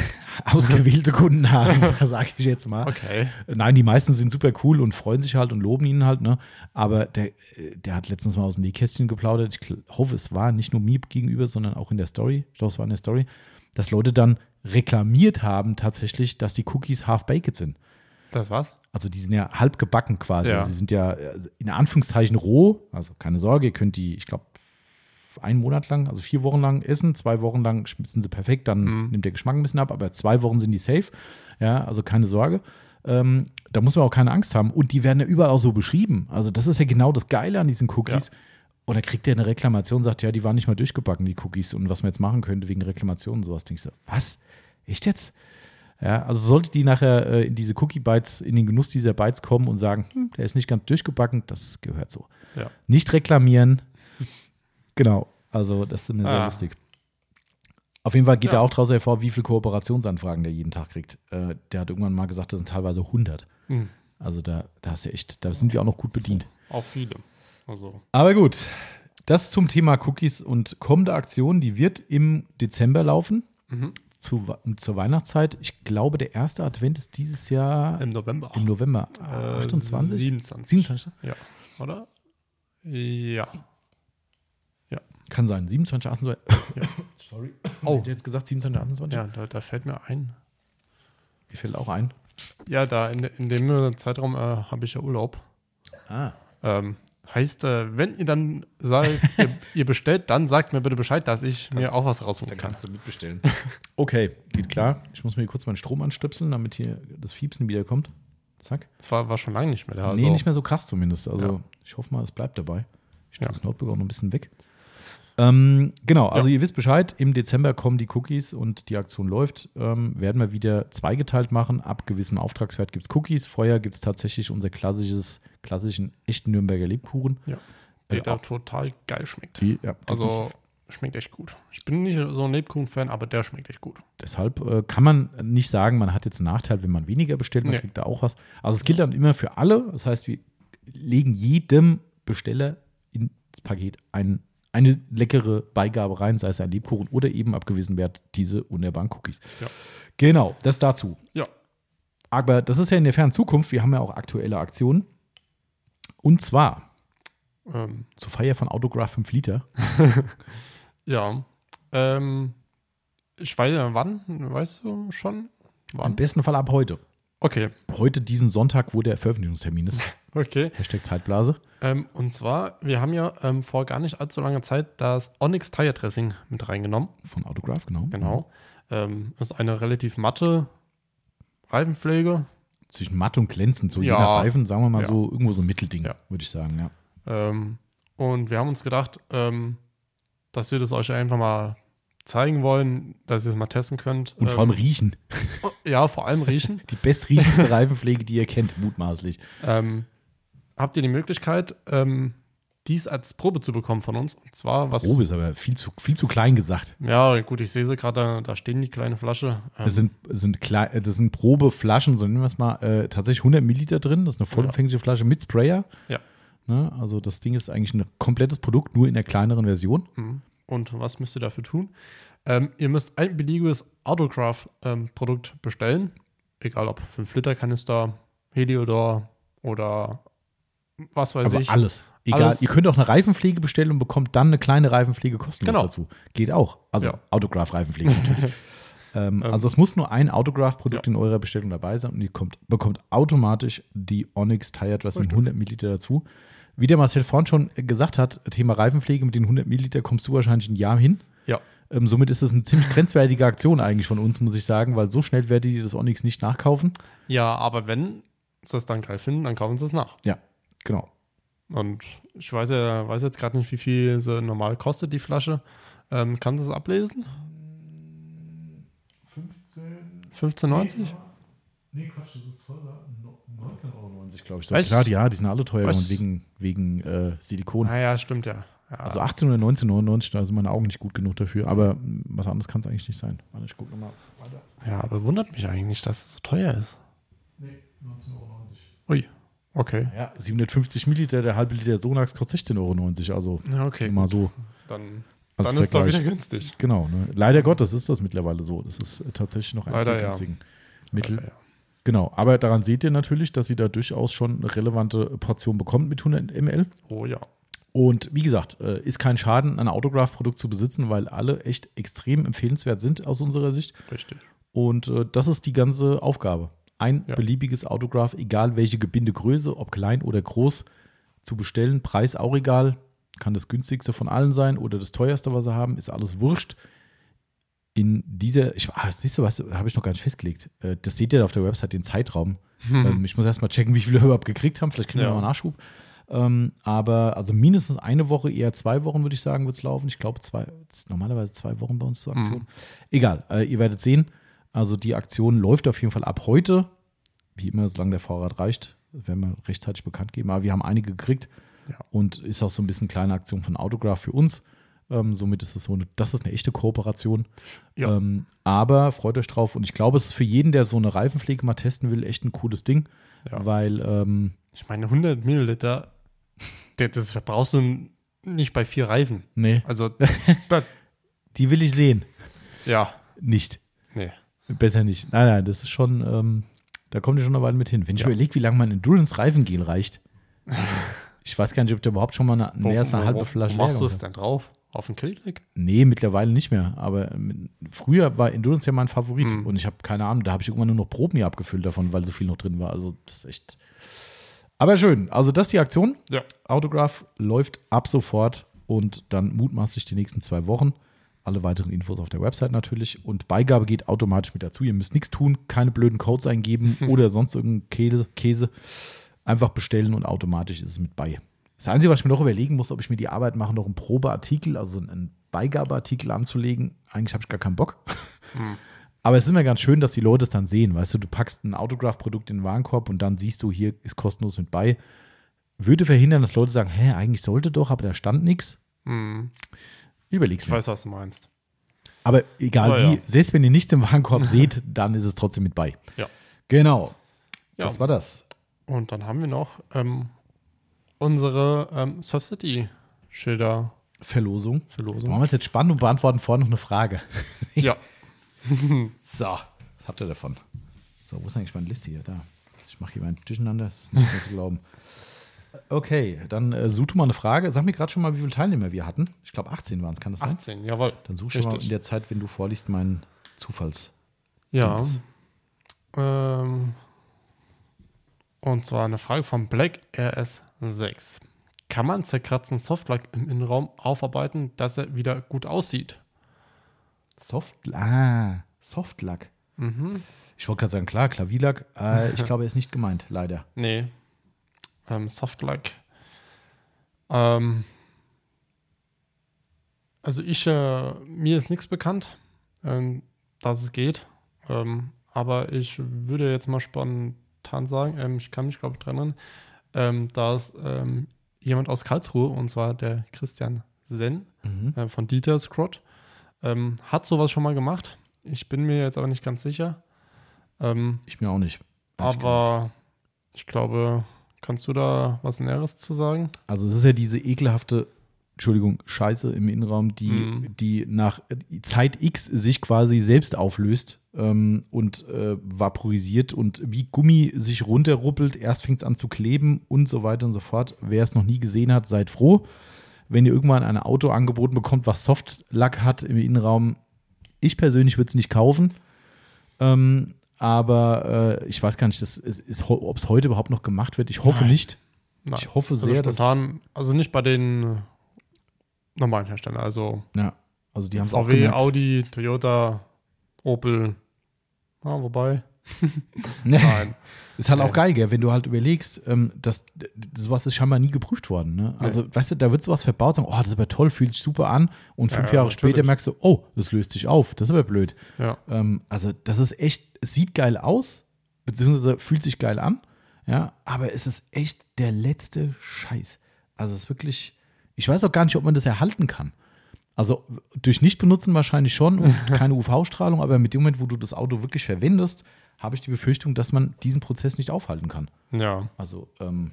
ausgewählte Kunden haben, sage ich jetzt mal. Okay. Nein, die meisten sind super cool und freuen sich halt und loben ihn halt, ne? Aber der, der hat letztens mal aus dem Nähkästchen geplaudert. Ich hoffe, es war nicht nur mir gegenüber, sondern auch in der Story. Ich glaube, es war in der Story, dass Leute dann reklamiert haben tatsächlich, dass die Cookies half-baked sind. Das war's? Also die sind ja halb gebacken quasi. Ja. Also sie sind ja äh, in Anführungszeichen roh. Also keine Sorge, ihr könnt die, ich glaube, einen Monat lang, also vier Wochen lang essen. Zwei Wochen lang sind sie perfekt, dann Mhm. nimmt der Geschmack ein bisschen ab, aber zwei Wochen sind die safe. Ja, also keine Sorge. Ähm, da muss man auch keine Angst haben. Und die werden ja überall auch so beschrieben. Also das ist ja genau das Geile an diesen Cookies. Und da kriegt er eine Reklamation, sagt, ja, die waren nicht mal durchgebacken, die Cookies. Und was man jetzt machen könnte wegen Reklamationen und sowas. Denke ich so, was? Echt jetzt? Ja, also sollte die nachher äh, in diese Cookie-Bites, in den Genuss dieser Bites kommen und sagen, hm, der ist nicht ganz durchgebacken, das gehört so. Ja. Nicht reklamieren. Genau, also das ist mir sehr Ah. lustig. Auf jeden Fall geht Ja. er auch daraus hervor, wie viele Kooperationsanfragen der jeden Tag kriegt. Äh, der hat irgendwann mal gesagt, das sind teilweise 100. Hm. Also da, da, ist ja echt, da sind wir auch noch gut bedient. Auch viele. Also, Aber gut, das zum Thema Cookies und kommende Aktion, die wird im Dezember laufen, mhm. zu, zur Weihnachtszeit. Ich glaube, der erste Advent ist dieses Jahr im November. im November. Äh, 28? 27. 27? Ja. Oder? Ja. Kann sein. 27, 28. Ja. Sorry. Oh. Hätte jetzt gesagt 27, 28? Ja, da, da fällt mir ein. Mir fällt auch ein. Ja, da in, in dem Zeitraum äh, habe ich ja Urlaub. Ah. Ähm, heißt, äh, wenn ihr dann sagt, ihr, ihr bestellt, dann sagt mir bitte Bescheid, dass ich mir auch was raussuchen kann. du mitbestellen. Okay, geht klar. Ich muss mir kurz meinen Strom anstöpseln, damit hier das Fiepsen wieder kommt. Zack. Das war, war schon lange nicht mehr da. Also, nee, nicht mehr so krass zumindest. Also Ja. ich hoffe mal, es bleibt dabei. Ich stelle Ja. das Notebook auch noch ein bisschen weg. Ähm, genau, also Ja. ihr wisst Bescheid, im Dezember kommen die Cookies und die Aktion läuft. Ähm, werden wir wieder zweigeteilt machen. Ab gewissem Auftragswert gibt es Cookies. Vorher gibt es tatsächlich unser klassisches, klassischen echten Nürnberger Lebkuchen. Ja. Äh, der da auch- total geil schmeckt. die, ja, Also schmeckt echt gut. Ich bin nicht so ein Lebkuchen-Fan, aber der schmeckt echt gut. Deshalb äh, kann man nicht sagen, man hat jetzt einen Nachteil, wenn man weniger bestellt, man Nee. kriegt da auch was. Also es gilt dann immer für alle. Das heißt, wir legen jedem Besteller ins Paket ein, eine leckere Beigabe rein, sei es ein Lebkuchen oder eben ab gewissem Wert diese wunderbaren Cookies. Ja. Genau, das dazu. Ja. Aber das ist ja in der fernen Zukunft. Wir haben ja auch aktuelle Aktionen. Und zwar Ähm, zur Feier von Autograph 5 Liter. ja. Ähm, ich weiß ja, wann, weißt du schon? Im Wann? besten Fall ab heute. Okay, Heute diesen Sonntag, wo der Veröffentlichungstermin ist. okay. Hashtag Zeitblase. Ähm, und zwar, wir haben ja ähm, vor gar nicht allzu langer Zeit das Onyx Tire Dressing mit reingenommen. Von Autograph, genau. Genau. Ähm, das ist eine relativ matte Reifenpflege. zwischen matt und glänzend, so je Ja. nach Reifen, sagen wir mal Ja. so, irgendwo so ein Mittelding, Ja. würde ich sagen, ja. Ähm, und wir haben uns gedacht, ähm, dass wir das euch einfach mal zeigen wollen, dass ihr es mal testen könnt. Und vor allem ähm, riechen. Ja, vor allem riechen. Die bestriechendste Reifenpflege, die ihr kennt, mutmaßlich. ähm, habt ihr die Möglichkeit, ähm, dies als Probe zu bekommen von uns? Und zwar, was. Probe ist aber viel zu, viel zu klein gesagt. Ja, gut, ich sehe sie gerade, da, da stehen die kleine Flasche. Ähm, Das sind, das sind, klei- äh, das sind Probeflaschen, so nennen wir es mal, äh, tatsächlich 100 Milliliter drin. Das ist eine vollumfängliche Flasche mit Sprayer. Ja. Ne? Also das Ding ist eigentlich ein komplettes Produkt, nur in der kleineren Version. Mhm. Und was müsst ihr dafür tun? Ähm, ihr müsst ein beliebiges Autograph-Produkt bestellen. Egal ob 5 Liter Kanister, Heliodor oder was weiß Also ich. alles. Egal. Alles. Ihr könnt auch eine Reifenpflege bestellen und bekommt dann eine kleine Reifenpflege kostenlos Genau. dazu. Geht auch. Also Ja. Autograph-Reifenpflege natürlich. ähm, also es muss nur ein Autograph-Produkt in eurer Bestellung dabei sein und ihr kommt, bekommt automatisch die Onyx Tire Dressing Richtig. 100 Milliliter dazu. Wie der Marcel vorhin schon gesagt hat, Thema Reifenpflege mit den 100 Milliliter kommst du wahrscheinlich ein Jahr hin. Ja. Ähm, somit ist es eine ziemlich grenzwertige Aktion eigentlich von uns, muss ich sagen, weil so schnell werdet ihr das Onyx nicht nachkaufen. Ja, aber wenn sie es dann geil finden, dann kaufen sie es nach. Ja, genau. Und ich weiß ja, weiß jetzt gerade nicht, wie viel sie normal kostet, die Flasche. Ähm, kann sie es ablesen? 15,90? Nee, Quatsch, das ist teurer. 19,90 Euro, glaube ich. Echt? Klar, ja, die sind alle teuer Was? und wegen, wegen äh, Silikon. Naja, stimmt ja. ja. Also 18 oder 19,99, da sind meine Augen nicht gut genug dafür. Aber was anderes kann es eigentlich nicht sein. Warte, ich gucke nochmal weiter. ja, aber wundert mich eigentlich, dass es so teuer ist. Nee, 19,90 Euro. Ui, okay. Ja, 750 Milliliter, der halbe Liter Sonax kostet 16,90 Euro. Also Ja, okay. mal so. Dann, als dann ist doch Vergleich. wieder günstig. Genau, ne? leider Gottes ist das mittlerweile so. Das ist äh, tatsächlich noch eines Leider, der ja. günstigen Mittel. Ja. Genau, aber daran seht ihr natürlich, dass ihr da durchaus schon eine relevante Portion bekommt mit 100 ml. Oh ja. Und wie gesagt, äh, ist kein Schaden, ein Autograph-Produkt zu besitzen, weil alle echt extrem empfehlenswert sind aus unserer Sicht. Richtig. Und äh, das ist die ganze Aufgabe. Ein Ja. beliebiges Autograph, egal welche Gebindegröße, ob klein oder groß, zu bestellen. Preis auch egal. Kann das günstigste von allen sein oder das teuerste, was sie haben, ist alles wurscht. In dieser, ich, ah, siehst du was, habe ich noch gar nicht festgelegt. Äh, das seht ihr auf der Website, den Zeitraum. Ähm, ich muss erst mal checken, wie viele wir überhaupt gekriegt haben. Vielleicht kriegen wir Ja. mal Nachschub. Ähm, aber also mindestens eine Woche, eher zwei Wochen, würde ich sagen, wird es laufen. Ich glaube, zwei, normalerweise zwei Wochen bei uns zur Aktion. Mhm. Egal, äh, ihr werdet sehen. Also die Aktion läuft auf jeden Fall ab heute. Wie immer, solange der Vorrat reicht, werden wir rechtzeitig bekannt geben. Aber wir haben einige gekriegt Ja. und ist auch so ein bisschen kleine Aktion von Autograph für uns. Ähm, somit ist es so eine, das ist eine echte Kooperation. Ja. Ähm, aber freut euch drauf und ich glaube, es ist für jeden, der so eine Reifenpflege mal testen will, echt ein cooles Ding, Ja. weil ähm, Ich meine, 100 Milliliter, das, verbrauchst du nicht bei vier Reifen. nee, Also, die will ich sehen. ja, Nicht. nee. Besser nicht. Nein, nein, das ist schon, ähm, da kommt ihr schon eine Weile mit hin. Wenn ich Ja. überlege, wie lange mein Endurance-Reifengel reicht. ich weiß gar nicht, ob der überhaupt schon mal eine, Wo- mehr als eine halbe Flasche Wo machst du es denn drauf? Auf den Killclick? Nee, mittlerweile nicht mehr. Aber früher war Endurance ja mein Favorit. Mhm. Und ich habe keine Ahnung, da habe ich irgendwann nur noch Proben hier abgefüllt davon, weil so viel noch drin war. Also das ist echt. Aber schön. Also das ist die Aktion. Ja. Autograph läuft ab sofort und dann mutmaßlich die nächsten zwei Wochen. Alle weiteren Infos auf der Website natürlich. Und Beigabe geht automatisch mit dazu. Ihr müsst nichts tun, keine blöden Codes eingeben oder sonst irgendeinen Käse. Einfach bestellen und automatisch ist es mit bei. Das Einzige, was ich mir noch überlegen muss, ob ich mir die Arbeit mache, noch einen Probeartikel, also einen Beigabeartikel anzulegen. Eigentlich habe ich gar keinen Bock. Aber es ist immer ganz schön, dass die Leute es dann sehen. Weißt du, du packst ein Autograph-Produkt in den Warenkorb und dann siehst du, hier ist kostenlos mit bei. Würde verhindern, dass Leute sagen, hä, eigentlich sollte doch, aber da stand nichts. Hm, Ich überleg's ich mir. weiß, was du meinst. Aber egal Aber wie, ja. selbst wenn ihr nichts im Warenkorb seht, dann ist es trotzdem mit bei. Ja. Genau. Ja. Das war das. Und dann haben wir noch ähm, unsere ähm, Surf City Schilder Verlosung. Machen Verlosung. wir es jetzt spannend und beantworten vorher noch eine Frage. ja. So, was habt ihr davon? So, wo ist eigentlich meine Liste hier? Da. Ich mache hier mein Durcheinander, das ist nicht mehr zu glauben. Okay, dann äh, such du mal eine Frage. Sag mir gerade schon mal, wie viele Teilnehmer wir hatten. Ich glaube, 18 waren es, kann das sein? 18, jawohl. Dann such schon mal in der Zeit, wenn du vorliest, meinen Zufalls. Ja. Ähm, und zwar eine Frage von Black RS6. Kann man zerkratzten Softlack im Innenraum aufarbeiten, dass er wieder gut aussieht? Soft, ah, Softlack. Mhm. Ich wollte gerade sagen, klar, Klavierlack. Äh, ich glaube, er ist nicht gemeint, leider. Nee. Ähm, Softlack. Ähm, also ich, äh, mir ist nichts bekannt, ähm, dass es geht. Ähm, aber ich würde jetzt mal spontan sagen, ähm, ich kann mich glaube ich dran ähm, dass ähm, jemand aus Karlsruhe, und zwar der Christian Senn Mhm. äh, von Dieter Scrott, ähm, hat sowas schon mal gemacht. Ich bin mir jetzt aber nicht ganz sicher. Ähm, Ich mir auch nicht. Aber ich glaube, kannst du da was Näheres zu sagen? Also, es ist ja diese ekelhafte, Entschuldigung, Scheiße im Innenraum, die, Mhm. die nach Zeit X sich quasi selbst auflöst. Ähm, und äh, vaporisiert und wie Gummi sich runterruppelt. Erst fängt es an zu kleben und so weiter und so fort. Wer es noch nie gesehen hat, seid froh. Wenn ihr irgendwann ein Auto angeboten bekommt, was Softlack hat im Innenraum, ich persönlich würde es nicht kaufen. Ähm, aber äh, ich weiß gar nicht, ob es heute überhaupt noch gemacht wird. Ich hoffe Nein. nicht. Nein. Ich hoffe Also sehr, dass. spontan, also nicht bei den normalen Herstellern, also Ja, also die haben es auch VW. Audi, Toyota, Opel. Ja, wobei. Nee. Nein. Ist halt Nee. auch geil, gell, wenn du halt überlegst, ähm, dass sowas ist scheinbar nie geprüft worden. Ne? Also, weißt du, da wird sowas verbaut, sagen, oh, das ist aber toll, fühlt sich super an. Und fünf ja, Jahre natürlich. später merkst du, oh, das löst sich auf. Das ist aber blöd. Ja. Ähm, also, das ist echt, es sieht geil aus, beziehungsweise fühlt sich geil an. Ja, aber es ist echt der letzte Scheiß. Also, es ist wirklich, ich weiß auch gar nicht, ob man das erhalten kann. Also durch Nicht-Benutzen wahrscheinlich schon und keine UV-Strahlung, aber mit dem Moment, wo du das Auto wirklich verwendest, habe ich die Befürchtung, dass man diesen Prozess nicht aufhalten kann. Ja. Also ähm,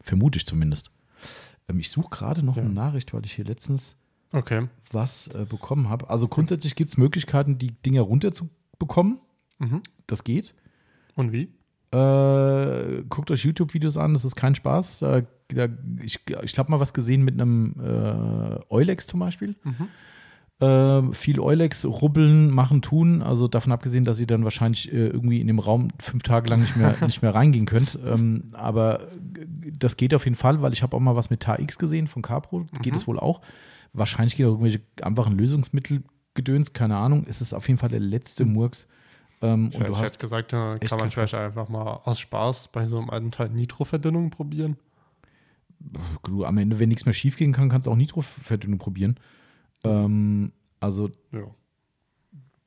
vermute ich zumindest. Ähm, ich suche gerade noch Ja. eine Nachricht, weil ich hier letztens Okay. was äh, bekommen habe. Also grundsätzlich gibt es Möglichkeiten, die Dinger runterzubekommen. Mhm. Das geht. Und wie? Äh, guckt euch YouTube-Videos an, das ist kein Spaß. Da, da, ich ich habe mal was gesehen mit einem äh, Eulex zum Beispiel. Mhm. Äh, viel Eulex, rubbeln, machen, tun. Also davon abgesehen, dass ihr dann wahrscheinlich äh, irgendwie in dem Raum fünf Tage lang nicht mehr, nicht mehr reingehen könnt. Ähm, aber äh, das geht auf jeden Fall, weil ich habe auch mal was mit TAX gesehen von Capro. Geht es wohl auch. Wahrscheinlich geht auch irgendwelche einfachen Lösungsmittel-Gedöns, keine Ahnung. Es ist auf jeden Fall der letzte Murks. Ähm, Ich, und du ich hast hätte gesagt, echt kann man vielleicht einfach mal aus Spaß bei so einem alten Teil Nitro-Verdünnung probieren. Du, am Ende, wenn nichts mehr schief gehen kann, kannst du auch Nitro-Verdünnung probieren. Ähm, also Ja.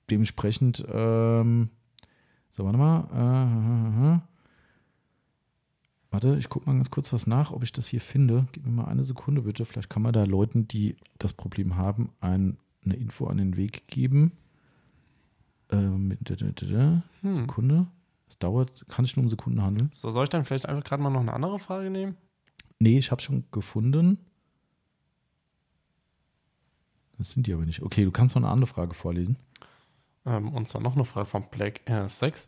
dementsprechend, ähm, so, warte mal. Äh, äh, äh. Warte, ich gucke mal ganz kurz was nach, ob ich das hier finde. Gib mir mal eine Sekunde bitte. Vielleicht kann man da Leuten, die das Problem haben, ein, eine Info an den Weg geben. Ähm, da, da, da. Hm. Sekunde. Es dauert, kann sich nur um Sekunden handeln. So, soll ich dann vielleicht einfach gerade mal noch eine andere Frage nehmen? Nee, ich habe schon gefunden. Das sind die aber nicht. Okay, du kannst noch eine andere Frage vorlesen. Ähm, und zwar noch eine Frage von Black RS6.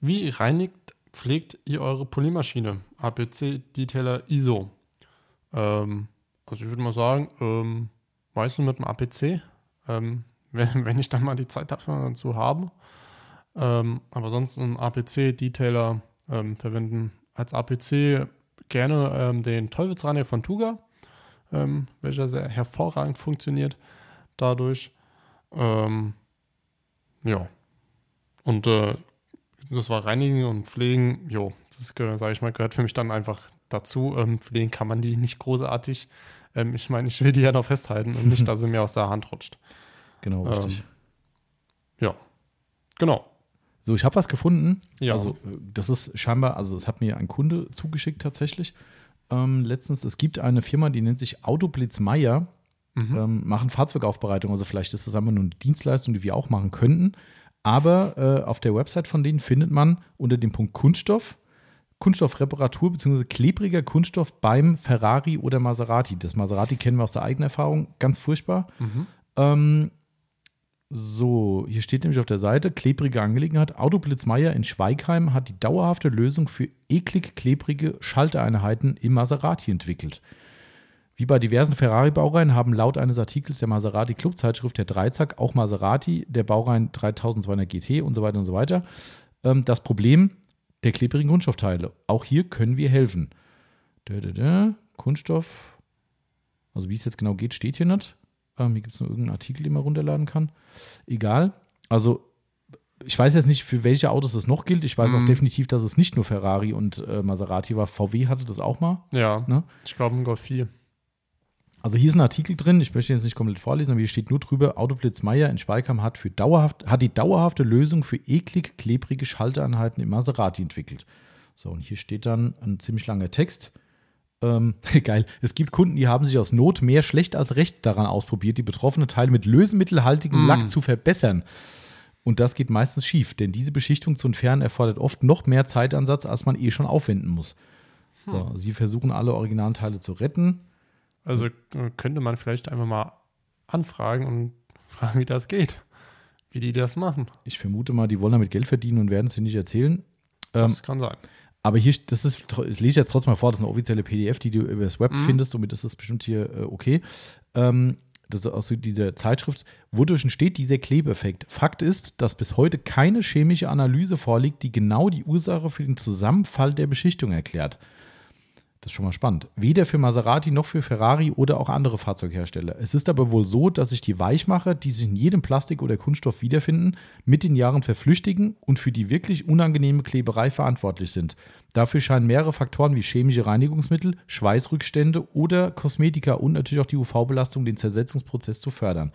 Wie reinigt, pflegt ihr eure Polymaschine? APC, Detailer, ISO. Ähm, also ich würde mal sagen, ähm, meistens mit dem APC, ähm, wenn, wenn ich dann mal die Zeit dazu habe. Ähm, aber sonst ein APC-Detailer ähm, verwenden als APC gerne ähm, den Teufelsreiniger von Tuga, ähm, welcher sehr hervorragend funktioniert dadurch. Ähm, ja. Und äh, das war Reinigen und Pflegen, jo, das sage ich mal, gehört für mich dann einfach dazu. Ähm, pflegen kann man die nicht großartig. Ähm, ich meine, ich will die ja noch festhalten und nicht, dass sie mir aus der Hand rutscht. Genau, Ähm, richtig. Ja. Genau. So, ich habe was gefunden. Ja. Also, äh, das ist scheinbar, also es hat mir ein Kunde zugeschickt tatsächlich. Ähm, letztens, es gibt eine Firma, die nennt sich Autoblitz Meier, Mhm. ähm, machen Fahrzeugaufbereitung. Also vielleicht ist das einfach nur eine Dienstleistung, die wir auch machen könnten. Aber äh, auf der Website von denen findet man unter dem Punkt Kunststoff, Kunststoffreparatur bzw. klebriger Kunststoff beim Ferrari oder Maserati. Das Maserati kennen wir aus der eigenen Erfahrung, ganz furchtbar. Mhm. Ähm, so, hier steht nämlich auf der Seite, klebrige Angelegenheit. Autoblitz Meier in Schweigheim hat die dauerhafte Lösung für eklig klebrige Schaltereinheiten im Maserati entwickelt. Wie bei diversen Ferrari-Baureihen haben laut eines Artikels der Maserati Clubzeitschrift der Dreizack auch Maserati, der Baureihen 3200 GT und so weiter und so weiter, ähm, das Problem der klebrigen Kunststoffteile. Auch hier können wir helfen. Da, da, da. Kunststoff, also wie es jetzt genau geht, steht hier nicht. Ähm, hier gibt es nur irgendeinen Artikel, den man runterladen kann. Egal. Also, ich weiß jetzt nicht, für welche Autos das noch gilt. Ich weiß auch Mhm. definitiv, dass es nicht nur Ferrari und äh, Maserati war. VW hatte das auch mal. Ja. Ne? Ich glaube, ein Golf 4. Also hier ist ein Artikel drin, ich möchte jetzt nicht komplett vorlesen, aber hier steht nur drüber, Autoblitz Meier in Schweigheim hat, für dauerhaft, hat die dauerhafte Lösung für eklig klebrige Schaltereinheiten im Maserati entwickelt. So, und hier steht dann ein ziemlich langer Text. Ähm, geil. Es gibt Kunden, die haben sich aus Not mehr schlecht als recht daran ausprobiert, die betroffene Teile mit lösemittelhaltigem Mm. Lack zu verbessern. Und das geht meistens schief, denn diese Beschichtung zu entfernen erfordert oft noch mehr Zeitansatz, als man eh schon aufwenden muss. So, sie versuchen alle originalen Teile zu retten. Also äh, könnte man vielleicht einfach mal anfragen und fragen, wie das geht. wie die das machen. Ich vermute mal, die wollen damit Geld verdienen und werden es dir nicht erzählen. Ähm, Das kann sein. Aber hier, das ist, ich lese jetzt trotzdem mal vor, das ist eine offizielle PDF, die du über das Web Mhm. findest, somit ist das bestimmt hier äh, okay. Ähm, das ist aus dieser Zeitschrift. Wodurch entsteht dieser Klebeffekt? Fakt ist, dass bis heute keine chemische Analyse vorliegt, die genau die Ursache für den Zusammenfall der Beschichtung erklärt. Das ist schon mal spannend. Weder für Maserati noch für Ferrari oder auch andere Fahrzeughersteller. Es ist aber wohl so, dass sich die Weichmacher, die sich in jedem Plastik oder Kunststoff wiederfinden, mit den Jahren verflüchtigen und für die wirklich unangenehme Kleberei verantwortlich sind. Dafür scheinen mehrere Faktoren wie chemische Reinigungsmittel, Schweißrückstände oder Kosmetika und natürlich auch die UV-Belastung den Zersetzungsprozess zu fördern.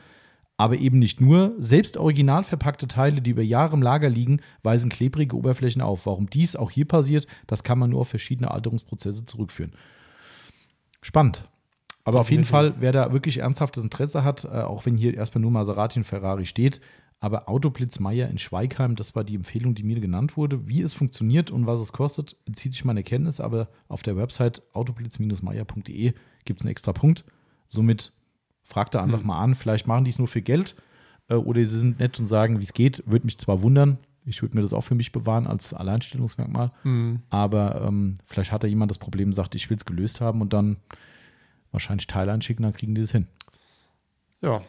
Aber eben nicht nur, selbst original verpackte Teile, die über Jahre im Lager liegen, weisen klebrige Oberflächen auf. Warum dies auch hier passiert, das kann man nur auf verschiedene Alterungsprozesse zurückführen. Spannend. Aber auf jeden. Fall, wer da wirklich ernsthaftes Interesse hat, äh, auch wenn hier erstmal nur Maserati und Ferrari steht, aber Autoblitz Meier in Schweigheim, das war die Empfehlung, die mir genannt wurde. Wie es funktioniert und was es kostet, bezieht sich meine Kenntnis, aber auf der Website autoblitz-meier.de gibt es einen extra Punkt. Somit fragt da einfach Hm. mal an. Vielleicht machen die es nur für Geld äh, oder sie sind nett und sagen, wie es geht. Würde mich zwar wundern, ich würde mir das auch für mich bewahren als Alleinstellungsmerkmal, Mhm. aber ähm, vielleicht hat da jemand das Problem, sagt, ich will es gelöst haben und dann wahrscheinlich Teile einschicken, dann kriegen die das hin. Ja,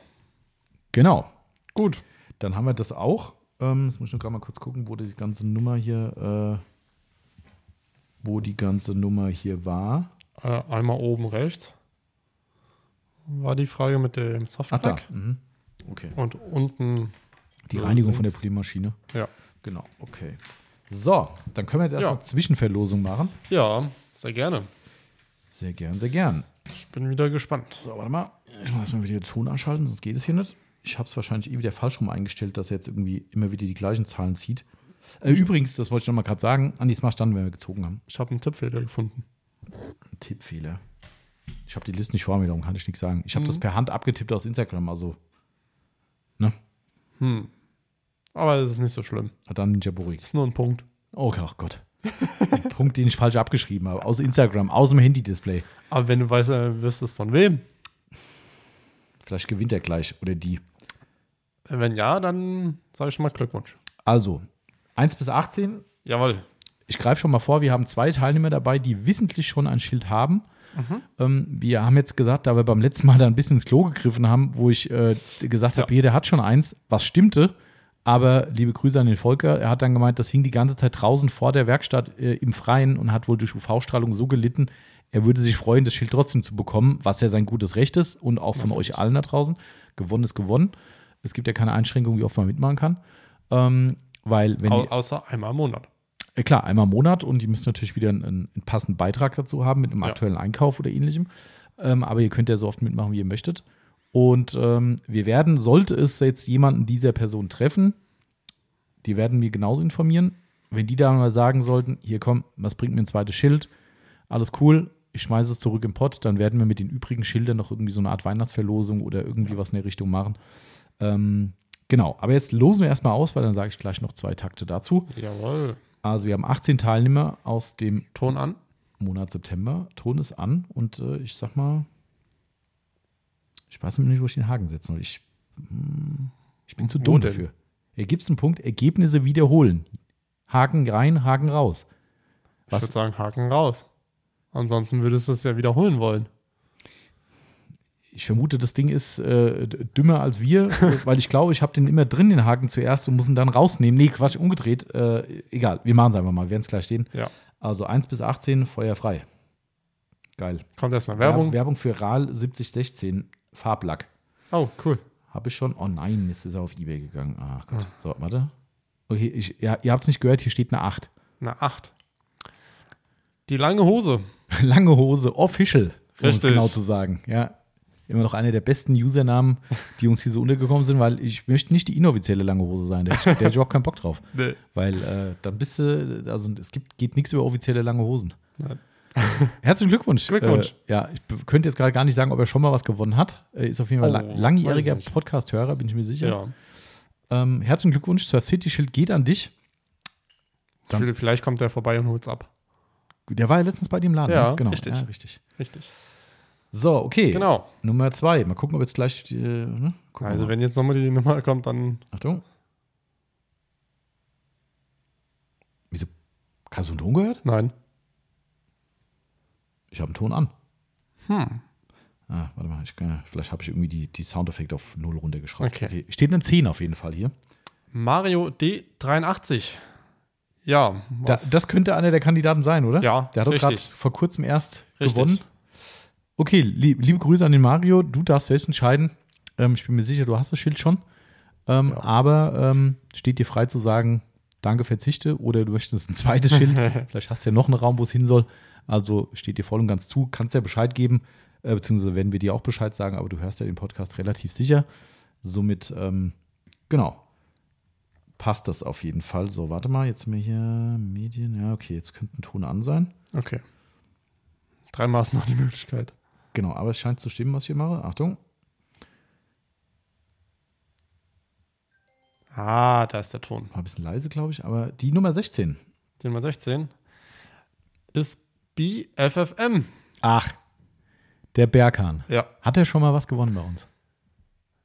Genau. gut. Dann haben wir das auch. Ähm, jetzt muss ich noch gerade mal kurz gucken, wo die ganze Nummer hier, äh, wo die ganze Nummer hier war. Äh, einmal oben rechts war die Frage mit dem Ach da. Softpack. Mhm. Okay. Und unten Die Reinigung von der links. Poliermaschine. Ja. Genau, okay. So, dann können wir jetzt erstmal Ja. Zwischenverlosung machen. Ja, sehr gerne. Sehr gern, sehr gern. Ich bin wieder gespannt. So, warte mal. Ich muss erstmal wieder den Ton anschalten, sonst geht es hier nicht. Ich habe es wahrscheinlich eh wieder falsch rum eingestellt, dass er jetzt irgendwie immer wieder die gleichen Zahlen zieht. Äh, übrigens, das wollte ich noch mal gerade sagen, an diesmal standen, wenn wir gezogen haben. Ich habe einen Tippfehler gefunden. Ein Tippfehler. Ich habe die Liste nicht vor mir, darum kann ich nichts sagen. Ich habe Mhm. das per Hand abgetippt aus Instagram, also. Ne? Hm. Aber das ist nicht so schlimm. Dann Ninja beruhigt. Ist nur ein Punkt. Oh, ach Gott. Ein Punkt, den ich falsch abgeschrieben habe. Aus Instagram, aus dem Handy-Display. Aber wenn du weißt, äh, wüsstest von wem. Vielleicht gewinnt er gleich oder die. Wenn ja, dann sage ich mal Glückwunsch. Also, 1 bis 18. Jawohl. Ich greife schon mal vor, wir haben zwei Teilnehmer dabei, die wissentlich schon ein Schild haben. Ähm, wir haben jetzt gesagt, da wir beim letzten Mal da ein bisschen ins Klo gegriffen haben, wo ich äh, gesagt habe, Ja. jeder hat schon eins, was stimmte. Aber liebe Grüße an den Volker, er hat dann gemeint, das hing die ganze Zeit draußen vor der Werkstatt äh, im Freien und hat wohl durch UV-Strahlung so gelitten, er würde sich freuen, das Schild trotzdem zu bekommen, was ja sein gutes Recht ist und auch von euch allen da draußen. Gewonnen ist gewonnen. Es gibt ja keine Einschränkung, wie oft man mitmachen kann. Ähm, weil, wenn Au außer einmal im Monat. Äh, klar, einmal im Monat und ihr müsst natürlich wieder einen, einen passenden Beitrag dazu haben mit einem Ja. aktuellen Einkauf oder ähnlichem. Ähm, aber ihr könnt ja so oft mitmachen, wie ihr möchtet. Und ähm, wir werden, sollte es jetzt jemanden dieser Person treffen, die werden mir genauso informieren. Wenn die da mal sagen sollten, hier komm, was bringt mir ein zweites Schild? Alles cool, ich schmeiße es zurück im Pott, dann werden wir mit den übrigen Schildern noch irgendwie so eine Art Weihnachtsverlosung oder irgendwie was in der Richtung machen. Ähm, genau, aber jetzt losen wir erstmal aus, weil dann sage ich gleich noch zwei Takte dazu. Jawohl. Also wir haben 18 Teilnehmer aus dem Ton an. Monat September. Ton ist an und äh, ich sag mal, ich weiß nicht, wo ich den Haken setzen soll. Ich, hm, ich bin zu dumm dafür. Hier gibt es einen Punkt, Ergebnisse wiederholen. Haken rein, Haken raus. Ich Was? würde sagen, Haken raus. Ansonsten würdest du es ja wiederholen wollen. Ich vermute, das Ding ist äh, dümmer als wir, weil ich glaube, ich habe den immer drin, den Haken zuerst und muss ihn dann rausnehmen. Nee, Quatsch, umgedreht. Äh, egal, wir machen es einfach mal, wir werden es gleich sehen. Ja. Also 1 bis 18, feuerfrei. Geil. Kommt erstmal Werbung. Werbung für RAL 7016 Farblack. Oh, cool. Habe ich schon? Oh nein, jetzt ist er auf Ebay gegangen. Ach Gott. Ah. So, warte. Okay, ich, ja, ihr habt es nicht gehört, hier steht eine 8. Eine 8. Die lange Hose. Lange Hose, official, um es Richtig. genau zu sagen. Ja. Immer noch einer der besten Usernamen, die uns hier so untergekommen sind, weil ich möchte nicht die inoffizielle lange Hose sein. Da hätte ich- überhaupt keinen Bock drauf. Nee. Weil äh, dann bist du, also es gibt, geht nichts über offizielle lange Hosen. Nein. Herzlichen Glückwunsch. Glückwunsch. Äh, ja, ich könnte jetzt gerade gar nicht sagen, ob er schon mal was gewonnen hat. Er ist auf jeden Fall Oh, lang, langjähriger. Podcast-Hörer, bin ich mir sicher. Ja. Ähm, herzlichen Glückwunsch, Surf City Schild geht an dich. Dann- Vielleicht kommt der vorbei und holt's ab. Der war ja letztens bei dir im Laden. Ja, ne? genau. richtig. Ja, richtig. Richtig. So, okay. Genau. Nummer zwei. Mal gucken, ob jetzt gleich. Die, äh, ne? Also, mal. wenn jetzt nochmal die Nummer kommt, dann. Achtung. Wieso? Hast du einen Ton gehört? Nein. Ich habe einen Ton an. Hm. Ah, warte mal, ich, äh, vielleicht habe ich irgendwie die, die Soundeffekte auf null runtergeschraubt. Okay. okay. Steht eine 10 auf jeden Fall hier. Mario D83. Ja. Da, das könnte einer der Kandidaten sein, oder? Ja. Der hat doch gerade vor kurzem erst richtig. gewonnen. Okay, lieb, liebe Grüße an den Mario. Du darfst selbst entscheiden. Ähm, ich bin mir sicher, du hast das Schild schon. Ähm, Ja. Aber ähm, steht dir frei zu sagen, danke, verzichte. Oder du möchtest ein zweites Schild. Vielleicht hast du ja noch einen Raum, wo es hin soll. Also steht dir voll und ganz zu. Kannst ja Bescheid geben. Äh, beziehungsweise werden wir dir auch Bescheid sagen. Aber du hörst ja den Podcast relativ sicher. Somit, ähm, genau. Passt das auf jeden Fall. So, warte mal, jetzt haben wir hier Medien. Ja, okay, jetzt könnte ein Ton an sein. Okay. Dreimal ist noch die Möglichkeit. Genau, aber es scheint zu stimmen, was ich hier mache. Achtung. Ah, da ist der Ton. War ein bisschen leise, glaube ich, aber die Nummer 16. Die Nummer 16 ist BFFM. Ach, der Berghahn. Ja, Hat er schon mal was gewonnen bei uns?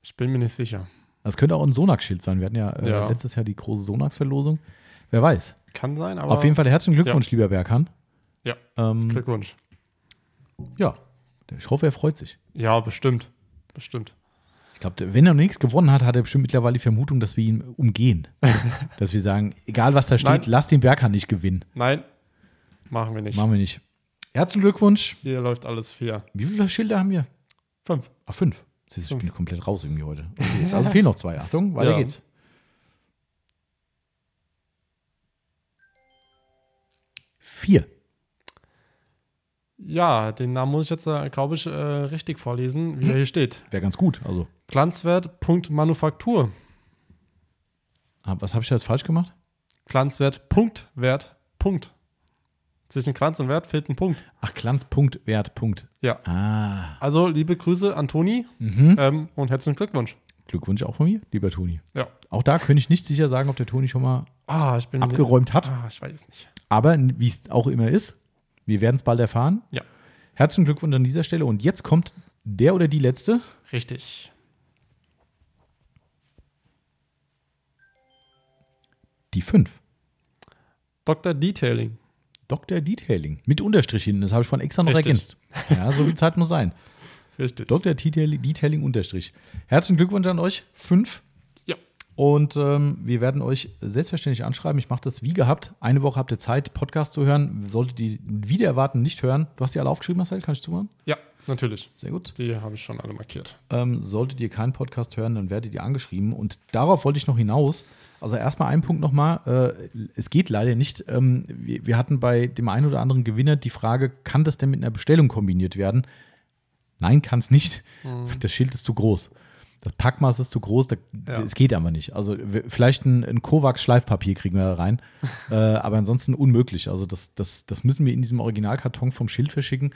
ich bin mir nicht sicher. Das könnte auch ein Sonax-Schild sein. Wir hatten ja, äh, Ja. letztes Jahr die große Sonax-Verlosung. Wer weiß. Kann sein, aber. Auf jeden Fall herzlichen Glückwunsch, lieber Berghahn. Ja, Ähm, Glückwunsch. ja, ich hoffe, er freut sich. Ja, bestimmt. Bestimmt. Ich glaube, wenn er noch nichts gewonnen hat, hat er bestimmt mittlerweile die Vermutung, dass wir ihn umgehen. dass wir sagen, egal was da steht, Nein. lass den Berghahn nicht gewinnen. Nein, machen wir nicht. Machen wir nicht. Herzlichen Glückwunsch. Hier läuft alles fair. Wie viele Schilder haben wir? Fünf. Ach, fünf. Siehst du, Ich bin komplett raus irgendwie heute. Okay. Also fehlen noch zwei. Achtung, weiter Ja. geht's. Vier. Ja, den Namen muss ich jetzt, äh, glaube ich, äh, richtig vorlesen, wie er hier steht. Wäre ganz gut. Also, Glanzwert, Punkt, Manufaktur. ah, was habe ich da jetzt falsch gemacht? Glanzwert, Punkt, Wert, Punkt. Zwischen Glanz und Wert fehlt ein Punkt. Ach, Glanz, Punkt, Wert, Punkt. Ja. Ah. Also, liebe Grüße an Toni Mhm. ähm, und herzlichen Glückwunsch. Glückwunsch auch von mir, lieber Toni. Ja. Auch da könnte ich nicht sicher sagen, ob der Toni schon mal Ah, ich bin abgeräumt hat. Ah, ich weiß nicht. Aber wie es auch immer ist, wir werden es bald erfahren. Ja. Herzlichen Glückwunsch an dieser Stelle. Und jetzt kommt der oder die letzte. Richtig. Die fünf. Dr. Detailing. Dr. Detailing. Mit Unterstrich hinten. Das habe ich von extra noch Richtig. ergänzt. Ja, so viel Zeit muss sein. Richtig. Dr. Detailing, Detailing Unterstrich. Herzlichen Glückwunsch an euch. Fünf. Und ähm, wir werden euch selbstverständlich anschreiben. Ich mache das wie gehabt. Eine Woche habt ihr Zeit, Podcast zu hören. Solltet ihr wieder erwarten, nicht hören. Du hast die alle aufgeschrieben, Marcel? Kann ich zuhören? Ja, natürlich. Sehr gut. Die habe ich schon alle markiert. Ähm, solltet ihr keinen Podcast hören, dann werdet ihr angeschrieben. Und darauf wollte ich noch hinaus. Also erstmal ein Punkt nochmal. Äh, es geht leider nicht. Ähm, wir, wir hatten bei dem einen oder anderen Gewinner die Frage, kann das denn mit einer Bestellung kombiniert werden? Nein, kann es nicht. Das Schild ist zu groß. Das Packmaß ist zu groß, da, Ja. es geht einfach nicht. Also vielleicht ein, ein Kovacs-Schleifpapier kriegen wir da rein, äh, aber ansonsten unmöglich. Also das, das, das müssen wir in diesem Originalkarton vom Schild verschicken.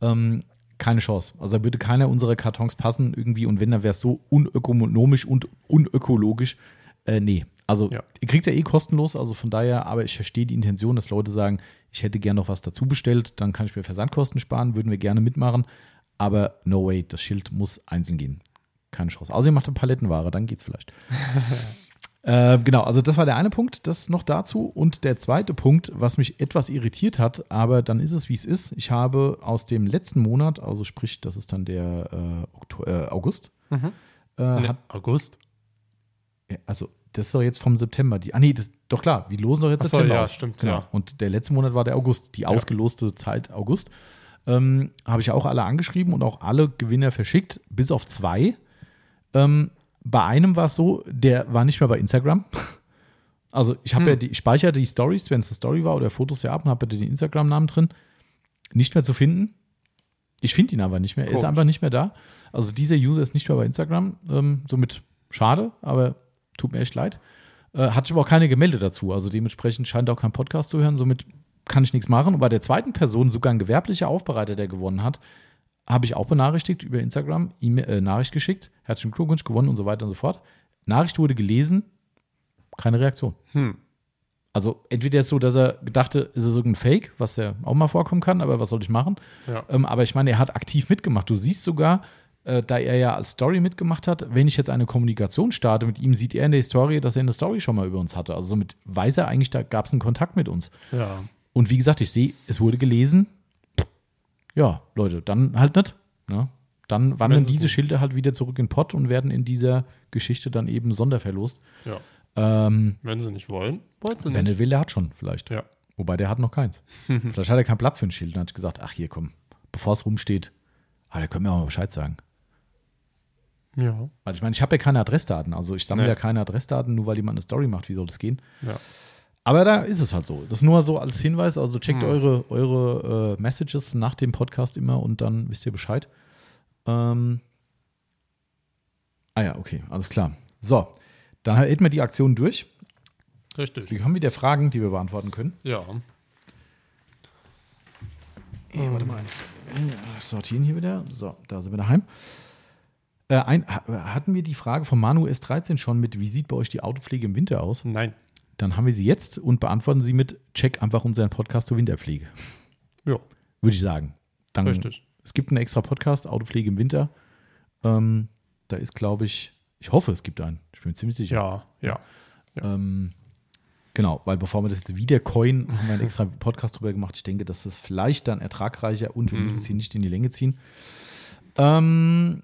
Ähm, keine Chance. Also da würde keiner unserer Kartons passen irgendwie und wenn, dann wäre es so unökonomisch und unökologisch. Äh, nee. Also Ja. ihr kriegt ja eh kostenlos, also von daher, aber ich verstehe die Intention, dass Leute sagen, ich hätte gerne noch was dazu bestellt, dann kann ich mir Versandkosten sparen, würden wir gerne mitmachen. Aber no way, das Schild muss einzeln gehen. Keine Chance. Außer ihr macht eine Palettenware, dann geht's vielleicht. äh, genau, also das war der eine Punkt, das noch dazu. Und der zweite Punkt, was mich etwas irritiert hat, aber dann ist es, wie es ist. Ich habe aus dem letzten Monat, also sprich, das ist dann der äh, äh, August, Mhm. äh, Nee, hat, August. ja, also das ist doch jetzt vom September. Die, ah nee, das, doch klar, wir losen doch jetzt Ach so, September ja, aus. stimmt, Genau. ja. Und der letzte Monat war der August, die ausgeloste Zeit August. Ähm, habe ich auch alle angeschrieben und auch alle Gewinner verschickt, bis auf zwei. Ähm, bei einem war es so, der war nicht mehr bei Instagram. Also ich habe Hm. ja die, ich speichere die Stories, wenn es eine Story war oder Fotos ja ab und habe ja den Instagram-Namen drin. Nicht mehr zu finden. Ich finde ihn aber nicht mehr. Er ist einfach nicht mehr da. Also dieser User ist nicht mehr bei Instagram. Ähm, somit schade, aber tut mir echt leid. Äh, hat sich aber auch keine gemeldet dazu. Also dementsprechend scheint auch kein Podcast zu hören. Somit kann ich nichts machen. Und bei der zweiten Person, sogar ein gewerblicher Aufbereiter, der gewonnen hat, habe ich auch benachrichtigt über Instagram, E-Mail, äh, Nachricht geschickt. Herzlichen Glückwunsch, gewonnen und so weiter und so fort. Nachricht wurde gelesen, keine Reaktion. Hm. Also entweder ist es so, dass er gedachte, ist es irgendein Fake, was ja auch mal vorkommen kann, aber was soll ich machen? Ja. Ähm, aber ich meine, er hat aktiv mitgemacht. Du siehst sogar, äh, da er ja als Story mitgemacht hat, wenn ich jetzt eine Kommunikation starte mit ihm, sieht er in der Historie, dass er eine Story schon mal über uns hatte. Also somit weiß er eigentlich, da gab es einen Kontakt mit uns. Ja. Und wie gesagt, ich sehe, es wurde gelesen. Ja, Leute, dann halt nicht. Ne? Dann wandern Wenn diese so- Schilder halt wieder zurück in den Pott und werden in dieser Geschichte dann eben sonderverlost. Ja. Ähm, Wenn sie nicht wollen, wollen sie wenn nicht. er will, der hat schon vielleicht. Ja. Wobei der hat noch keins. vielleicht hat er keinen Platz für ein Schild. Dann hat ich gesagt, ach hier, komm, bevor es rumsteht, ah, der können mir auch mal Bescheid sagen. Ja. Weil ich meine, ich habe ja keine Adressdaten. Also ich sammle Nee. ja keine Adressdaten, nur weil jemand eine Story macht. Wie soll das gehen? Ja. Aber da ist es halt so. Das nur so als Hinweis. Also checkt Hm. eure, eure äh, Messages nach dem Podcast immer und dann wisst ihr Bescheid. Ähm ah ja, okay, alles klar. So, dann hätten wir die Aktion durch. Richtig. Wir haben wieder Fragen, die wir beantworten können. Ja. Äh, warte mal, eins. Äh, sortieren hier wieder. So, da sind wir daheim. Äh, ein, ha- hatten wir die Frage von Manu S13 schon mit, wie sieht bei euch die Autopflege im Winter aus? Nein. Dann haben wir sie jetzt und beantworten sie mit, check einfach unseren Podcast zur Winterpflege. Ja. Würde ich sagen. Dann, Richtig. Es gibt einen extra Podcast, Autopflege im Winter. Ähm, da ist, glaube ich, ich hoffe, es gibt einen. Ich bin mir ziemlich sicher. Ja. Ja. Ähm, genau, weil bevor wir das jetzt wieder coin, haben wir einen extra Podcast drüber gemacht. Ich denke, das ist vielleicht dann ertragreicher und wir Mhm. müssen es hier nicht in die Länge ziehen. Ähm,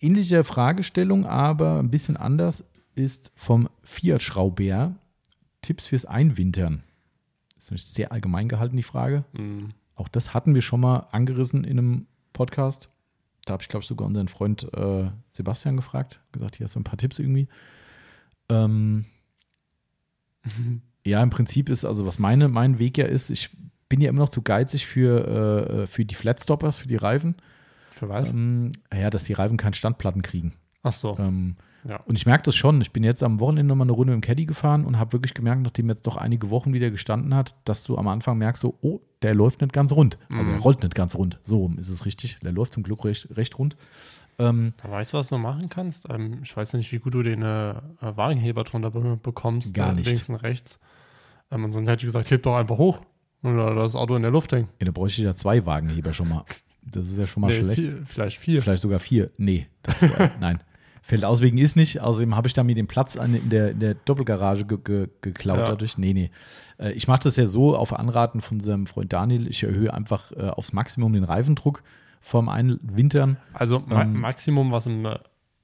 ähnliche Fragestellung, aber ein bisschen anders, ist vom Fiat-Schrauber Tipps fürs Einwintern. Das ist nämlich sehr allgemein gehalten, die Frage. Mhm. Auch das hatten wir schon mal angerissen in einem Podcast. Da habe ich, glaube ich, sogar unseren Freund äh, Sebastian gefragt. Gesagt, hier hast du ein paar Tipps irgendwie. Ähm, ja, im Prinzip ist, also was meine, mein Weg ja ist, ich bin ja immer noch zu geizig für, äh, für die Flatstoppers, für die Reifen. Für was? Ähm, ja, dass die Reifen keine Standplatten kriegen. Ach so. Ähm, Ja. und ich merke das schon. Ich bin jetzt am Wochenende nochmal eine Runde im Caddy gefahren und habe wirklich gemerkt, nachdem jetzt doch einige Wochen wieder gestanden hat, dass du am Anfang merkst, so, oh, der läuft nicht ganz rund. Also Mhm. er rollt nicht ganz rund. So rum ist es richtig. Der läuft zum Glück recht, recht rund. Ähm, Da weißt du, was du machen kannst? Ähm, ich weiß nicht, wie gut du den äh, äh, Wagenheber drunter be bekommst. Gar nicht. Links und rechts. Ähm, und sonst hätte ich gesagt, heb doch einfach hoch. Oder das Auto in der Luft hängt. ja, da bräuchte ich ja zwei Wagenheber schon mal. Das ist ja schon mal Nee, schlecht. vier, vielleicht vier. Vielleicht sogar vier. Nee, das, äh, nein. Feldaus wegen ist nicht. Außerdem habe ich da mir den Platz an, in, der, in der Doppelgarage ge, ge, geklaut Ja. dadurch. Nee, nee. Äh, ich mache das ja so auf Anraten von unserem Freund Daniel. Ich erhöhe einfach äh, aufs Maximum den Reifendruck vom Einwintern. Also ma Ähm, Maximum, was im, äh,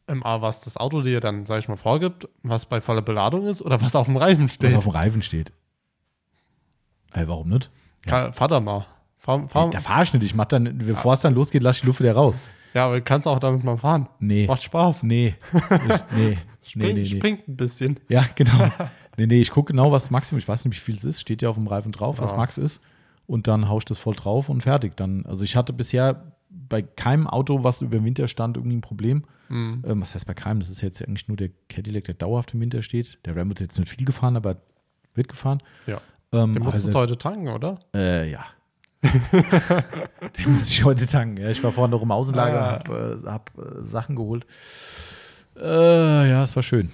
im A, was das Auto dir dann, sag ich mal, vorgibt, was bei voller Beladung ist oder was auf dem Reifen was steht. auf dem Reifen steht. Ey, warum nicht? Ka- Fahr da mal. Fahr, fahr, Da fahr ich nicht. Ich mach dann, bevor es dann losgeht, lasse ich die Luft wieder raus. Ja, aber du kannst auch damit mal fahren. Nee. Macht Spaß. Nee. Ich, nee. Spring, nee, nee. Springt ein bisschen. Ja, genau. nee, nee, ich gucke genau, was Maximum, ich weiß nicht, wie viel es ist, steht ja auf dem Reifen drauf, was Ja. Max ist. Und dann haue ich das voll drauf und fertig. Dann, also ich hatte bisher bei keinem Auto, was über den Winter stand, irgendwie ein Problem. Mhm. Ähm, was heißt bei keinem? Das ist jetzt eigentlich nur der Cadillac, der dauerhaft im Winter steht. Der Ram wird jetzt nicht viel gefahren, aber wird gefahren. Ja. Ähm, Den musst also du heute tanken, oder? äh, ja. Den muss ich heute tanken. Ja, ich war vorhin noch im Außenlager, Ah. habe äh, hab, äh, Sachen geholt. Äh, ja, es war schön.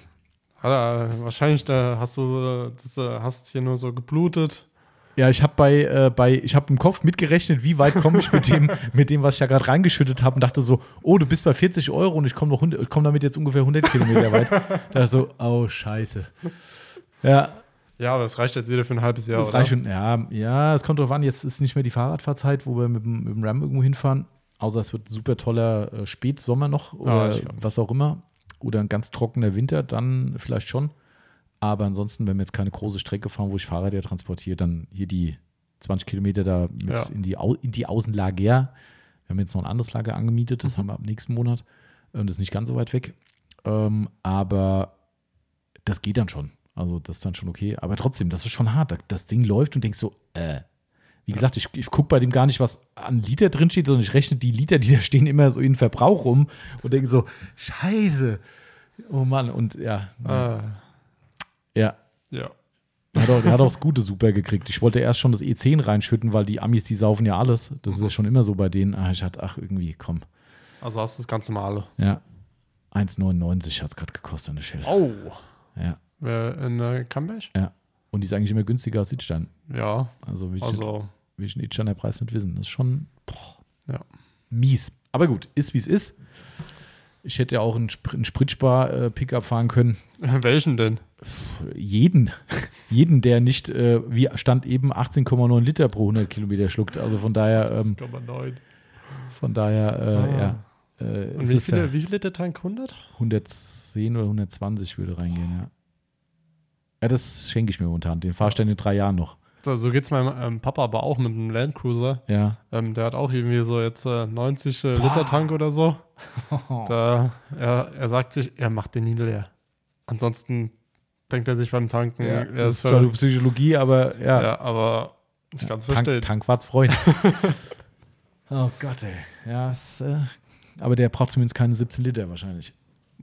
Ja, wahrscheinlich da hast du das, äh, hast hier nur so geblutet. Ja, ich habe bei, äh, bei, ich habe im Kopf mitgerechnet, wie weit komme ich mit dem, mit dem, was ich da gerade reingeschüttet habe und dachte so, oh, du bist bei 40 Euro und ich komme noch 100 ich komm damit jetzt ungefähr 100 Kilometer weit. Da so, oh, scheiße. Ja, Ja, aber es reicht jetzt wieder für ein halbes Jahr. das oder? reicht schon. Ja, ja, es kommt drauf an, jetzt ist nicht mehr die Fahrradfahrzeit, wo wir mit dem, mit dem Ram irgendwo hinfahren. Außer es wird super toller äh, Spätsommer noch oder glaub. was auch immer. Oder ein ganz trockener Winter, dann vielleicht schon. Aber ansonsten, wenn wir jetzt keine große Strecke fahren, wo ich Fahrräder transportiere, dann hier die 20 Kilometer da Ja. in, die Au in die Außenlager. Wir haben jetzt noch ein anderes Lager angemietet, das haben wir ab nächsten Monat. Ähm, das ist nicht ganz so weit weg. Ähm, aber das geht dann schon. Also das ist dann schon okay. Aber trotzdem, das ist schon hart. Das Ding läuft und denkst so, äh. Wie gesagt, ich, ich gucke bei dem gar nicht, was an Liter drin steht, sondern ich rechne die Liter, die da stehen, immer so in Verbrauch rum und denke so, scheiße. Oh Mann, und ja, Äh, ja. ja. Er hat, auch, er hat auch das Gute super gekriegt. Ich wollte erst schon das E10 reinschütten, weil die Amis, die saufen ja alles. Das ist ja schon immer so bei denen. Ah, ich hatte, ach, irgendwie, komm. Also hast du das ganz normale. Ja. 1,99 hat es gerade gekostet an der Shell. Oh. Ja, Äh, in äh, Camberg? ja. Und die ist eigentlich immer günstiger als Itstein. Ja. Also nicht, Also, ich den Itsteiner Preis nicht wissen. Das ist schon boah, ja. mies. Aber gut, ist wie es ist. Ich hätte ja auch einen, Spr einen Spritspar-Pickup fahren können. Welchen denn? Jeden. jeden, der nicht, äh, wie stand eben, 18,9 Liter pro 100 Kilometer schluckt. Also von daher, ähm, 1,9. von daher, äh, Ah. ja. Äh, Und wie, ist ja viele, wie viel Liter Tank? 100? 110 oder 120 würde reingehen, ja. Ja, das schenke ich mir momentan. Den dann in drei Jahren noch. So, so geht es meinem ähm, Papa aber auch mit einem Land Cruiser. Ja. Ähm, der hat auch irgendwie so jetzt äh, 90 äh. Liter Tank oder so. Da, er, er sagt sich, er macht den nie leer. Ansonsten denkt er sich beim Tanken, ja, das ist ist zwar nur Psychologie, aber ja. ja. aber ich kann es Tank, verstehen. Tankwarts Freund. oh Gott, ey. Ja, es, äh, aber der braucht zumindest keine 17 Liter wahrscheinlich.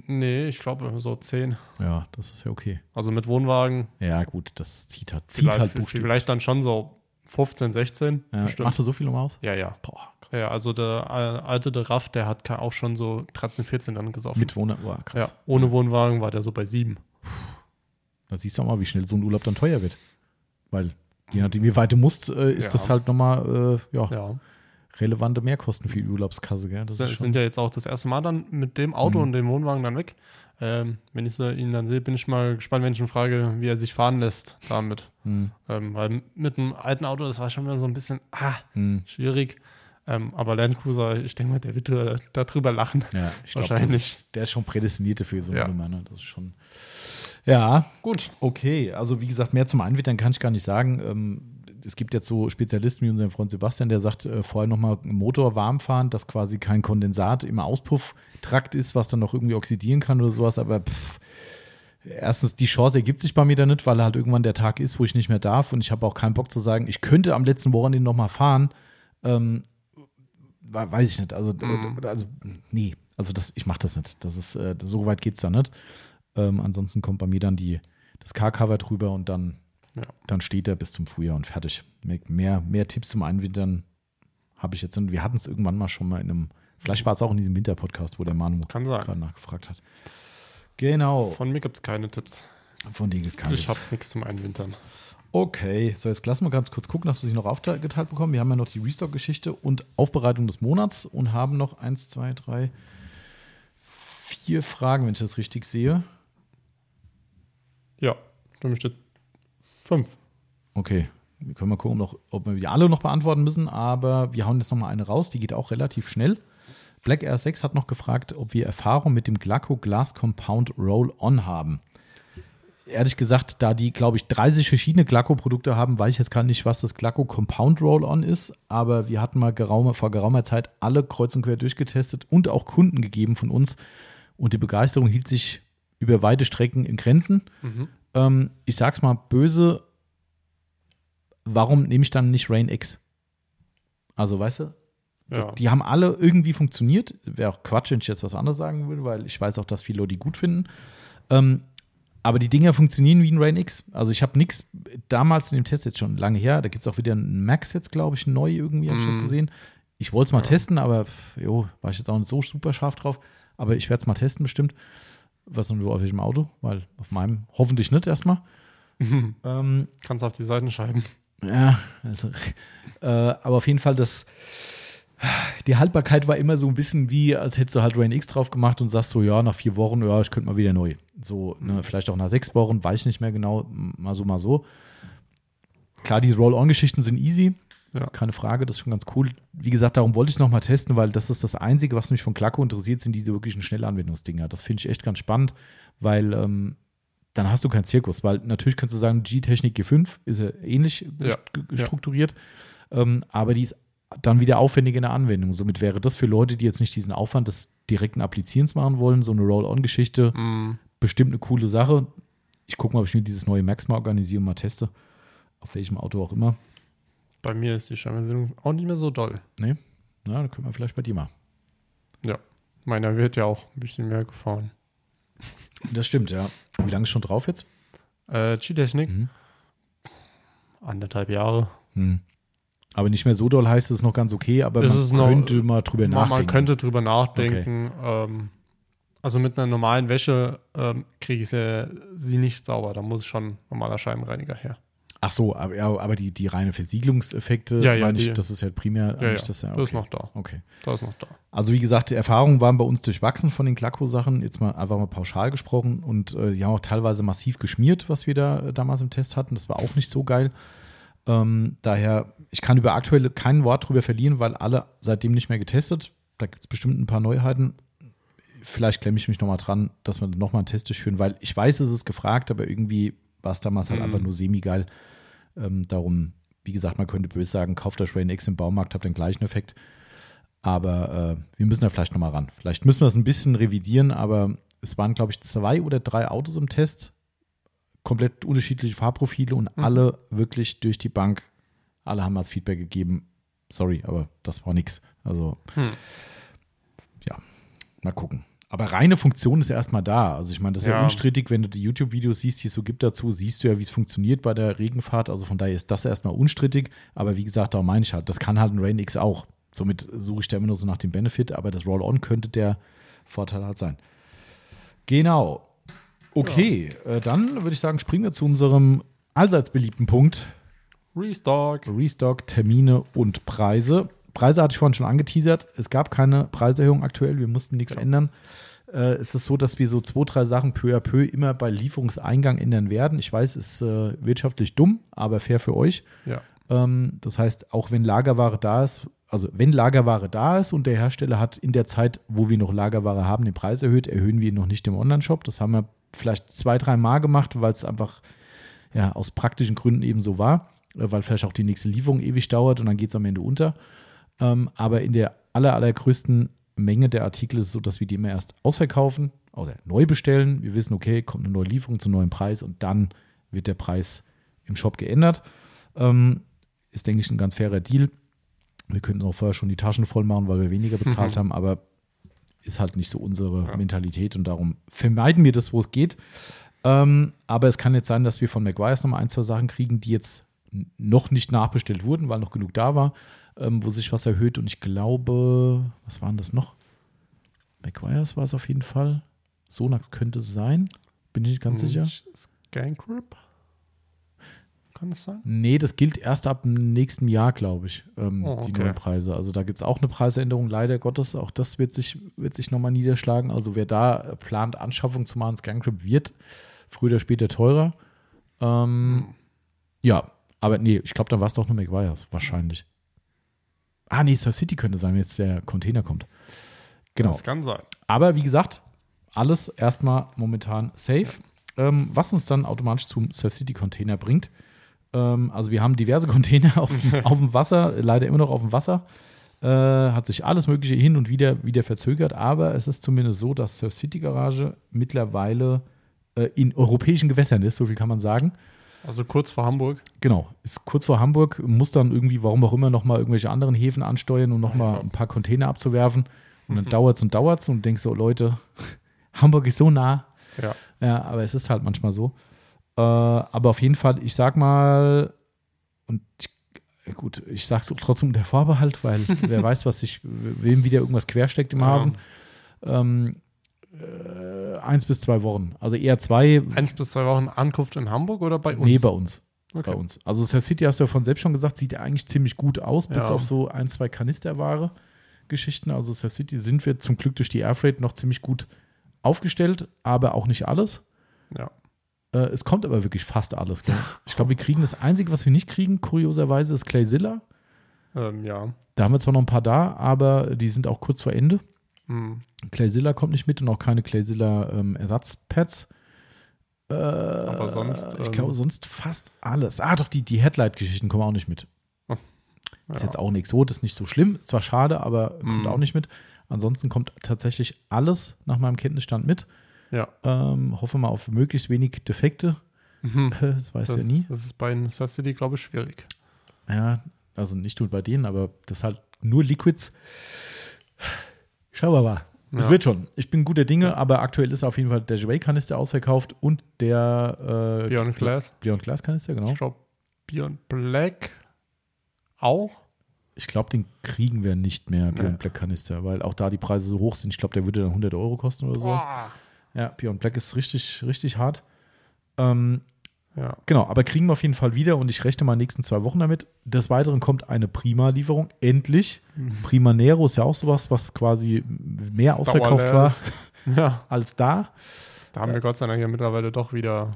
Nee, ich glaube so 10. Ja, das ist ja okay. Also mit Wohnwagen Ja, gut, das zieht halt, zieht vielleicht, halt buchstäblich. vielleicht dann schon so 15, 16. Ja, bestimmt. machst du so viel um aus? Ja, ja. Boah, krass. Ja, also der äh, alte, der Raff, der hat auch schon so 13, 14 dann gesoffen. Mit Wohner, boah, krass. ja, ohne Wohnwagen war der so bei 7. Da siehst du auch mal, wie schnell so ein Urlaub dann teuer wird. Weil, je nachdem, wie weit du musst, äh, ist Ja. das halt nochmal äh, ja, Ja. Relevante Mehrkosten für die Urlaubskasse. Gell? Das Das sind ja jetzt auch das erste Mal dann mit dem Auto Mhm. und dem Wohnwagen dann weg. Ähm, wenn ich so ihn dann sehe, bin ich mal gespannt, wenn ich ihn frage, wie er sich fahren lässt damit. Hm, Ähm, weil mit einem alten Auto, das war schon wieder so ein bisschen ah, hm. schwierig. Ähm, aber Land Cruiser, ich denke mal, der wird äh, darüber lachen. Ja, ich glaube, Wahrscheinlich. der ist schon prädestiniert dafür, so eine Ja. Nummer. Ne? Das ist schon. Ja, Gut. okay. Also, wie gesagt, mehr zum Einwittern kann ich gar nicht sagen. Es gibt jetzt so Spezialisten wie unseren Freund Sebastian, der sagt, äh, vorher nochmal Motor warm fahren, dass quasi kein Kondensat im Auspufftrakt ist, was dann noch irgendwie oxidieren kann oder sowas. Aber pff, erstens, die Chance ergibt sich bei mir da nicht, weil halt irgendwann der Tag ist, wo ich nicht mehr darf. Und ich habe auch keinen Bock zu sagen, ich könnte am letzten Wochenende nochmal fahren. Ähm, we- weiß ich nicht. Also, Mhm. also nee, also das, ich mache das nicht. Das ist, äh, so weit geht es da nicht. Ähm, ansonsten kommt bei mir dann die, das Car-Cover drüber und dann, Ja. dann steht er bis zum Frühjahr und fertig. Mehr, mehr, Tipps zum Einwintern habe ich jetzt. Und wir hatten es irgendwann mal schon mal in einem, vielleicht war es auch in diesem Winter-Podcast, wo der Manu gerade nachgefragt hat. Genau. Von mir gibt es keine Tipps. Von denen ist kein Ich Tipps. habe nichts zum Einwintern. Okay, so jetzt lassen wir ganz kurz gucken, dass wir sich noch aufgeteilt bekommen. Wir haben ja noch die Restock-Geschichte und Aufbereitung des Monats und haben noch eins, zwei, drei, vier Fragen, wenn ich das richtig sehe. Ja, stimmt, steht 5. Okay, wir können mal gucken, noch, ob wir die alle noch beantworten müssen, aber wir hauen jetzt noch mal eine raus, die geht auch relativ schnell. Black Air 6 hat noch gefragt, ob wir Erfahrung mit dem Glaco Glass Compound Roll-On haben. Ehrlich gesagt, da die, glaube ich, 30 verschiedene Glaco-Produkte haben, weiß ich jetzt gar nicht, was das Glaco Compound Roll-On ist, aber wir hatten mal geraume, vor geraumer Zeit alle kreuz und quer durchgetestet und auch Kunden gegeben von uns und die Begeisterung hielt sich über weite Strecken in Grenzen. Mhm. Ähm, ich sag's mal böse, warum nehme ich dann nicht Rain X? Also, weißt du, Ja. die haben alle irgendwie funktioniert. Wäre auch Quatsch, wenn ich jetzt was anderes sagen würde, weil ich weiß auch, dass viele Leute die gut finden. Ähm, aber die Dinger funktionieren wie ein Rain X. Also ich habe nichts damals in dem Test jetzt schon lange her. Da gibt es auch wieder einen Max jetzt, glaube ich, neu irgendwie, habe ich was Mhm. gesehen. Ich wollte es mal Ja. testen, aber jo, war ich jetzt auch nicht so super scharf drauf. Aber ich werde es mal testen bestimmt. Was und wo auf welchem Auto? Weil auf meinem hoffentlich nicht erstmal. Ähm, Kannst auf die Seiten scheiden. ja, also, äh, aber auf jeden Fall, das, die Haltbarkeit war immer so ein bisschen wie, als hättest du halt Rain X drauf gemacht und sagst so, ja, nach vier Wochen, ja, ich könnte mal wieder neu. So, ne, vielleicht auch nach sechs Wochen, weiß ich nicht mehr genau, mal so, mal so. Klar, diese Roll-On-Geschichten sind easy, Ja. keine Frage, das ist schon ganz cool. Wie gesagt, darum wollte ich es nochmal testen, weil das ist das Einzige, was mich von Klacko interessiert, sind diese wirklichen Schnellanwendungsdinger. Das finde ich echt ganz spannend, weil ähm, dann hast du keinen Zirkus, weil natürlich kannst du sagen, G-Technik G5 ist ja ähnlich Ja, gest- ja. strukturiert, ähm, aber die ist dann wieder aufwendig in der Anwendung. Somit wäre das für Leute, die jetzt nicht diesen Aufwand des direkten Applizierens machen wollen, so eine Roll-On-Geschichte, Mm, bestimmt eine coole Sache. Ich gucke mal, ob ich mir dieses neue Max mal organisiere und mal teste. Auf welchem Auto auch immer. Bei mir ist die Scheinversicherung auch nicht mehr so doll. Nee? Na, dann können wir vielleicht bei dir mal. Meiner wird ja auch ein bisschen mehr gefahren. Das stimmt, ja. Wie lange ist schon drauf jetzt? Äh, G-Technik, Mhm. anderthalb Jahre. Hm. Aber nicht mehr so doll heißt es noch ganz okay, aber Es man ist noch- könnte mal drüber Man, nachdenken. man könnte drüber nachdenken. Ähm, also mit einer normalen Wäsche ähm, kriege ich sie, sie nicht sauber. Da muss schon normaler Scheibenreiniger her. Ach so, aber, ja, aber die, die reine Versiegelungseffekte, Ja, ja, meine ich, das ist ja primär Ja, eigentlich ja, das ja. das ist Okay. noch da. okay. Da ist noch da. Also wie gesagt, die Erfahrungen waren bei uns durchwachsen von den Klacko-Sachen. Jetzt mal einfach mal pauschal gesprochen und äh, die haben auch teilweise massiv geschmiert, was wir da äh, damals im Test hatten. Das war auch nicht so geil. Ähm, daher, ich kann über aktuelle kein Wort drüber verlieren, weil alle seitdem nicht mehr getestet. Da gibt es bestimmt ein paar Neuheiten. Vielleicht klemme ich mich nochmal dran, dass wir nochmal einen Test durchführen, weil ich weiß, es ist gefragt, aber irgendwie war es damals halt Mhm. einfach nur semi-geil. Ähm, darum, wie gesagt, man könnte böse sagen, kauft euch Rain X im Baumarkt, habt den gleichen Effekt. Aber äh, wir müssen da vielleicht nochmal ran. Vielleicht müssen wir es ein bisschen revidieren, aber es waren, glaube ich, zwei oder drei Autos im Test. Komplett unterschiedliche Fahrprofile und Mhm. alle wirklich durch die Bank. Alle haben als Feedback gegeben. Sorry, aber das war nix. Also, Hm. ja, mal gucken. Aber reine Funktion ist ja erstmal da. Also, ich meine, das ist ja, Ja. unstrittig, wenn du die YouTube-Videos siehst, die es so gibt dazu, siehst du ja, wie es funktioniert bei der Regenfahrt. Also, von daher ist das erstmal unstrittig. Aber wie gesagt, da meine ich halt, das kann halt ein Rain X auch. Somit suche ich da immer nur so nach dem Benefit, aber das Roll-On könnte der Vorteil halt sein. Genau. Okay, äh, dann würde ich sagen, springen wir zu unserem allseits beliebten Punkt: Restock. Restock, Termine und Preise. Preise hatte ich vorhin schon angeteasert. Es gab keine Preiserhöhung aktuell, wir mussten nichts Genau. ändern. Äh, es ist so, dass wir so zwei, drei Sachen peu à peu immer bei Lieferungseingang ändern werden. Ich weiß, es ist äh, wirtschaftlich dumm, aber fair für euch. Ja. Ähm, das heißt, auch wenn Lagerware da ist, also wenn Lagerware da ist und der Hersteller hat in der Zeit, wo wir noch Lagerware haben, den Preis erhöht, erhöhen wir ihn noch nicht im Onlineshop. Das haben wir vielleicht zwei, drei Mal gemacht, weil es einfach ja, aus praktischen Gründen eben so war, äh, weil vielleicht auch die nächste Lieferung ewig dauert und dann geht es am Ende unter. Ähm, aber in der aller, allergrößten Menge der Artikel ist es so, dass wir die immer erst ausverkaufen, also neu bestellen. Wir wissen, okay, kommt eine neue Lieferung zum neuen Preis und dann wird der Preis im Shop geändert. Ähm, ist, denke ich, ein ganz fairer Deal. Wir könnten auch vorher schon die Taschen voll machen, weil wir weniger bezahlt Mhm. haben, aber ist halt nicht so unsere Ja. Mentalität und darum vermeiden wir das, wo es geht. Ähm, aber es kann jetzt sein, dass wir von McGuire's nochmal ein, zwei Sachen kriegen, die jetzt noch nicht nachbestellt wurden, weil noch genug da war, ähm, wo sich was erhöht. Und ich glaube, was waren das noch? McGuire's war es auf jeden Fall. Sonax könnte es sein. Bin ich nicht ganz sicher. Scancrip? Kann das sein? Nee, das gilt erst ab dem nächsten Jahr, glaube ich, ähm, Oh, die okay. neuen Preise. Also da gibt es auch eine Preisänderung, leider Gottes. Auch das wird sich, wird sich nochmal niederschlagen. Also wer da äh, plant, Anschaffung zu machen, ScanCrypt wird früher oder später teurer. Ähm, Ja, aber nee, ich glaube, dann war es doch nur McGuire's, wahrscheinlich. Ah, nee, Surf City könnte sein, wenn jetzt der Container kommt. Genau. Das kann sein. Aber wie gesagt, alles erstmal momentan safe. Ähm, was uns dann automatisch zum Surf City Container bringt. Ähm, also wir haben diverse Container auf, dem- auf dem Wasser, leider immer noch auf dem Wasser. Äh, hat sich alles Mögliche hin und wieder wieder verzögert, aber es ist zumindest so, dass Surf City Garage mittlerweile äh, in europäischen Gewässern ist, so viel kann man sagen. Also kurz vor Hamburg. Genau, ist kurz vor Hamburg, muss dann irgendwie, warum auch immer, nochmal irgendwelche anderen Häfen ansteuern, um nochmal Ja. ein paar Container abzuwerfen. Und dann dauert es und dauert es und denkst so, Leute, Hamburg ist so nah. Ja. Ja, aber es ist halt manchmal so. Äh, aber auf jeden Fall, ich sag mal, und ich, gut, ich sag's auch trotzdem unter Vorbehalt, weil wer weiß, was sich, wem wieder irgendwas quersteckt im Ja. Hafen. Ähm, äh, eins bis zwei Wochen. Also eher zwei, Eins bis zwei Wochen Ankunft in Hamburg oder bei uns? nee, bei uns Okay. bei uns. Also Surf City hast du ja von selbst schon gesagt, sieht ja eigentlich ziemlich gut aus, bis Ja. auf so ein, zwei Kanisterware Geschichten. Also Surf City sind wir zum Glück durch die Airfreight noch ziemlich gut aufgestellt, aber auch nicht alles. Ja. Äh, es kommt aber wirklich fast alles. Gell? Ich glaube, wir kriegen das Einzige, was wir nicht kriegen, kurioserweise, ist Clayzilla. Ähm, ja. Da haben wir zwar noch ein paar da, aber die sind auch kurz vor Ende. Hm. Clayzilla kommt nicht mit und auch keine Clayzilla ähm, Ersatzpads. Äh, aber sonst, Ich ähm, glaube, sonst fast alles. Ah, doch, die, die Headlight-Geschichten kommen auch nicht mit. Ist Ja. jetzt auch nichts so, das ist nicht so schlimm. Ist zwar schade, aber kommt Mhm. auch nicht mit. Ansonsten kommt tatsächlich alles nach meinem Kenntnisstand mit. Ja. Ähm, hoffe mal auf möglichst wenig Defekte. Mhm. Das weißt Das, du ja nie. das ist bei Surf City, glaube ich, schwierig. Ja, also nicht nur bei denen, aber das halt nur Liquids. Schauen wir mal. Es Ja. wird schon. Ich bin guter Dinge, aber aktuell ist auf jeden Fall der Jouet-Kanister ausverkauft und der äh, Beyond Glass. Beyond Glass Kanister, genau. Ich glaube, Beyond Black auch. Ich glaube, den kriegen wir nicht mehr, Beyond Nee. Black Kanister, weil auch da die Preise so hoch sind. Ich glaube, der würde dann 100 Euro kosten oder sowas. Ja, Beyond Black ist richtig, richtig hart. Ähm, Ja. Genau, aber kriegen wir auf jeden Fall wieder und ich rechne mal in den nächsten zwei Wochen damit. Des Weiteren kommt eine Prima-Lieferung. Endlich. Prima Nero ist ja auch sowas, was quasi mehr ausverkauft Dauerleer war. Ja. als da. Da haben wir Gott sei Dank ja mittlerweile doch wieder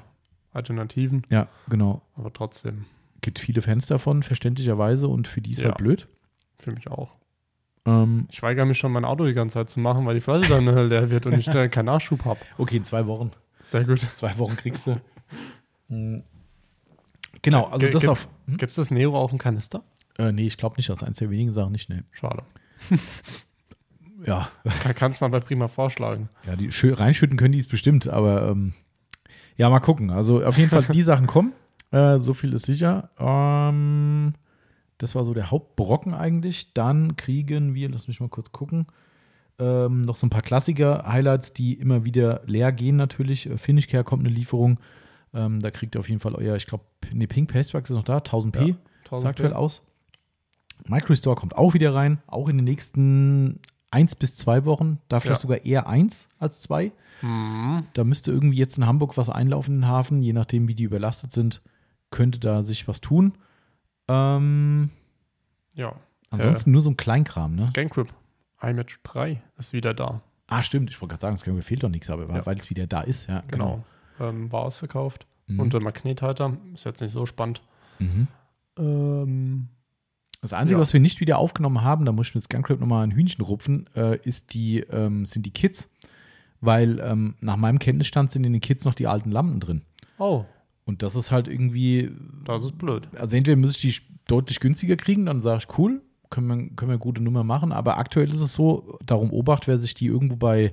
Alternativen, Ja, genau. aber trotzdem Gibt viele Fans davon, verständlicherweise, und für die ist Ja. halt blöd. für mich auch. Ähm, Ich weigere mich schon, mein Auto die ganze Zeit zu machen, weil die Flasche dann leer wird und ich keinen Nachschub habe. okay, in zwei Wochen. Sehr gut. Zwei Wochen kriegst du. Genau, also Ge- das gibt- auf. Hm? Gibt es das Nero auch im Kanister? Äh, nee, ich glaube nicht, das ist eins der wenigen Sachen nicht. Nee. Schade. Ja, Kann- Kannst mal bei Prima vorschlagen. Ja, die reinschütten können die es bestimmt, aber ähm, ja, mal gucken. Also auf jeden Fall, die Sachen kommen. Äh, so viel ist sicher. Ähm, das war so der Hauptbrocken eigentlich. Dann kriegen wir, lass mich mal kurz gucken, ähm, noch so ein paar Klassiker-Highlights, die immer wieder leer gehen natürlich. Äh, Finish Care kommt eine Lieferung. Ähm, da kriegt ihr auf jeden Fall euer, ich glaube, nee, Pink Pastewax ist noch da, 1000p. Ja, Sah aktuell aus. Microstore kommt auch wieder rein, auch in den nächsten eins bis zwei Wochen. Da vielleicht Ja. sogar eher eins als zwei. Mhm. Da müsste irgendwie jetzt in Hamburg was einlaufen in den Hafen, je nachdem, wie die überlastet sind, könnte da sich was tun. Ähm, Ja. ansonsten nur so ein Kleinkram, ne? Scancrip. iMatch 3 ist wieder da. Ah, stimmt, ich wollte gerade sagen, es mir fehlt doch nichts, aber Ja. weil es wieder da ist, ja, Genau. Ähm, war ausverkauft. Mhm. Und der Magnethalter ist jetzt nicht so spannend. Mhm. Ähm, Das Einzige, Ja. was wir nicht wieder aufgenommen haben, da muss ich mit Scancrap nochmal ein Hühnchen rupfen, äh, ist die, ähm, sind die Kits. Weil ähm, nach meinem Kenntnisstand sind in den Kits noch die alten Lampen drin. oh, Und das ist halt irgendwie, das ist blöd. also entweder muss ich die deutlich günstiger kriegen, dann sage ich, cool, können wir, können wir eine gute Nummer machen. Aber aktuell ist es so, darum obacht, wer sich die irgendwo bei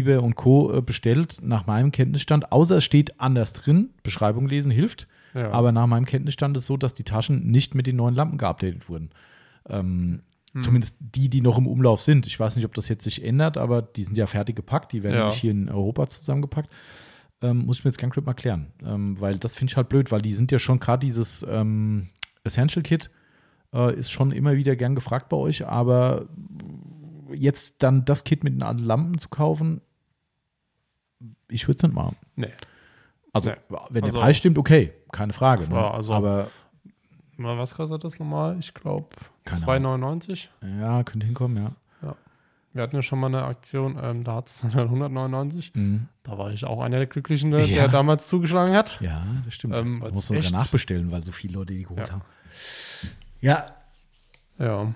eBay und Co. äh, bestellt, nach meinem Kenntnisstand, außer es steht anders drin, Beschreibung lesen hilft. Ja. Aber nach meinem Kenntnisstand ist es so, dass die Taschen nicht mit den neuen Lampen geupdatet wurden. Ähm, Hm. Zumindest die, die noch im Umlauf sind. Ich weiß nicht, ob das jetzt sich ändert, aber die sind ja fertig gepackt. Die werden Ja. nicht hier in Europa zusammengepackt. Ähm, muss ich mir jetzt Scancrip mal klären. Ähm, weil das finde ich halt blöd, weil die sind ja schon gerade dieses ähm, Essential Kit äh, ist schon immer wieder gern gefragt bei euch, aber jetzt dann das Kit mit den alten Lampen zu kaufen, ich würde es nicht machen. nee. Also, Nee. wenn der Also- Preis stimmt, okay, keine Frage. Ne? Ja, also- aber Was kostet das nochmal? Ich glaube Keine 2,99. ja, könnte hinkommen, ja. Wir hatten ja schon mal eine Aktion, ähm, da hat es 199. Mhm. Da war ich auch einer der Glücklichen, der, Ja. der damals zugeschlagen hat. Ja, das stimmt. Ähm, Man weil's muss sogar nachbestellen, weil so viele Leute die geholt Ja. haben. Ja, Ja.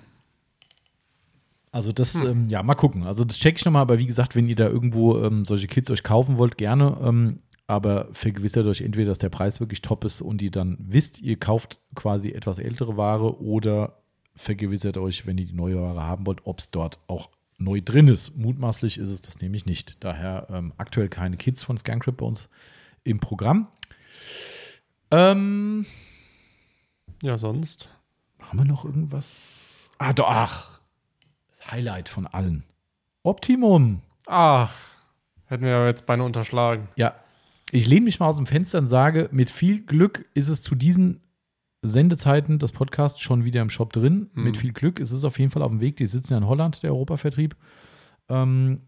Also das, Hm. ähm, ja, mal gucken. Also das check ich nochmal, aber wie gesagt, wenn ihr da irgendwo ähm, solche Kits euch kaufen wollt, gerne. Ähm, aber vergewissert euch entweder, dass der Preis wirklich top ist und ihr dann wisst, ihr kauft quasi etwas ältere Ware oder vergewissert euch, wenn ihr die neue Ware haben wollt, ob es dort auch neu drin ist. Mutmaßlich ist es das nämlich nicht. Daher ähm, aktuell keine Kits von Scancrypt bei uns im Programm. Ähm, Ja, sonst. Haben wir noch irgendwas? Ah, doch, ach. Das Highlight von allen. Optimum. Ach, hätten wir ja jetzt beinahe unterschlagen. Ja. Ich lehne mich mal aus dem Fenster und sage, mit viel Glück ist es zu diesen Sendezeiten des Podcasts schon wieder im Shop drin. Mhm. Mit viel Glück. Es ist auf jeden Fall auf dem Weg. Die sitzen ja in Holland, der Europavertrieb. Ähm,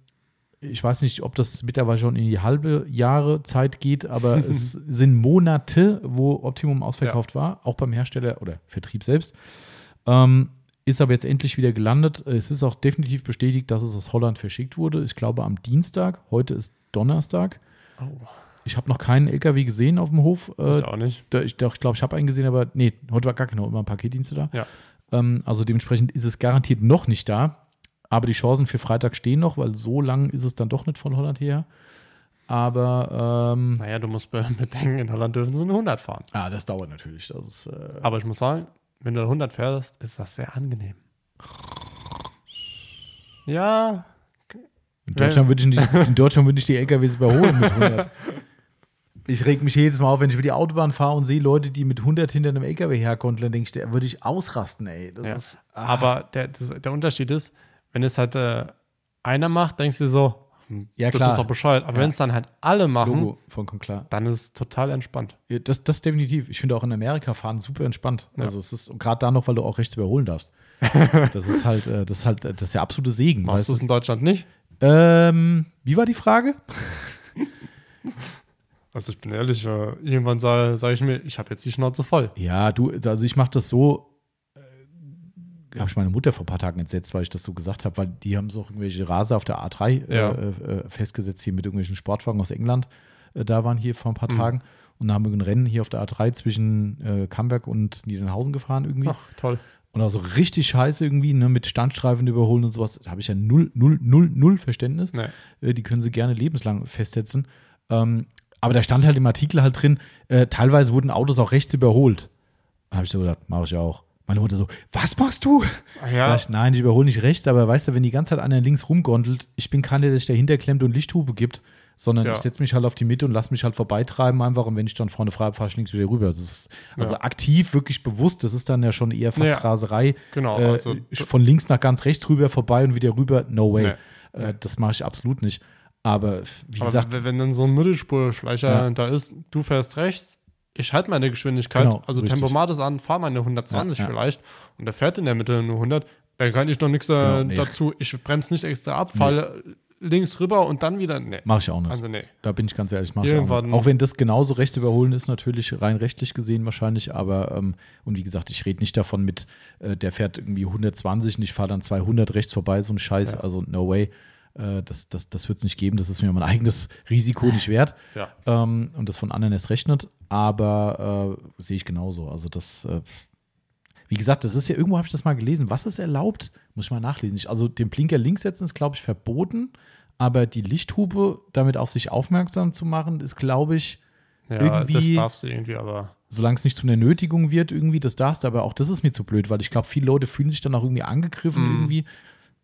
ich weiß nicht, ob das mittlerweile schon in die halbe Jahre Zeit geht, aber es sind Monate, wo Optimum ausverkauft war, auch beim Hersteller oder Vertrieb selbst. Ähm, ist aber jetzt endlich wieder gelandet. Es ist auch definitiv bestätigt, dass es aus Holland verschickt wurde. Ich glaube am Dienstag. Heute ist Donnerstag. Oh, Ich habe noch keinen LKW gesehen auf dem Hof. Äh, ist auch nicht. da- ich glaube, ich, glaub, ich habe einen gesehen, aber nee, heute war gar keiner, immer ein Paketdienste da. Ja. Ähm, also dementsprechend ist es garantiert noch nicht da. Aber die Chancen für Freitag stehen noch, weil so lang ist es dann doch nicht von Holland her. Aber ähm, Naja, du musst be- bedenken, in Holland dürfen sie eine 100 fahren. ah, das dauert natürlich. Das ist, äh, Aber ich muss sagen, wenn du eine 100 fährst, ist das sehr angenehm. Ja, in Deutschland würde ich, nicht- in Deutschland würde ich die LKWs überholen mit 100. Ich reg mich jedes Mal auf, wenn ich über die Autobahn fahre und sehe Leute, die mit 100 hinter einem LKW herkommen, dann denke ich, da würde ich ausrasten, ey. Ja. ist, ah. aber der, das, der Unterschied ist, wenn es halt äh, einer macht, denkst du so, Ja, klar. bist doch bescheuert. Aber Ja. wenn es dann halt alle machen, Logo, vollkommen klar. dann ist es total entspannt. Ja, Das, das definitiv. Ich finde auch in Amerika fahren super entspannt. Ja. Also es ist gerade da noch, weil du auch rechts überholen darfst. das ist halt, äh, das ist halt, das ist der absolute Segen. Machst du es in Deutschland nicht? Ähm, wie war die Frage? Also ich bin ehrlich, äh, irgendwann sage sag ich mir, ich habe jetzt die Schnauze voll. Ja, du, also ich mache das so, habe ich meine Mutter vor ein paar Tagen entsetzt, weil ich das so gesagt habe, weil die haben so irgendwelche Raser auf der A3 Ja. äh, äh, festgesetzt, hier mit irgendwelchen Sportwagen aus England. Äh, da waren hier vor ein paar Mhm. Tagen. Und da haben wir ein Rennen hier auf der A3 zwischen äh, Camberg und Niedernhausen gefahren irgendwie. Ach, toll. Und auch so richtig scheiße irgendwie, ne, mit Standstreifen überholen und sowas. Da habe ich ja null, null, null, null Verständnis. Nee. Äh, die können sie gerne lebenslang festsetzen. Ähm, aber da stand halt im Artikel halt drin, äh, teilweise wurden Autos auch rechts überholt. Da habe ich so gedacht, mache ich auch. Meine Mutter so, was machst du? Sag ja, ich, nein, ich überhole nicht rechts, aber weißt du, wenn die ganze Zeit einer links rumgondelt, ich bin keiner, der sich dahinter klemmt und Lichthupe gibt, sondern Ja. ich setze mich halt auf die Mitte und lasse mich halt vorbeitreiben einfach und wenn ich dann vorne frei habe, fahre ich links wieder rüber. Das ist also Ja. aktiv, wirklich bewusst, das ist dann ja schon eher fast Ja. Raserei. genau. Äh, also, von links nach ganz rechts rüber, vorbei und wieder rüber, no way. Nee. Äh, das mache ich absolut nicht. Aber wie aber gesagt, wenn- wenn dann so ein Mittelspurschleicher da ist, du fährst rechts, ich halte meine Geschwindigkeit, Genau, also richtig. Tempomat ist an, fahr meine 120 Ja, ja. vielleicht und der fährt in der Mitte nur 100, dann kann ich doch nichts äh, Genau, nee. dazu, ich bremse nicht extra ab, falle links rüber und dann wieder, nee. mache ich auch nicht. Also nee. Da bin ich ganz ehrlich, mache ich auch Irgendwann- nicht. Auch wenn das genauso rechts überholen ist, natürlich rein rechtlich gesehen wahrscheinlich, aber ähm, und wie gesagt, ich rede nicht davon mit, äh, der fährt irgendwie 120 und ich fahre dann 200 rechts vorbei, so ein Scheiß, Ja. also no way. Äh, das das, das wird es nicht geben, das ist mir mein eigenes Risiko nicht wert Ja. ähm, und das von anderen erst rechnet, aber äh, sehe ich genauso. Also das, äh, wie gesagt, das ist ja, irgendwo habe ich das mal gelesen, was ist erlaubt, muss ich mal nachlesen. Ich, also den Blinker links setzen ist, glaube ich, verboten, aber die Lichthupe damit auf sich aufmerksam zu machen, ist, glaube ich, Ja, Irgendwie- das darfst du irgendwie, aber solange es nicht zu einer Nötigung wird, irgendwie, das darfst du, aber auch das ist mir zu blöd, weil ich glaube, viele Leute fühlen sich dann auch irgendwie angegriffen, Mhm. irgendwie.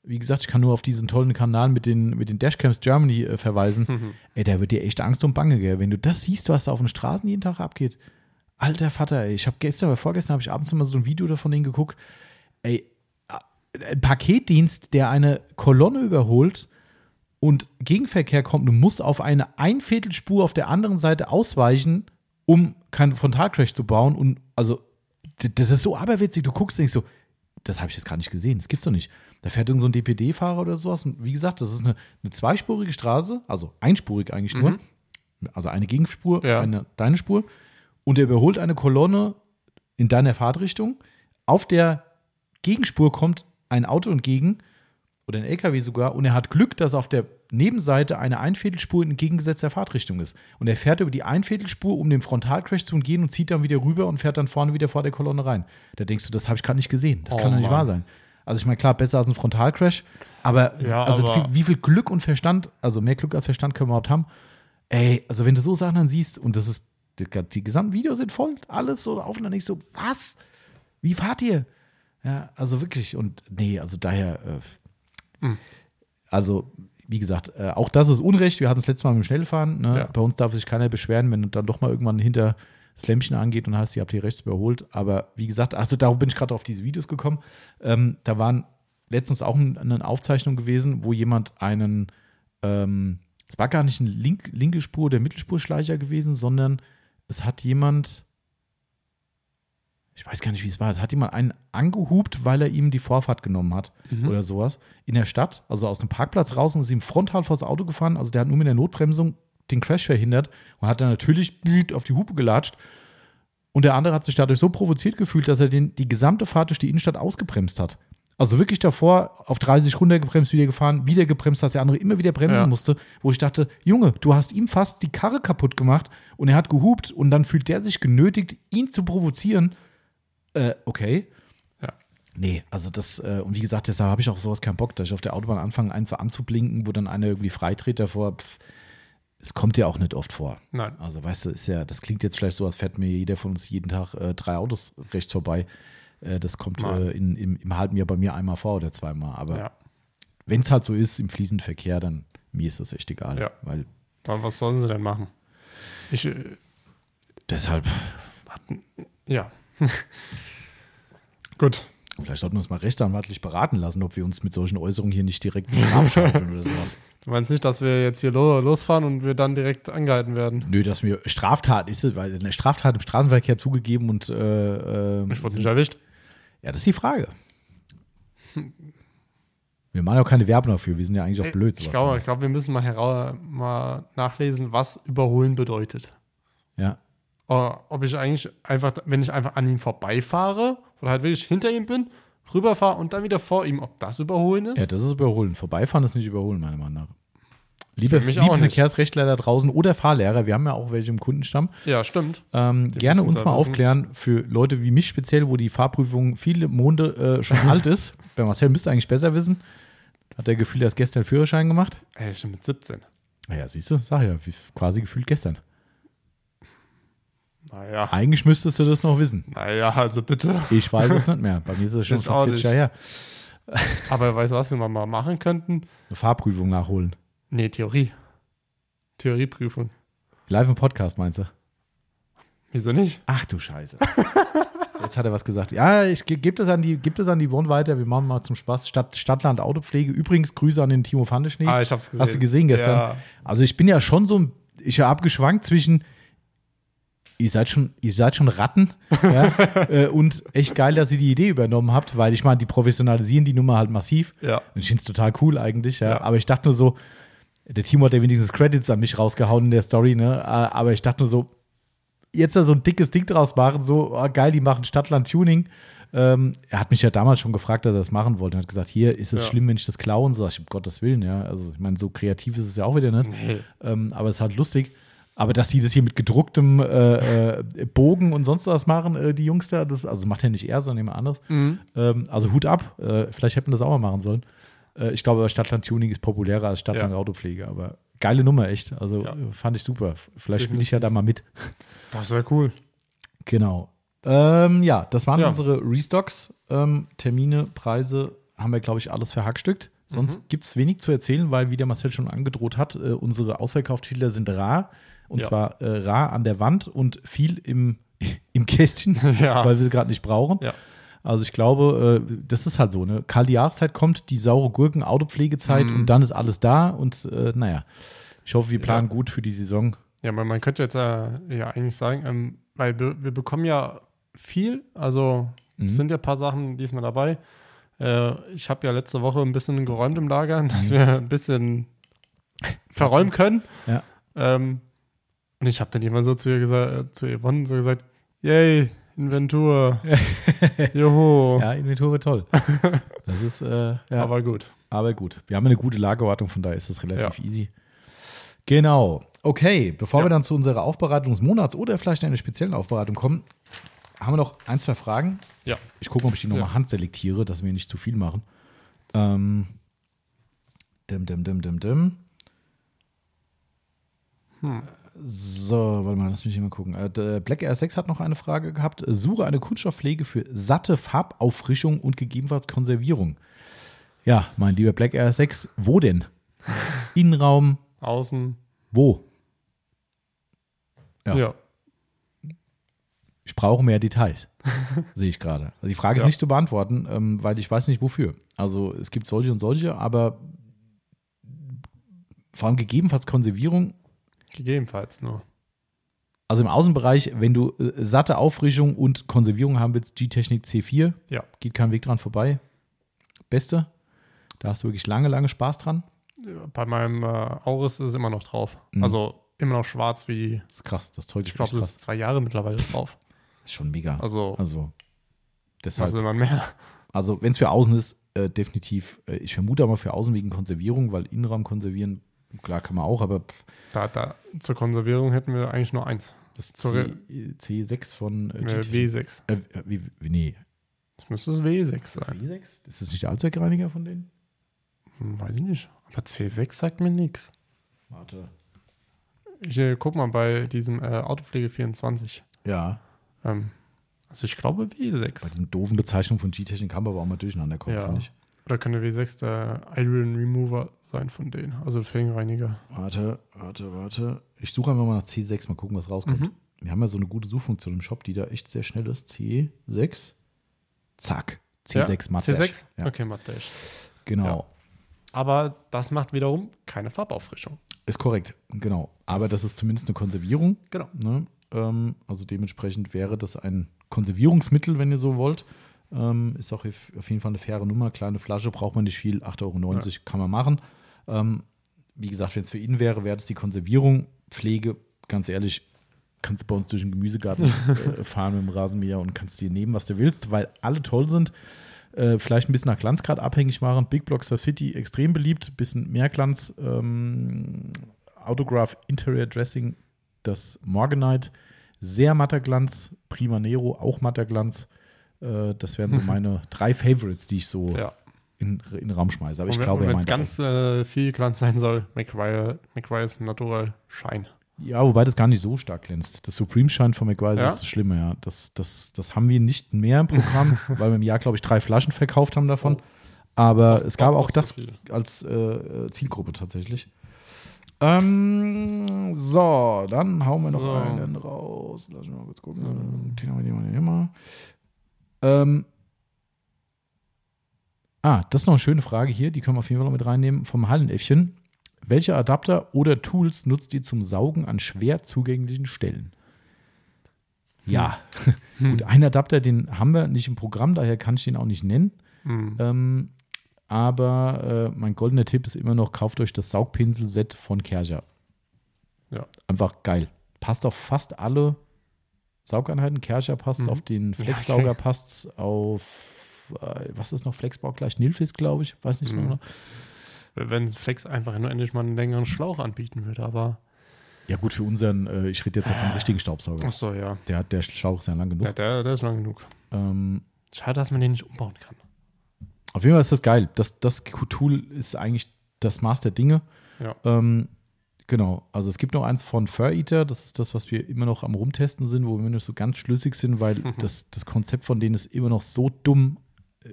Wie gesagt, ich kann nur auf diesen tollen Kanal mit den, mit den Dashcams Germany äh, verweisen. Mhm. Ey, da wird dir echt Angst und Bange, gell? Wenn du das siehst, was da auf den Straßen jeden Tag abgeht. Alter Vater, ey, ich habe gestern oder vorgestern habe ich abends immer so ein Video davon denen geguckt. Ey, ein Paketdienst, der eine Kolonne überholt und Gegenverkehr kommt, du musst auf eine Einviertelspur auf der anderen Seite ausweichen, um keinen Frontalcrash zu bauen. Und also, das ist so aberwitzig. Du guckst denkst so, das habe ich jetzt gar nicht gesehen. Das gibt's doch nicht. Da fährt irgend so ein DPD-Fahrer oder sowas. Und wie gesagt, das ist eine, eine zweispurige Straße, also einspurig eigentlich nur. Also eine Gegenspur, Ja. eine deine Spur. Und er überholt eine Kolonne in deiner Fahrtrichtung. Auf der Gegenspur kommt ein Auto entgegen oder ein LKW sogar und er hat Glück, dass auf der Nebenseite eine Einviertelspur in entgegengesetzter Fahrtrichtung ist. Und er fährt über die Einviertelspur, um dem Frontalcrash zu umgehen und zieht dann wieder rüber und fährt dann vorne wieder vor der Kolonne rein. Da denkst du, das habe ich gerade nicht gesehen. Das Oh kann doch nicht Mann. wahr sein. Also ich meine, klar, besser als ein Frontalcrash, aber, Ja, also aber- wie, viel Glück und Verstand, also mehr Glück als Verstand können wir überhaupt haben. Ey, also wenn du so Sachen dann siehst und das ist, die, die gesamten Videos sind voll, alles so auf und dann nicht so, was? Wie fahrt ihr? Ja, also wirklich und nee, also daher, äh, Hm. also wie gesagt, äh, auch das ist Unrecht. Wir hatten es letztes Mal mit dem Schnellfahren. Ne? Ja. Bei uns darf sich keiner beschweren, wenn dann doch mal irgendwann hinter das Lämpchen angeht und hast, ihr habt hier rechts überholt. Aber wie gesagt, also darum bin ich gerade auf diese Videos gekommen. Ähm, da waren letztens auch ein, eine Aufzeichnung gewesen, wo jemand einen, ähm, es war gar nicht eine link, linke Spur der Mittelspurschleicher gewesen, sondern es hat jemand, ich weiß gar nicht, wie es war, es hat jemand einen angehupt, weil er ihm die Vorfahrt genommen hat Mhm. oder sowas in der Stadt, also aus dem Parkplatz raus und ist ihm frontal vors Auto gefahren. Also der hat nur mit der Notbremsung den Crash verhindert und hat dann natürlich auf die Hupe gelatscht. Und der andere hat sich dadurch so provoziert gefühlt, dass er den, die gesamte Fahrt durch die Innenstadt ausgebremst hat. Also wirklich davor auf 30 runtergebremst, wieder gefahren, wieder gebremst, dass der andere immer wieder bremsen Ja. musste, wo ich dachte, Junge, du hast ihm fast die Karre kaputt gemacht und er hat gehupt und dann fühlt der sich genötigt, ihn zu provozieren. Äh, okay. Ja. Nee, also das, äh, und wie gesagt, deshalb habe ich auch sowas keinen Bock, dass ich auf der Autobahn anfange, einen so anzublinken, wo dann einer irgendwie freitritt davor. Pff, es kommt ja auch nicht oft vor. Nein. Also, weißt du, ist ja, das klingt jetzt vielleicht so, als fährt mir jeder von uns jeden Tag äh, drei Autos rechts vorbei. Äh, das kommt äh, in, im, im halben Jahr bei mir einmal vor oder zweimal. Aber Ja. wenn es halt so ist, im fließenden Verkehr, dann mir ist das echt egal. Ja. Weil Dann, was sollen sie denn machen? Ich, äh, deshalb, ja. Gut. Vielleicht sollten wir uns mal rechtsanwaltlich beraten lassen, ob wir uns mit solchen Äußerungen hier nicht direkt mit dem Arm schaufeln oder sowas. Du meinst nicht, dass wir jetzt hier lo losfahren und wir dann direkt angehalten werden? Nö, dass mir Straftat ist, es, weil eine Straftat im Straßenverkehr zugegeben und äh, äh, Ich wurde nicht erwischt. ja, das ist die Frage. Wir machen ja auch keine Werbung dafür, wir sind ja eigentlich auch blöd. Ich glaube, glaube, wir müssen mal, mal nachlesen, was überholen bedeutet. Ja. Oder ob ich eigentlich einfach, wenn ich einfach an ihm vorbeifahre oder halt wirklich hinter ihm bin, rüberfahre und dann wieder vor ihm, ob das Überholen ist. Ja, das ist Überholen. Vorbeifahren ist nicht Überholen, meiner Meinung nach. Liebe, liebe. Verkehrsrechtler da draußen oder Fahrlehrer, wir haben ja auch welche im Kundenstamm, Ja, stimmt. ähm, gerne uns es mal wissen. aufklären für Leute wie mich speziell, wo die Fahrprüfung viele Monde äh, schon alt ist. Bei Marcel müsste eigentlich besser wissen. Hat der Gefühl, er hat gestern Führerschein gemacht? Ey, schon mit 17. Naja, siehst du, sag ja, wie, quasi gefühlt gestern. Naja. Eigentlich müsstest du das noch wissen. Naja, also bitte. Ich weiß es nicht mehr. Bei mir ist es schon fast auch 40 nicht. Jahre her. Aber weißt du, was wir mal machen könnten? Eine Fahrprüfung nachholen. Nee, Theorie. Theorieprüfung. Live im Podcast, meinst du? Wieso nicht? Ach du Scheiße. Jetzt hat er was gesagt. Ja, ich ge- gebe das an die, geb das an die Bonn weiter. Wir machen mal zum Spaß. Stadt, Stadtland Autopflege. Übrigens Grüße an den Timo Fandeschnee. Ah, ich hab's gesehen. Hast du gesehen gestern? Ja. Also ich bin ja schon so, ein- ich habe geschwankt zwischen, ihr seid schon, ihr seid schon Ratten ja, äh, und echt geil, dass ihr die Idee übernommen habt, weil ich meine, die professionalisieren die Nummer halt massiv. Ja. Und ich finde es total cool eigentlich, ja. Aber ich dachte nur so, der Timo hat ja wenigstens Credits an mich rausgehauen in der Story, ne? Aber ich dachte nur so, jetzt da so ein dickes Ding draus machen, so oh, geil, die machen Stadtland-Tuning. Ähm, er hat mich ja damals schon gefragt, dass er das machen wollte. Er hat gesagt, hier, ist es Ja. schlimm, wenn ich das klaue? Und so, ich, um Gottes Willen, ja. Also, ich meine, so kreativ ist es ja auch wieder nicht. Nee. Ähm, aber es ist halt lustig. Aber dass die das hier mit gedrucktem äh, äh, Bogen und sonst was machen, äh, die Jungs da, das, also macht ja nicht er, sondern jemand anderes. Mhm. Ähm, also Hut ab. Äh, vielleicht hätten wir das auch mal machen sollen. Äh, ich glaube, Stadtland-Tuning ist populärer als Ja. Stadtland-Autopflege. Aber geile Nummer, echt. Also Ja. fand ich super. Vielleicht spiele ich ja da mal mit. Das wäre cool. Genau. Ähm, ja, das waren Ja. unsere Restocks. Ähm, Termine, Preise haben wir, glaube ich, alles verhackstückt. Sonst Mhm. gibt es wenig zu erzählen, weil, wie der Marcel schon angedroht hat, unsere Ausverkaufsschilder sind rar. Und Ja. zwar äh, rar an der Wand und viel im, im Kästchen, Ja. weil wir sie gerade nicht brauchen. Ja. Also ich glaube, äh, das ist halt so, ne? Kalte Jahreszeit kommt, die saure Gurken, Autopflegezeit Mhm. und dann ist alles da. Und äh, naja, ich hoffe, wir planen gut für die Saison. Ja, man, man könnte jetzt äh, ja eigentlich sagen, ähm, weil wir, wir bekommen ja viel, also Mhm. es sind ja ein paar Sachen diesmal dabei. Äh, ich habe ja letzte Woche ein bisschen geräumt im Lager, dass Mhm. wir ein bisschen verräumen können. Ja. Ähm, und ich habe dann jemand so zu ihr gesagt, äh, zu Yvonne so gesagt, yay, Inventur, juhu. Ja, Inventur toll. Das ist, äh, ja. Aber gut. Aber gut, wir haben eine gute Lagerwartung, von daher ist das relativ easy. Genau. Okay, bevor Ja. wir dann zu unserer Aufbereitung des Monats oder vielleicht einer speziellen Aufbereitung kommen, haben wir noch ein, zwei Fragen. Ja. Ich gucke, ob ich die nochmal Ja. handselektiere, dass wir nicht zu viel machen. Ähm, dim, dim, dim, dim, dim. Hm. So, warte mal, lass mich hier mal gucken. Äh, Black Air 6 hat noch eine Frage gehabt. Suche eine Kunststoffpflege für satte Farbauffrischung und gegebenenfalls Konservierung. Ja, mein lieber Black Air 6, wo denn? Innenraum, Außen. wo? Ja. Ja. Ich brauche mehr Details, sehe ich gerade. Also die Frage ist Ja. nicht zu beantworten, ähm, weil ich weiß nicht wofür. Also es gibt solche und solche, aber vor allem gegebenenfalls Konservierung. Gegebenenfalls nur. Also im Außenbereich, wenn du äh, satte Auffrischung und Konservierung haben willst, G-Technik C4, Ja. geht kein Weg dran vorbei. Beste. Da hast du wirklich lange, lange Spaß dran. Bei meinem äh, Auris ist es immer noch drauf. Mhm. Also immer noch schwarz wie, Das ist krass, das Zeug ich ist glaube, echt das ist zwei Jahre mittlerweile drauf. Das ist schon mega. Also, Also, deshalb. man mehr? Also, wenn es für außen ist, äh, definitiv. Äh, ich vermute aber für außen wegen Konservierung, weil Innenraum konservieren, klar kann man auch, aber pff, Da, da, zur Konservierung hätten wir eigentlich nur eins. das Sorry. C, C6 von äh, Äh, GT. W6. Äh, wie, wie, nee. Das müsste das W6 sein. W6? Ist das nicht der Allzweckreiniger von denen? Hm, weiß ich nicht. Aber C6 sagt mir nichts. Warte. Ich äh, guck mal bei diesem äh, Autopflege 24. Ja, Ähm, also ich glaube bei W6. diesen doofen Bezeichnungen von G-Technik haben wir aber auch mal durcheinander kommen, Ja. finde ich. Oder könnte W6 der Iron Remover sein von denen. Also Felgenreiniger. Warte, warte, warte. Ich suche einfach mal nach C6, mal gucken, was rauskommt. Mhm. Wir haben ja so eine gute Suchfunktion im Shop, die da echt sehr schnell ist. C6. Zack. C6 ja? Matt C6? Dash. Ja, Okay, Matt Dash. genau. Ja. Aber das macht wiederum keine Farbauffrischung. Ist korrekt, genau. Aber das ist zumindest eine Konservierung. Genau. Ne? Ähm, also dementsprechend wäre das ein Konservierungsmittel, wenn ihr so wollt. Ähm, ist auch auf auf jeden Fall eine faire Nummer. Kleine Flasche braucht man nicht viel, 8,90 Euro kann man machen. Ähm, wie gesagt, wenn es für ihn wäre, wäre das die Konservierung. Pflege, ganz ehrlich, kannst du bei uns durch den Gemüsegarten äh, fahren mit dem Rasenmäher und kannst dir nehmen, was du willst, weil alle toll sind. Äh, vielleicht ein bisschen nach Glanzgrad abhängig machen. Big Blockstar City extrem beliebt, bisschen mehr Glanz. Ähm, Autograph Interior Dressing, das Morganite, sehr matter Glanz. Prima Nero, auch matter Glanz. Äh, das wären so meine drei Favorites, die ich so Ja. In, in den Raum schmeiße. Aber ich Und wenn- glaube, wenn es ganz äh, viel Glanz sein soll, McGuire, McGuire's Natural Shine. Ja, wobei das gar nicht so stark glänzt. Das Supreme-Shine von McGuire Ja? ist das Schlimme, ja. Das, das, das haben wir nicht mehr im Programm, weil wir im Jahr, glaube ich, drei Flaschen verkauft haben davon. Oh. Aber es gab auch das als äh, äh, Zielgruppe tatsächlich. Ähm, so, dann hauen wir noch So. einen raus. Lass mich mal kurz gucken. Den haben wir, den haben wir immer. Ähm, ah, das ist noch eine schöne Frage hier. Die können wir auf jeden Fall noch mit reinnehmen. Vom Hallenäffchen. Welche Adapter oder Tools nutzt ihr zum Saugen an schwer zugänglichen Stellen? Ja, gut, einen Adapter, den haben wir nicht im Programm, daher kann ich den auch nicht nennen. Hm. Ähm, aber äh, mein goldener Tipp ist immer noch, kauft euch das Saugpinsel-Set von Kercher. Ja. Einfach geil. Passt auf fast alle Saugeinheiten. Kercher passt Mhm. auf den Ja, Flexsauger, okay. passt auf, was ist noch Flexbau gleich? Nilfisk, glaube ich. Weiß nicht so Mhm. genau. Wenn Flex einfach nur endlich mal einen längeren Schlauch anbieten würde, aber. Ja, gut, für unseren, äh, ich rede jetzt ja vom richtigen Staubsauger. Achso, ja. Der, hat, der Schlauch ist ja lang genug. ja der, der ist lang genug. Ähm, Schade, dass man den nicht umbauen kann. Auf jeden Fall ist das geil. Das, das Tool ist eigentlich das Maß der Dinge. Ja. Ähm, genau. Also es gibt noch eins von Fur Eater. Das ist das, was wir immer noch am Rumtesten sind, wo wir nicht so ganz schlüssig sind, weil Mhm. das, das Konzept von denen ist immer noch so dumm.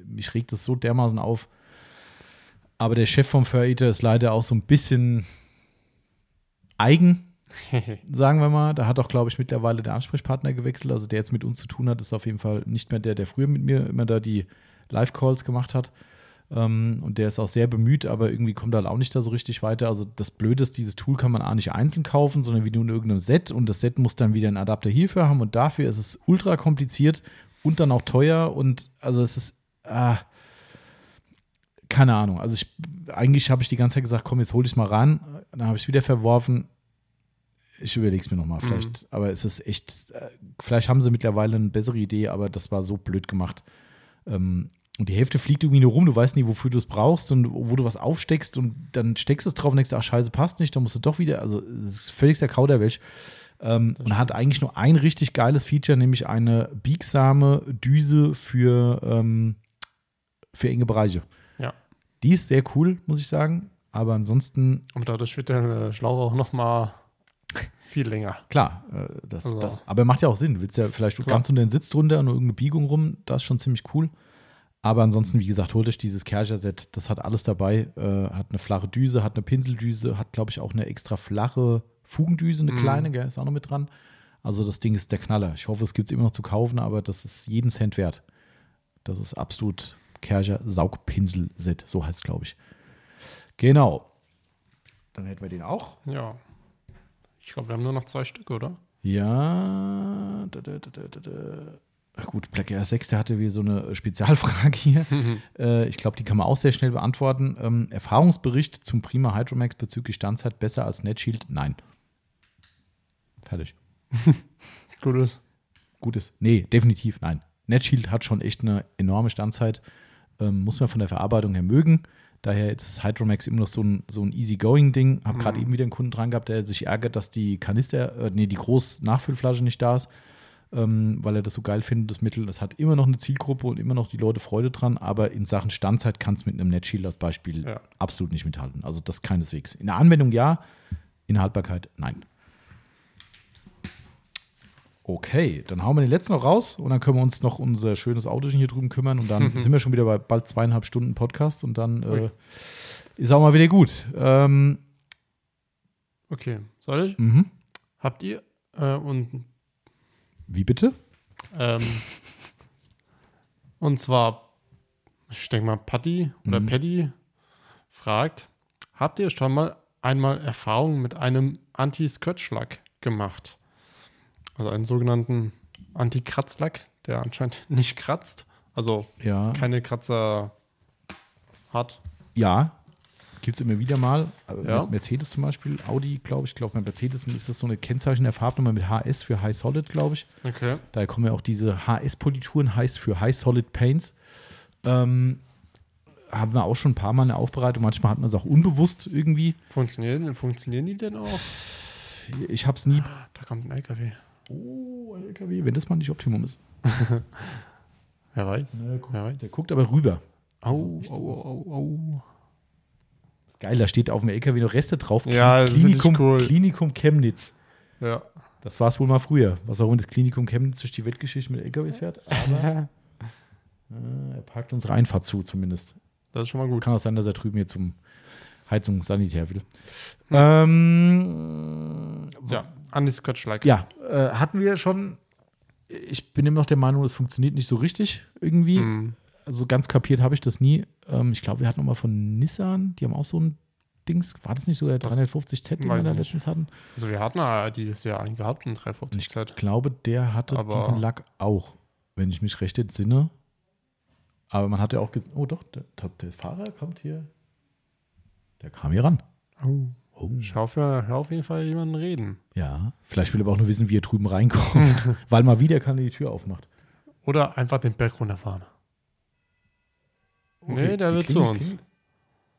Mich regt das so dermaßen auf. Aber der Chef vom Fur Eater ist leider auch so ein bisschen eigen, sagen wir mal. Da hat auch, glaube ich, mittlerweile der Ansprechpartner gewechselt. Also der jetzt mit uns zu tun hat, ist auf jeden Fall nicht mehr der, der früher mit mir immer da die Live-Calls gemacht hat. Ähm, und der ist auch sehr bemüht, aber irgendwie kommt er halt auch nicht da so richtig weiter. Also das Blöde ist, dieses Tool kann man auch nicht einzeln kaufen, sondern wie nur in irgendeinem Set. Und das Set muss dann wieder einen Adapter hierfür haben. Und dafür ist es ultra kompliziert und dann auch teuer. Und also es ist, ah, keine Ahnung. Also ich, eigentlich habe ich die ganze Zeit gesagt, komm, jetzt hol ich mal ran. Dann habe ich es wieder verworfen. Ich überlege es mir nochmal, vielleicht. Aber es ist echt, äh, vielleicht haben sie mittlerweile eine bessere Idee, aber das war so blöd gemacht. Ähm, und die Hälfte fliegt irgendwie nur rum, du weißt nie, wofür du es brauchst und wo du was aufsteckst und dann steckst du es drauf und denkst, ach scheiße, passt nicht, dann musst du doch wieder, also es ist völlig der Kauderwelsch. Ähm, und hat eigentlich nur ein richtig geiles Feature, nämlich eine biegsame Düse für, ähm, für enge Bereiche. Ja. Die ist sehr cool, muss ich sagen. Aber ansonsten, Und dadurch wird der äh, Schlauch auch noch mal viel länger. klar, äh, das, Also- das, aber macht ja auch Sinn. Du willst ja vielleicht Klar. ganz unter den Sitz drunter und irgendeine Biegung rum, das ist schon ziemlich cool. Aber ansonsten, wie gesagt, holt euch dieses Kercher-Set, das hat alles dabei. Äh, hat eine flache Düse, hat eine Pinseldüse, hat, glaube ich, auch eine extra flache Fugendüse, eine Mhm. kleine, gell, ist auch noch mit dran. Also das Ding ist der Knaller. Ich hoffe, es gibt es immer noch zu kaufen, aber das ist jeden Cent wert. Das ist absolut Kercher Saugpinsel-Set, so heißt es, glaube ich. Genau. Dann hätten wir den auch. Ja. Ich glaube, wir haben nur noch zwei Stück, oder? Ja. Da, da, da, gut, Black Air 6, der hatte wie so eine Spezialfrage hier. äh, ich glaube, die kann man auch sehr schnell beantworten. Ähm, Erfahrungsbericht zum Prima Hydromax bezüglich Standzeit besser als NetShield? Nein. Fertig. Gutes. Gutes. Nee, definitiv nein. NetShield hat schon echt eine enorme Standzeit. Ähm, muss man von der Verarbeitung her mögen. Daher ist das Hydromax immer noch so ein, so ein easy-going-Ding. Habe gerade Mhm. eben wieder einen Kunden dran gehabt, der sich ärgert, dass die Kanister, äh, nee, die Groß-Nachfüllflasche nicht da ist, ähm, weil er das so geil findet, das Mittel. Das hat immer noch eine Zielgruppe und immer noch die Leute Freude dran, aber in Sachen Standzeit kann es mit einem NetShield als Beispiel Ja. absolut nicht mithalten. Also das keineswegs. In der Anwendung ja, in der Haltbarkeit nein. Okay, dann hauen wir den letzten noch raus und dann können wir uns noch unser schönes Autochen hier drüben kümmern und dann sind wir schon wieder bei bald zweieinhalb Stunden Podcast und dann äh, ist auch mal wieder gut. Ähm, Okay. Soll ich? mhm. Habt ihr äh, und Wie bitte? ähm, und zwar, ich denke mal, Patty oder Mhm. Paddy fragt, habt ihr schon mal einmal Erfahrung mit einem Anti-Scratch-Lack gemacht? Also einen sogenannten Anti-Kratzlack, der anscheinend nicht kratzt, also Ja. keine Kratzer hat. Ja, Gibt es immer wieder mal. Äh, Ja. Mercedes zum Beispiel, Audi, glaube ich. Ich glaube, bei Mercedes ist das so eine Kennzeichen der Farbnummer mit HS für High Solid, glaube ich. Okay. Daher kommen ja auch diese HS-Polituren, heißt für High Solid Paints. Ähm, haben wir auch schon ein paar Mal eine Aufbereitung. Manchmal hat man es auch unbewusst irgendwie. Funktionieren, funktionieren die denn auch? Ich habe es nie. Da kommt ein LKW. Oh, ein LKW, wenn das mal nicht Optimum ist. Wer weiß. Ne, guck, Wer weiß. der guckt aber rüber. Au, au, au, au. Geil, da steht auf dem LKW noch Reste drauf. Ja, das ist Klinikum, cool. Klinikum Chemnitz. Ja. Das war es wohl mal früher. Was auch immer das Klinikum Chemnitz durch die Weltgeschichte mit LKWs fährt. Aber äh, er parkt unsere Einfahrt zu, zumindest. Das ist schon mal gut. Kann auch sein, dass er drüben hier zum Heizung Sanitär will. Ähm, Ja, Andi Scotch-like. ja äh, hatten wir schon. Ich bin immer noch der Meinung, das funktioniert nicht so richtig irgendwie. Mhm. Also ganz kapiert habe ich das nie. Ähm, ich glaube, wir hatten noch mal von Nissan, die haben auch so ein Dings. War das nicht so der Das 350Z, den wir da ich letztens hatten? Also wir hatten ja dieses Jahr einen gehabt, einen Ich 350Z. glaube, der hatte Aber- diesen Lack auch, wenn ich mich recht entsinne. Aber man hat ja auch gesehen, oh doch, der, der Fahrer kommt hier. Der kam hier ran. Oh. Oh. Schau für, hör auf jeden Fall jemanden reden. Ja, vielleicht will er aber auch nur wissen, wie er drüben reinkommt, weil mal wieder keiner die Tür aufmacht. Oder einfach den Berg runterfahren. Nee, der will zu uns. klingelt.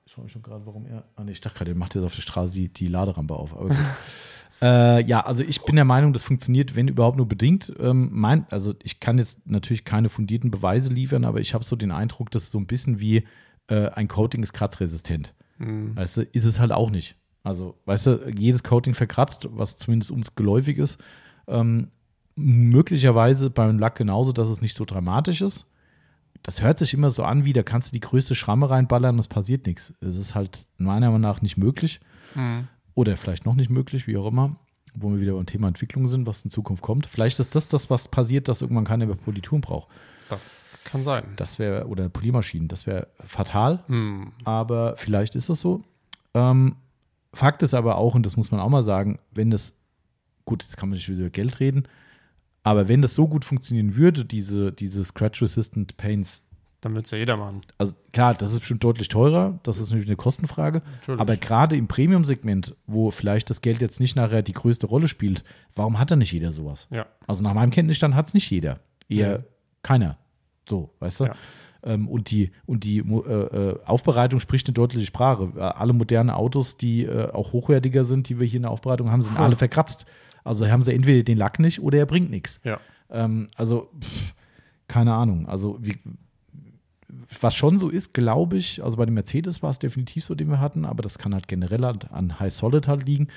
Ich frage mich schon gerade, warum er. Ah, nee, ich dachte gerade, er macht jetzt auf der Straße die, die Laderampe auf. Aber gut. äh, ja, also ich bin der Meinung, das funktioniert, wenn überhaupt nur bedingt. Ähm, mein, also ich kann jetzt natürlich keine fundierten Beweise liefern, aber ich habe so den Eindruck, dass es so ein bisschen wie äh, ein Coating ist kratzresistent. Mhm. Weißt du, ist es halt auch nicht. Also, weißt du, jedes Coating verkratzt, was zumindest uns geläufig ist. Ähm, möglicherweise beim Lack genauso, dass es nicht so dramatisch ist. Das hört sich immer so an, wie da kannst du die größte Schramme reinballern und es passiert nichts. Es ist halt meiner Meinung nach nicht möglich Mhm. oder vielleicht noch nicht möglich, wie auch immer, wo wir wieder beim Thema Entwicklung sind, was in Zukunft kommt. Vielleicht ist das das, was passiert, dass irgendwann keiner mehr Polituren braucht. Das kann sein. Das wäre, oder Poliermaschinen, das wäre fatal Mhm. aber vielleicht ist es so. Ähm, Fakt ist aber auch, und das muss man auch mal sagen, wenn das, gut, jetzt kann man nicht wieder über Geld reden, aber wenn das so gut funktionieren würde, diese, diese Scratch-Resistant Paints, Dann wird es ja jeder machen. also klar, das ist bestimmt deutlich teurer, das ist natürlich eine Kostenfrage, Natürlich. aber gerade im Premium-Segment, wo vielleicht das Geld jetzt nicht nachher die größte Rolle spielt, warum hat da nicht jeder sowas? ja. Also nach meinem Kenntnisstand hat es nicht jeder. Eher Nee. keiner. So, weißt du? Ja. Ähm, und die, und die äh, äh, Aufbereitung spricht eine deutliche Sprache. Äh, alle modernen Autos, die äh, auch hochwertiger sind, die wir hier in der Aufbereitung haben, sind Ja. alle verkratzt. Also haben sie entweder den Lack nicht oder er bringt nichts. Ja. Ähm, also, pff, keine Ahnung. Also, wie, was schon so ist, glaube ich, also bei dem Mercedes war es definitiv so, den wir hatten, aber das kann halt generell an High Solid halt liegen.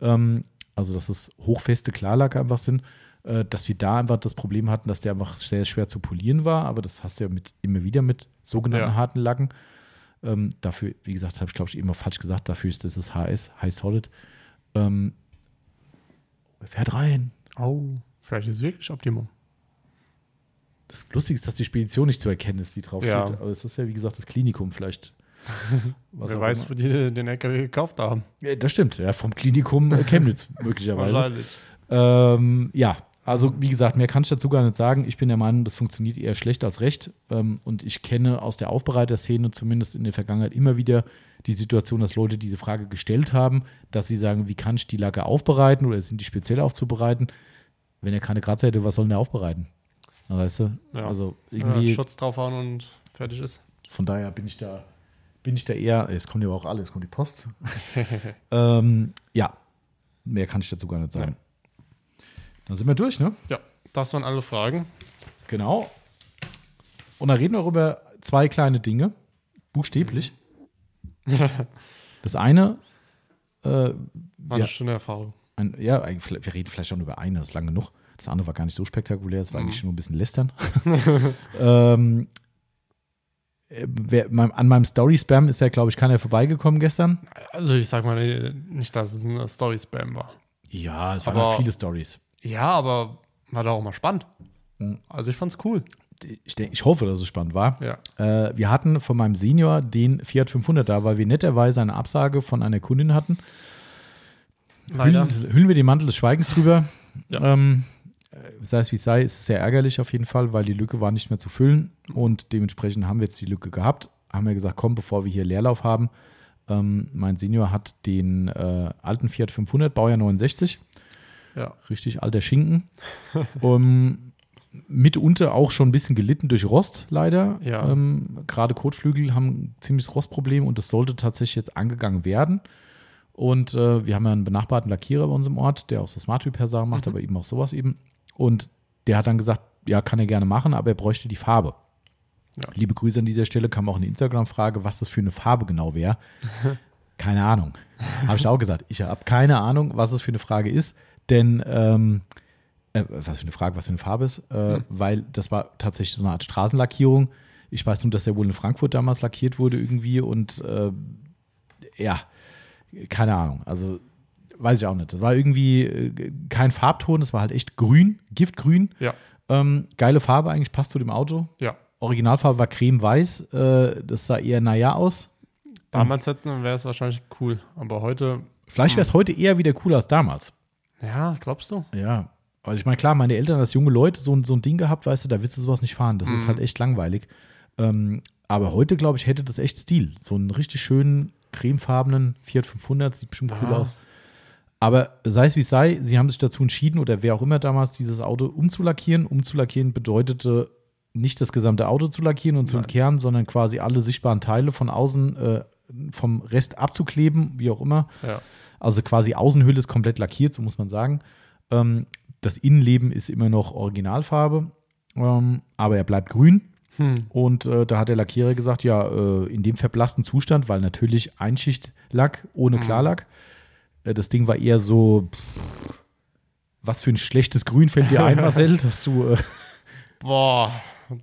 Ähm, also, dass es hochfeste Klarlack einfach sind, äh, dass wir da einfach das Problem hatten, dass der einfach sehr schwer zu polieren war, aber das hast du ja mit, immer wieder mit sogenannten Ja. harten Lacken. Ähm, dafür, wie gesagt, habe ich glaube ich auch falsch gesagt, dafür ist das HS, High Solid. Ähm, fährt rein. Oh, vielleicht ist es wirklich Optimum. Das Lustige ist, dass die Spedition nicht zu erkennen ist, die draufsteht. Ja. Aber es ist ja, wie gesagt, das Klinikum vielleicht. Was Wer weiß, immer. wo die den LKW gekauft haben. Ja, das stimmt, ja, vom Klinikum äh, Chemnitz möglicherweise. Wahrscheinlich. Ähm, ja, also wie gesagt, mehr kann ich dazu gar nicht sagen. Ich bin der Meinung, das funktioniert eher schlecht als recht. Ähm, und ich kenne aus der Aufbereiterszene zumindest in der Vergangenheit immer wieder die Situation, dass Leute diese Frage gestellt haben, dass sie sagen, wie kann ich die Lacke aufbereiten oder sind die speziell aufzubereiten? Wenn er keine Kratzer hätte, was soll denn der aufbereiten? Weißt du? Ja. Also Ja, irgendwie, Schutz draufhauen und fertig ist. von daher bin ich da, bin ich da eher, es kommt ja auch alles, kommt die Post. ähm, ja, mehr kann ich dazu gar nicht sagen. Dann sind wir durch, ne? Ja, das waren alle Fragen. Genau. Und da reden wir auch über zwei kleine Dinge, buchstäblich. Das eine, äh, War ja, eine schöne Erfahrung. ein, ja, wir reden vielleicht auch nur über eine, das ist lang genug. Das andere war gar nicht so spektakulär, das war eigentlich nur ein bisschen lästern. ähm, äh, wer, mein, an meinem Story-Spam ist ja, glaube ich, keiner vorbeigekommen gestern. Also ich sag mal nicht, dass es ein Story-Spam war. Ja, es waren Aber- halt viele Stories. Ja, aber war doch auch mal spannend. Mhm. Also ich fand's cool. Ich, denk, ich hoffe, dass es spannend war. Ja. Äh, wir hatten von meinem Senior den Fiat 500 da, weil wir netterweise eine Absage von einer Kundin hatten. Leider. Hüllen, hüllen wir den Mantel des Schweigens drüber. Ja. Ähm, äh, sei es wie es sei, ist es sehr ärgerlich auf jeden Fall, weil die Lücke war nicht mehr zu füllen und dementsprechend haben wir jetzt die Lücke gehabt. Haben wir gesagt, komm, bevor wir hier Leerlauf haben, Ähm, mein Senior hat den äh, alten Fiat 500, Baujahr 69. Ja. Richtig alter Schinken. um, mitunter auch schon ein bisschen gelitten durch Rost, leider. Ja. Ähm, Gerade Kotflügel haben ein ziemliches Rostproblem und das sollte tatsächlich jetzt angegangen werden. Und äh, wir haben ja einen benachbarten Lackierer bei uns im Ort, der auch so Smart Repair Sachen macht, Mhm. aber eben auch sowas eben. Und der hat dann gesagt, ja, kann er gerne machen, aber er bräuchte die Farbe. Ja. Liebe Grüße an dieser Stelle, kam auch eine Instagram-Frage, was das für eine Farbe genau wäre. keine Ahnung. Habe ich auch gesagt. Ich habe keine Ahnung, was das für eine Frage ist, denn ähm, äh, was für eine Frage, was für eine Farbe ist, äh, Hm. weil das war tatsächlich so eine Art Straßenlackierung. Ich weiß nur, dass der wohl in Frankfurt damals lackiert wurde irgendwie und äh, ja, keine Ahnung. Also weiß ich auch nicht. Das war irgendwie äh, kein Farbton, das war halt echt grün, Giftgrün. Ja. Ähm, geile Farbe eigentlich, passt zu dem Auto. Ja. Originalfarbe war creme-weiß. Äh, das sah eher naja aus. Damals hätten wäre es wahrscheinlich cool. Aber heute, Vielleicht wäre es heute eher wieder cooler als damals. Ja, glaubst du? Ja. Also ich meine, klar, meine Eltern als junge Leute so, ein- so ein Ding gehabt, weißt du, da willst du sowas nicht fahren. Das ist Mhm. halt echt langweilig. Ähm, aber heute, glaube ich, hätte das echt Stil. So einen richtig schönen, cremefarbenen Fiat 500, sieht bestimmt cool Ja. aus. Aber sei es wie es sei, sie haben sich dazu entschieden, oder wer auch immer damals, dieses Auto umzulackieren. Umzulackieren bedeutete nicht das gesamte Auto zu lackieren und zu entkernen, sondern quasi alle sichtbaren Teile von außen äh, vom Rest abzukleben, wie auch immer. Ja. Also quasi Außenhülle ist komplett lackiert, so muss man sagen. Ähm, das Innenleben ist immer noch Originalfarbe, ähm, aber er bleibt grün. Hm. Und äh, da hat der Lackierer gesagt, ja, äh, in dem verblassten Zustand, weil natürlich Einschichtlack ohne Mhm. Klarlack. Äh, das Ding war eher so, pff, was für ein schlechtes Grün fällt dir ein, Marcel? Dass du, äh, Boah,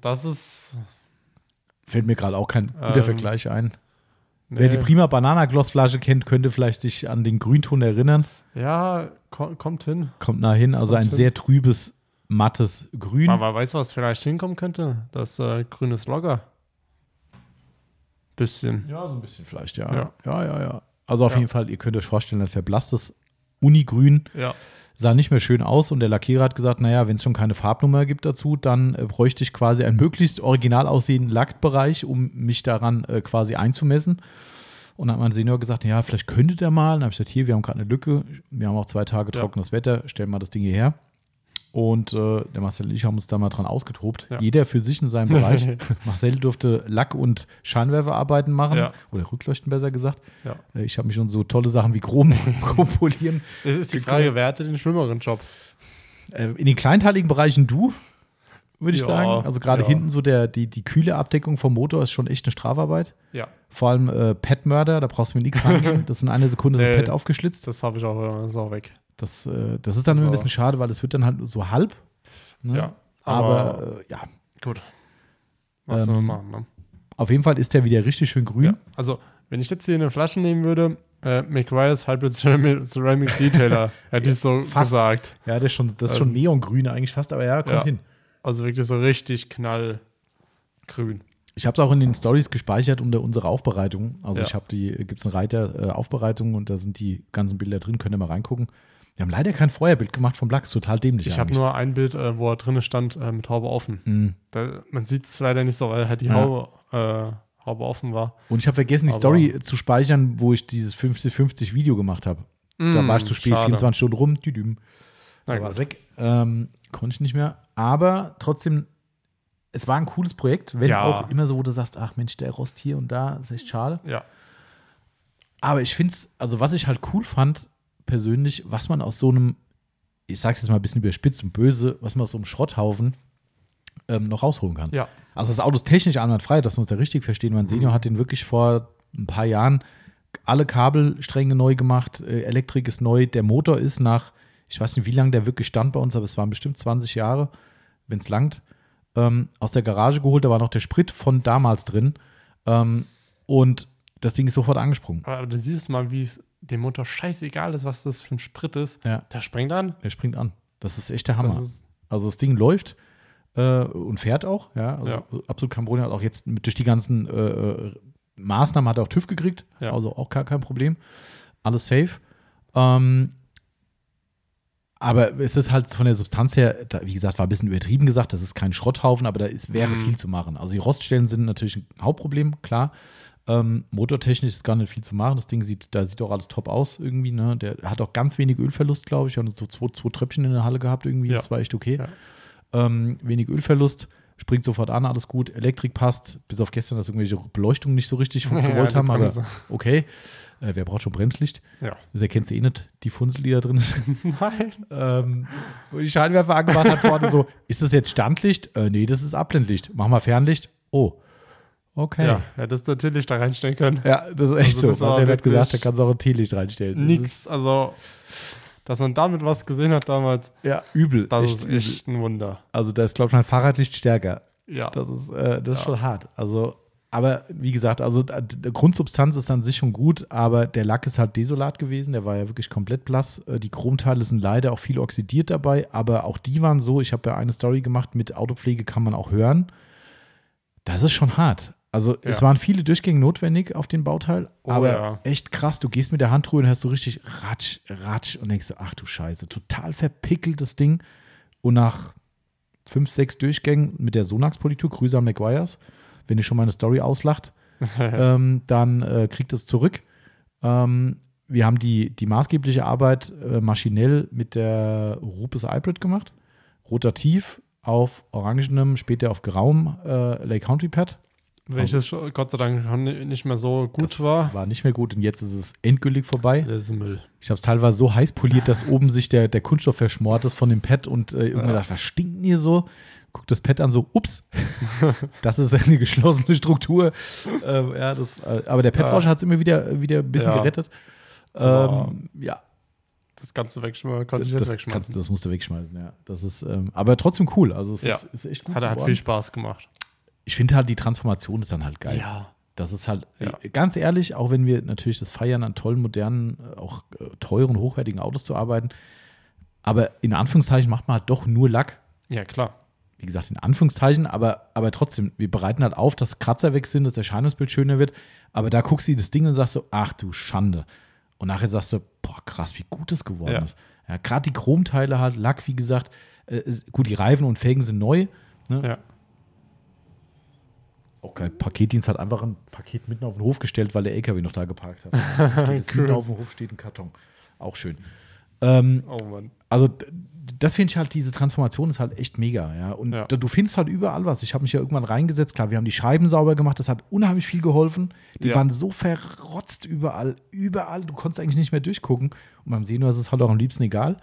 das ist. fällt mir gerade auch kein guter Ähm, Vergleich ein. Nee. Wer die Prima Banana Gloss Flasche kennt, könnte vielleicht sich an den Grünton erinnern. Ja, ko kommt hin. Kommt nah hin, also ein Kommt hin. sehr trübes, mattes Grün. Aber weißt du, was vielleicht hinkommen könnte? Das äh, grünes Logger. Bisschen. Ja, so ein bisschen vielleicht, ja. Ja. Ja, ja, ja. Also auf Ja. jeden Fall, ihr könnt euch vorstellen, ein verblasstes Unigrün Ja. Sah nicht mehr schön aus und der Lackierer hat gesagt, naja, wenn es schon keine Farbnummer gibt dazu, dann äh, bräuchte ich quasi einen möglichst original aussehenden Lackbereich, um mich daran äh, quasi einzumessen. Und dann hat mein Senior gesagt, ja, vielleicht könnte der mal. Dann habe ich gesagt, hier, wir haben gerade eine Lücke, wir haben auch zwei Tage Ja. trockenes Wetter, stellen mal das Ding hierher. Und äh, der Marcel und ich haben uns da mal dran ausgetobt. Ja. Jeder für sich in seinem Bereich. Marcel durfte Lack- und Scheinwerferarbeiten machen. Ja. Oder Rückleuchten besser gesagt. Ja. Äh, Ich habe mich schon so tolle Sachen wie Chrom, Chrom polieren Es ist die Frage, wer hatte den schlimmeren Job? äh, in den kleinteiligen Bereichen du, würde ich sagen. Also gerade hinten so der, die, die kühle Abdeckung vom Motor ist schon echt eine Strafarbeit. Ja, Vor allem äh, Pet-Mörder, da brauchst du mir nichts rangehen. Das in einer Sekunde ist das. Pet aufgeschlitzt. das habe ich auch, äh, ist auch weg. Das, äh, das ist dann immer ein So. bisschen schade, weil es wird dann halt so halb. Ne? Ja, Aber, aber, äh, ja, gut. Was Ähm, soll man machen, ne? auf jeden Fall ist der wieder richtig schön grün. Ja. Also, wenn ich jetzt hier eine Flasche nehmen würde, äh, McGuire's Hybrid Ceramic, Ceramic Detailer, hätte ich so Fast. gesagt. Ja, das ist schon, das ist schon Ähm, neongrün eigentlich fast, aber ja, kommt ja. hin. Also wirklich so richtig knallgrün. Ich habe es auch in den Stories gespeichert unter unserer Aufbereitung. Also Ja. ich habe die, gibt es einen Reiter äh, Aufbereitung und da sind die ganzen Bilder drin, könnt ihr mal reingucken. Wir haben leider kein Feuerbild gemacht vom Lachs, total dämlich. Ich habe nur ein Bild, äh, wo er drinnen stand, äh, mit Haube offen. Mhm. Da, man sieht es leider nicht so, weil halt die Ja. Haube, äh, Haube offen war. Und ich habe vergessen, die Aber- Story zu speichern, wo ich dieses 50-50 Video gemacht habe. Da Mm, war ich zu spät, schade. 24 Stunden rum, düdüm. Da war es weg. Ähm, konnte ich nicht mehr. Aber trotzdem, es war ein cooles Projekt, wenn Ja. auch immer so, wo du sagst, ach Mensch, der Rost hier und da, ist echt schade. Ja, Aber ich finde es, also was ich halt cool fand, persönlich, was man aus so einem, ich sag's jetzt mal ein bisschen überspitzt und böse, was man aus so einem Schrotthaufen ähm, noch rausholen kann. ja. Also das Auto ist technisch einwandfrei, dass wir uns ja richtig verstehen. Mein Senior hat den wirklich vor ein paar Jahren alle Kabelstränge neu gemacht, äh, Elektrik ist neu, der Motor ist nach, ich weiß nicht, wie lange der wirklich stand bei uns, aber es waren bestimmt 20 Jahre, wenn es langt, ähm, aus der Garage geholt, da war noch der Sprit von damals drin ähm, und das Ding ist sofort angesprungen. Aber dann siehst du mal, wie es dem Motor scheißegal ist, was das für ein Sprit ist. Ja, Der springt an. der springt an. Das ist echt der Hammer. Das Also das Ding läuft äh, und fährt auch, ja. Also Ja. absolut kein Problem. Hat auch jetzt durch die ganzen äh, äh, Maßnahmen hat er auch TÜV gekriegt. Ja. Also auch kein, kein Problem. Alles safe. Ähm, aber es ist halt von der Substanz her, da, wie gesagt, war ein bisschen übertrieben gesagt, das ist kein Schrotthaufen, aber da ist, wäre Mhm. viel zu machen. Also die Roststellen sind natürlich ein Hauptproblem, klar. Ähm, motortechnisch ist gar nicht viel zu machen. Das Ding sieht, da sieht auch alles top aus irgendwie. Ne? Der hat auch ganz wenig Ölverlust, glaube ich. Und so zwei, zwei Tröpfchen in der Halle gehabt irgendwie. Ja. Das war echt okay. Ja. Ähm, wenig Ölverlust, springt sofort an, alles gut. Elektrik passt, bis auf gestern, dass irgendwelche Beleuchtungen nicht so richtig Ja, gewollt die haben, aber okay. Äh, wer braucht schon Bremslicht? Ja. Das erkennst du eh nicht, die Funzel, die da drin ist. Nein. ähm, und die Scheinwerfer angemacht hat vorne so, ist das jetzt Standlicht? Äh, nee, das ist Abblendlicht. Mach mal Fernlicht. Oh. Okay. Ja, hättest du natürlich da reinstellen können. Ja, das ist echt Also so. Was er hat gesagt, da kannst du auch ein Teelicht reinstellen. Nix. Also, dass man damit was gesehen hat damals, ja, übel. das echt ist übel. echt ein Wunder. Also da ist, glaube ich, mein Fahrradlicht stärker. Ja. Das ist, äh, das ist Ja. schon hart. Also, aber wie gesagt, also die Grundsubstanz ist an sich schon gut, aber der Lack ist halt desolat gewesen. Der war ja wirklich komplett blass. Äh, Die Chromteile sind leider auch viel oxidiert dabei, aber auch die waren so. Ich habe ja eine Story gemacht mit Autopflege, kann man auch hören. Das ist schon hart. Also es Ja. waren viele Durchgänge notwendig auf den Bauteil, Oh aber ja. echt krass. Du gehst mit der Hand drüber und hast so richtig ratsch, ratsch und denkst so, ach du Scheiße, total verpickeltes Ding. Und nach fünf, sechs Durchgängen mit der Sonax-Politur, Grüße an McGuire's, wenn ihr schon meine Story auslacht, ähm, dann äh, kriegt es zurück. Ähm, wir haben die, die maßgebliche Arbeit äh, maschinell mit der Rupes Hybrid gemacht. Rotativ auf orangenem, später auf grauem äh, Lake Country Pad. Welches schon, Gott sei Dank schon nicht mehr so gut war. War nicht mehr gut und jetzt ist es endgültig vorbei. Das ist Müll. Ich habe es teilweise so heiß poliert, dass oben sich der, der Kunststoff verschmort ist von dem Pad und äh, irgendwann Ja. dachte, was stinkt denn hier so? Guckt das Pad an, so, ups, das ist eine geschlossene Struktur. ähm, ja, das, äh, aber der Padwasher hat es immer wieder, wieder ein bisschen Ja. gerettet. Aber Ähm, ja, Das Ganze wegschmeißen, konnte ich jetzt das, wegschmeißen. kannst, das musst du wegschmeißen, ja. Das ist, ähm, aber trotzdem cool. Also es Ja. ist, ist echt gut. Hat, hat viel Spaß gemacht. Ich finde halt, die Transformation ist dann halt geil. Ja. Das ist halt, Ja. äh, ganz ehrlich, auch wenn wir natürlich das feiern, an tollen, modernen, äh, auch äh, teuren, hochwertigen Autos zu arbeiten, aber in Anführungszeichen macht man halt doch nur Lack. Ja, klar. Wie gesagt, in Anführungszeichen, aber, aber trotzdem, wir bereiten halt auf, dass Kratzer weg sind, dass das Erscheinungsbild schöner wird. Aber da guckst du das Ding und sagst so, ach du Schande. Und nachher sagst du, boah, krass, wie gut das geworden Ja. ist. Ja, Gerade die Chromteile halt, Lack, wie gesagt, äh, gut, die Reifen und Felgen sind neu. Ne? Ja. Auch geil. Paketdienst hat einfach ein Paket mitten auf den Hof gestellt, weil der LKW noch da geparkt hat. jetzt Cool. mitten auf dem Hof steht ein Karton. Auch schön. Ähm, Oh Mann. also das finde ich halt, diese Transformation ist halt echt mega, ja. Und Ja. du findest halt überall was. Ich habe mich ja irgendwann reingesetzt, klar, wir haben die Scheiben sauber gemacht, das hat unheimlich viel geholfen. Die Ja. waren so verrotzt überall, überall, du konntest eigentlich nicht mehr durchgucken. Und beim Senior ist es halt auch am liebsten egal.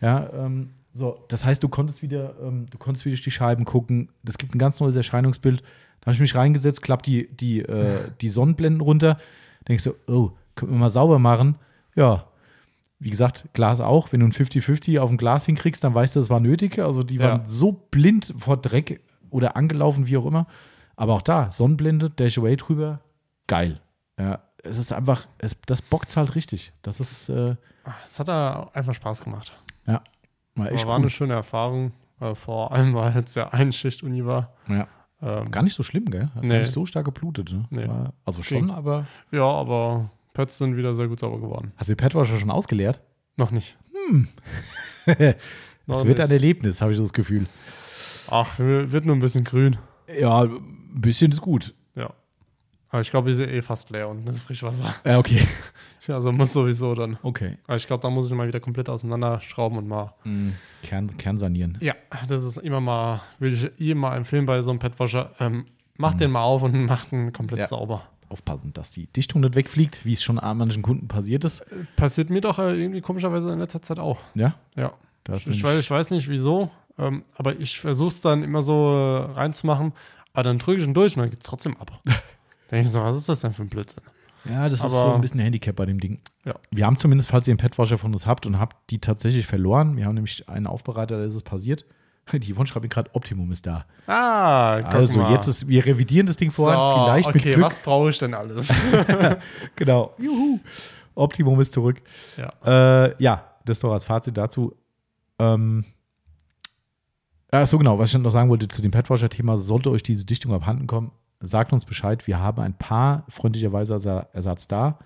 Ja, ähm, so, das heißt, du konntest wieder, ähm, du konntest wieder durch die Scheiben gucken. Das gibt ein ganz neues Erscheinungsbild. Da habe ich mich reingesetzt, klapp die, die, äh, die Sonnenblenden runter. Denkst du, oh, können wir mal sauber machen? Ja, wie gesagt, Glas auch. Wenn du ein 50-50 auf dem Glas hinkriegst, dann weißt du, es war nötig. Also die waren Ja. so blind vor Dreck oder angelaufen, wie auch immer. Aber auch da, Sonnenblende, Dash Away drüber, geil. Ja, es ist einfach, es, das bockt halt richtig. Das ist, äh, Ah, Es hat da einfach Spaß gemacht. ja, war war cool. eine schöne Erfahrung. Äh, vor allem, weil jetzt ja eine Schicht Uni war. Ja. Ähm, Gar nicht so schlimm, gell? Hat gar Nee. nicht so stark geblutet. Ne? Nee. War, also schon, Ging. aber. ja, aber Pötz sind wieder sehr gut sauber geworden. Hast du die Petwasher schon ausgeleert? Noch nicht. Das Noch wird ein Erlebnis, habe ich so das Gefühl. Ach, wird nur ein bisschen grün. Ja, ein bisschen ist gut. Aber ich glaube, die sind eh fast leer und das ist Frischwasser. Ja, okay. Also muss sowieso dann. Okay. Aber ich glaube, da muss ich mal wieder komplett auseinanderschrauben und mal. Mhm. Kern, Kern sanieren. Ja, das ist immer mal, würde ich mal empfehlen bei so einem Petwasher. Ähm, macht den mal auf und macht ihn komplett Ja. sauber. Aufpassen, dass die Dichtung nicht wegfliegt, wie es schon an manchen Kunden passiert ist. Passiert mir doch äh, irgendwie komischerweise in letzter Zeit auch. Ja, Ja. da hast Ich, weiß, nicht- ich weiß nicht wieso, ähm, aber ich versuche es dann immer so äh, reinzumachen, aber dann drücke ich ihn durch und dann geht es trotzdem ab. Denke ich so, was ist das denn für ein Blödsinn? Ja, das ist Aber- so ein bisschen ein Handicap bei dem Ding. Ja. Wir haben zumindest, falls ihr einen Petwasher von uns habt und habt die tatsächlich verloren, wir haben nämlich einen Aufbereiter, da ist es passiert. Die Yvonne schreibt mir gerade, Optimum ist da. Ah, guck also mal. jetzt ist, wir revidieren das Ding vorher, so, vielleicht okay, mit Glück. was brauche ich denn alles? Genau. Juhu. Optimum ist zurück. ja. Äh, ja, das doch als Fazit dazu. Ähm, ach so genau, was ich noch sagen wollte zu dem Petwasher-Thema, sollte euch diese Dichtung abhanden kommen, sagt uns Bescheid. Wir haben ein paar freundlicherweise Ersa- Ersatz da.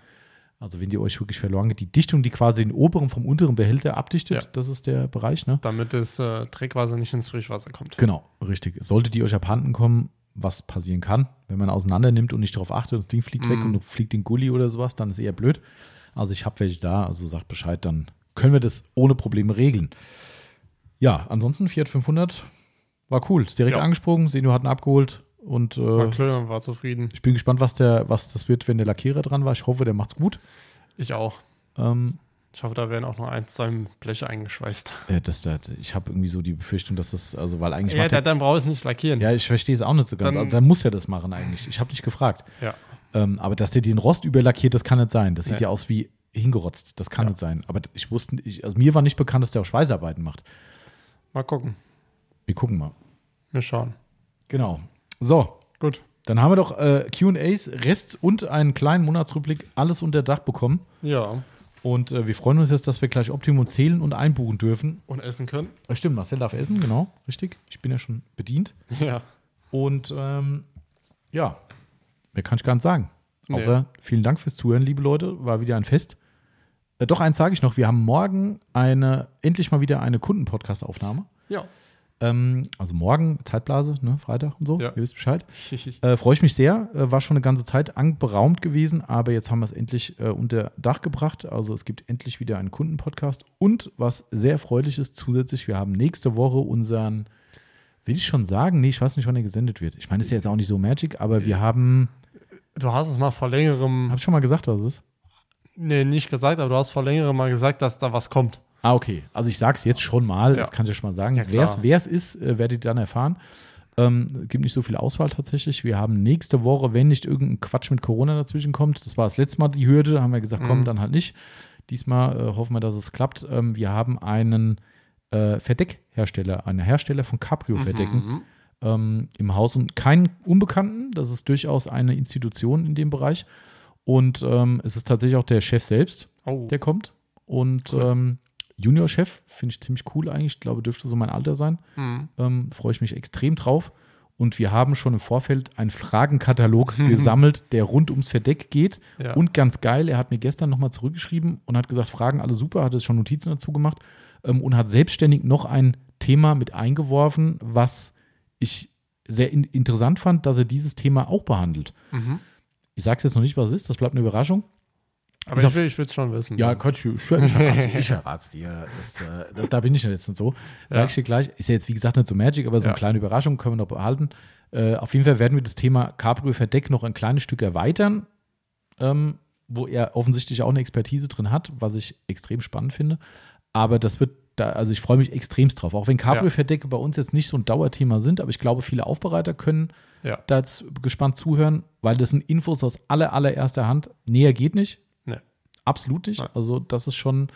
Also wenn die euch wirklich verloren geht, die Dichtung, die quasi den oberen vom unteren Behälter abdichtet, Ja. das ist der Bereich, ne? Damit das äh, Treckwasser nicht ins Frischwasser kommt. Genau, richtig. Sollte die euch abhanden kommen, was passieren kann, wenn man auseinander nimmt und nicht darauf achtet, das Ding fliegt weg Mhm. und fliegt in Gully oder sowas, dann ist eher blöd. Also ich habe welche da, also sagt Bescheid, dann können wir das ohne Probleme regeln. Ja, ansonsten Fiat 500 war cool. Ist direkt Ja. angesprungen, Senio hat ihn abgeholt und War äh, klar, war zufrieden. ich bin gespannt, was, der, was das wird, wenn der Lackierer dran war. Ich hoffe, der macht's gut. Ich auch. Ähm, Ich hoffe, da werden auch noch ein, zwei Bleche eingeschweißt. äh, das, das, ich habe irgendwie so die Befürchtung, dass das, also weil eigentlich Ja, der, dann braucht es nicht lackieren. ja, ich verstehe es auch nicht so ganz. Dann- also dann muss er das machen eigentlich. Ich habe nicht gefragt. Ja. Ähm, aber dass der diesen Rost überlackiert, das kann nicht sein. Das sieht Nee. ja aus wie hingerotzt. Das kann Ja. nicht sein. Aber ich wusste, ich, also mir war nicht bekannt, dass der auch Schweißarbeiten macht. Mal gucken. Wir gucken mal. Wir schauen. Genau. So, Gut. dann haben wir doch äh, QAs, Rest und einen kleinen Monatsrückblick, alles unter Dach bekommen. Ja. Und äh, wir freuen uns jetzt, dass wir gleich Optimum zählen und einbuchen dürfen. Und essen können. Äh, stimmt, Marcel darf essen, genau, richtig. Ich bin ja schon bedient. Ja. Und ähm, ja, mehr kann ich gar nicht sagen. Nee. Außer vielen Dank fürs Zuhören, liebe Leute. War wieder ein Fest. Äh, doch, eins sage ich noch. Wir haben morgen eine, endlich mal wieder eine Kunden-Podcast-Aufnahme. Ja. Ähm, also morgen, Zeitblase, ne, Freitag und so. Ja. Ihr wisst Bescheid. Äh, Freue ich mich sehr. Äh, war schon eine ganze Zeit beraumt gewesen, aber jetzt haben wir es endlich äh, unter Dach gebracht. Also es gibt endlich wieder einen Kundenpodcast. Und was sehr erfreulich ist, zusätzlich, wir haben nächste Woche unseren, will ich schon sagen, nee, ich weiß nicht, wann er gesendet wird. Ich meine, ist ja jetzt auch nicht so Magic, aber wir haben, Du hast es mal vor längerem, habe ich schon mal gesagt, was es ist? nee, nicht gesagt, aber du hast vor längerem mal gesagt, dass da was kommt. Ah, okay. Also ich sage es jetzt schon mal, Ja. jetzt kann ich ja schon mal sagen. Ja, Wer es- ist, äh, werdet ihr dann erfahren. Ähm, gibt nicht so viel Auswahl tatsächlich. Wir haben nächste Woche, wenn nicht irgendein Quatsch mit Corona dazwischen kommt, das war das letzte Mal die Hürde, haben wir gesagt, komm, Mhm. dann halt nicht. Diesmal äh, hoffen wir, dass es klappt. Ähm, wir haben einen äh, Verdeckhersteller, einen Hersteller von Cabrio-Verdecken Mhm. ähm, im Haus und keinen Unbekannten. Das ist durchaus eine Institution in dem Bereich. Und ähm, es ist tatsächlich auch der Chef selbst, Oh. der kommt. Und Cool. Junior-Chef finde ich ziemlich cool eigentlich. Ich glaube, dürfte so mein Alter sein. Mhm. Ähm, Freue ich mich extrem drauf. Und wir haben schon im Vorfeld einen Fragenkatalog gesammelt, der rund ums Verdeck geht. Ja. Und ganz geil, er hat mir gestern nochmal zurückgeschrieben und hat gesagt, Fragen alle super, hat es schon Notizen dazu gemacht ähm, und hat selbstständig noch ein Thema mit eingeworfen, was ich sehr in interessant fand, dass er dieses Thema auch behandelt. Mhm. Ich sage es jetzt noch nicht, was es ist, das bleibt eine Überraschung. Aber ich auf- will es schon wissen. Ja, Quatsch, ich, ich, ich verrat's dir. Das, äh, das, da bin ich jetzt nicht so. Sag Ja. ich dir gleich. Ist ja jetzt, wie gesagt, nicht so Magic, aber so eine Ja. kleine Überraschung können wir noch behalten. Äh, auf jeden Fall werden wir das Thema Cabrio Verdeck noch ein kleines Stück erweitern, ähm, wo er offensichtlich auch eine Expertise drin hat, was ich extrem spannend finde. Aber das wird da, also ich freue mich extremst drauf. Auch wenn Cabrio Verdecke bei uns jetzt nicht so ein Dauerthema sind, aber ich glaube, viele Aufbereiter können Ja. da jetzt gespannt zuhören, weil das sind Infos aus aller, allererster Hand. Näher geht nicht. Absolut nicht. Also, das ist schon,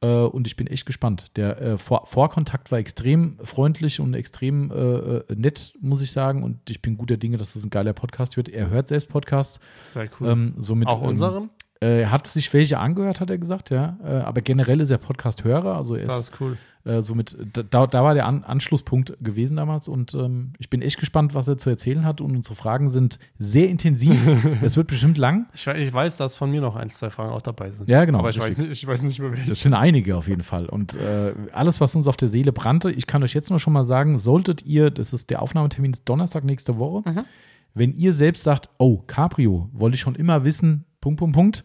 äh, und ich bin echt gespannt. Der äh, Vor Vorkontakt war extrem freundlich und extrem äh, äh, nett, muss ich sagen. Und ich bin guter Dinge, dass das ein geiler Podcast wird. Er hört selbst Podcasts. Sehr cool. Ähm, somit, Auch ähm, unseren? äh, er hat sich welche angehört, hat er gesagt, ja. Äh, aber generell ist er Podcast-Hörer. Also, er Das ist ist cool. Äh, somit, da, da war der An Anschlusspunkt gewesen damals und ähm, ich bin echt gespannt, was er zu erzählen hat und unsere Fragen sind sehr intensiv. es wird bestimmt lang. Ich, ich weiß, dass von mir noch ein, zwei Fragen auch dabei sind. Ja, genau, Aber ich weiß, richtig. ich weiß nicht mehr welche. Das sind einige auf jeden Fall. Und äh, alles, was uns auf der Seele brannte, ich kann euch jetzt nur schon mal sagen, solltet ihr, das ist der Aufnahmetermin ist Donnerstag nächste Woche, Mhm. wenn ihr selbst sagt, oh, Cabrio, wollte ich schon immer wissen, Punkt, Punkt, Punkt,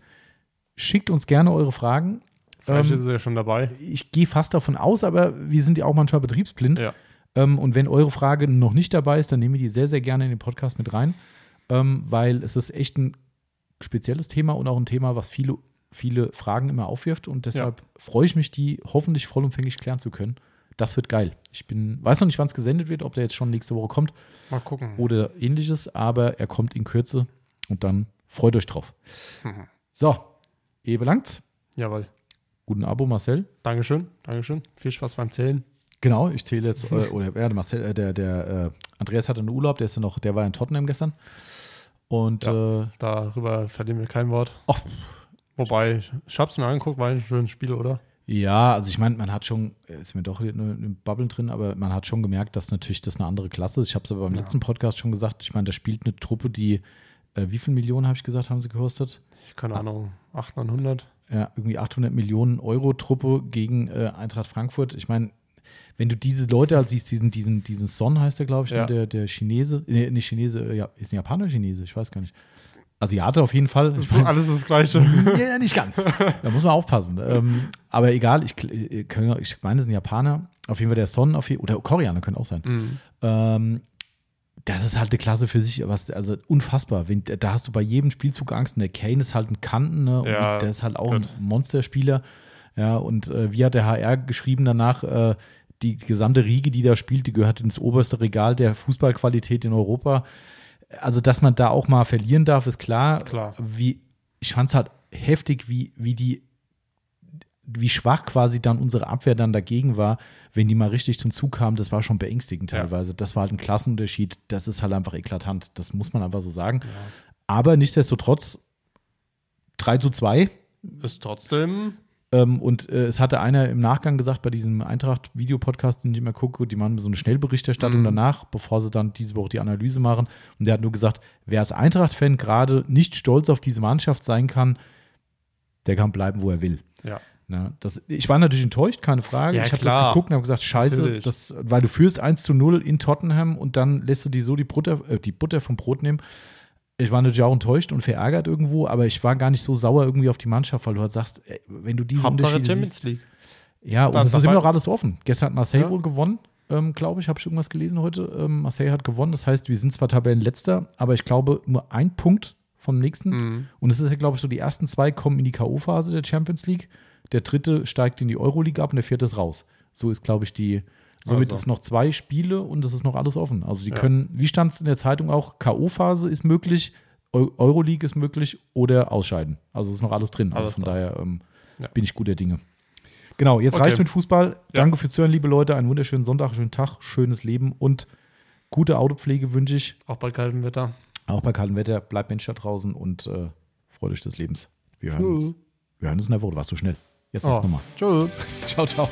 schickt uns gerne eure Fragen. Vielleicht Ähm, ist es ja schon dabei. ich gehe fast davon aus, aber wir sind ja auch manchmal betriebsblind. Ja. Ähm, und wenn eure Frage noch nicht dabei ist, dann nehmen wir die sehr, sehr gerne in den Podcast mit rein, ähm, weil es ist echt ein spezielles Thema und auch ein Thema, was viele, viele Fragen immer aufwirft. Und deshalb freue ich mich, die hoffentlich vollumfänglich klären zu können. Das wird geil. Ich bin, weiß noch nicht, wann es gesendet wird, ob der jetzt schon nächste Woche kommt Mal gucken. oder ähnliches, aber er kommt in Kürze und dann freut euch drauf. Mhm. So, eh belangt's. Jawohl. Guten Abo, Marcel. Dankeschön. Dankeschön. Viel Spaß beim Zählen. Genau, ich zähle jetzt, äh, oder ja, der, Marcel, äh, der, der äh, Andreas hatte einen Urlaub, der ist ja noch, der war in Tottenham gestern. Und äh, Darüber verlieren wir kein Wort. ach, Wobei, ich, ich hab's mir angeguckt, war ein schönes Spiel, oder? ja, also ich meine, man hat schon, äh, ist mir doch eine, eine Bubble drin, aber man hat schon gemerkt, dass natürlich das eine andere Klasse ist. Ich habe es aber beim Ja. letzten Podcast schon gesagt, ich meine, da spielt eine Truppe, die Äh, wie viele Millionen, habe ich gesagt, haben sie gekostet? Keine Ahnung, 800, 900. Ja, irgendwie 800 Millionen Euro Truppe gegen äh, Eintracht Frankfurt. Ich meine, wenn du diese Leute halt siehst, diesen, diesen, diesen Son heißt der, glaube ich, ne, Ja. der, der Chinese, nee, nicht Chinese, äh, ja, ist ein Japaner oder Chinese? Ich weiß gar nicht. Asiate auf jeden Fall. Das ist alles das Gleiche. ja, nicht ganz. Da muss man aufpassen. Ähm, aber egal, ich, ich, ich meine, es sind Japaner. Auf jeden Fall der Son, auf je, oder Koreaner können auch sein. Mhm. Ähm, das ist halt eine Klasse für sich, was, also unfassbar. Wenn, da hast du bei jedem Spielzug Angst. Und der Kane ist halt ein Kanten, ne? Und Ja, der ist halt auch gut. ein Monsterspieler. Ja, und äh, wie hat der HR geschrieben danach, äh, die gesamte Riege, die da spielt, die gehört ins oberste Regal der Fußballqualität in Europa. Also, dass man da auch mal verlieren darf, ist klar. Klar. Wie, ich fand es halt heftig, wie, wie die wie schwach quasi dann unsere Abwehr dann dagegen war, wenn die mal richtig zum Zug kamen, das war schon beängstigend Ja. teilweise. Das war halt ein Klassenunterschied. Das ist halt einfach eklatant. Das muss man einfach so sagen. Aber nichtsdestotrotz 3 zu 2. Ist trotzdem. Ähm, und äh, es hatte einer im Nachgang gesagt, bei diesem Eintracht-Videopodcast, den ich immer gucke, die machen so eine Schnellberichterstattung Mhm. danach, bevor sie dann diese Woche die Analyse machen. Und der hat nur gesagt, wer als Eintracht-Fan gerade nicht stolz auf diese Mannschaft sein kann, der kann bleiben, wo er will. Ja. Na, das, ich war natürlich enttäuscht, keine Frage. Ja, ich habe das geguckt und habe gesagt, scheiße, das, weil du führst 1 zu 0 in Tottenham und dann lässt du die so die Butter, äh, die Butter vom Brot nehmen. Ich war natürlich auch enttäuscht und verärgert irgendwo, aber ich war gar nicht so sauer irgendwie auf die Mannschaft, weil du halt sagst, ey, wenn du diese Hauptsache Champions siehst, League. ja, und Das es ist immer noch alles offen. Gestern hat Marseille Ja. wohl gewonnen, ähm, glaube ich, habe ich irgendwas gelesen heute. Ähm, Marseille hat gewonnen, das heißt, wir sind zwar Tabellenletzter, aber ich glaube nur ein Punkt vom nächsten. Mhm. Und es ist ja, glaube ich, so, die ersten zwei kommen in die K.O.-Phase der Champions League. Der dritte steigt in die Euroleague ab und der vierte ist raus. So ist, glaube ich, die. Somit Also. ist noch zwei Spiele und es ist noch alles offen. Also, sie Ja. können, wie stand es in der Zeitung auch, K.O.-Phase ist möglich, Eu Euroleague ist möglich oder ausscheiden. Also, es ist noch alles drin. Also, Alles von drin. daher ähm, Ja. bin ich guter Dinge. Genau, jetzt Okay. reicht mit Fußball. Danke fürs Zuhören, liebe Leute. Einen wunderschönen Sonntag, schönen Tag, schönes Leben und gute Autopflege wünsche ich. Auch bei kaltem Wetter. Auch bei kaltem Wetter. Bleibt Mensch da draußen und äh, freut euch des Lebens. Wir hören Tschüss. uns. Wir hören uns in der Woche. Du warst so schnell. Jetzt Oh. nochmal. Tschüss. Ciao, ciao.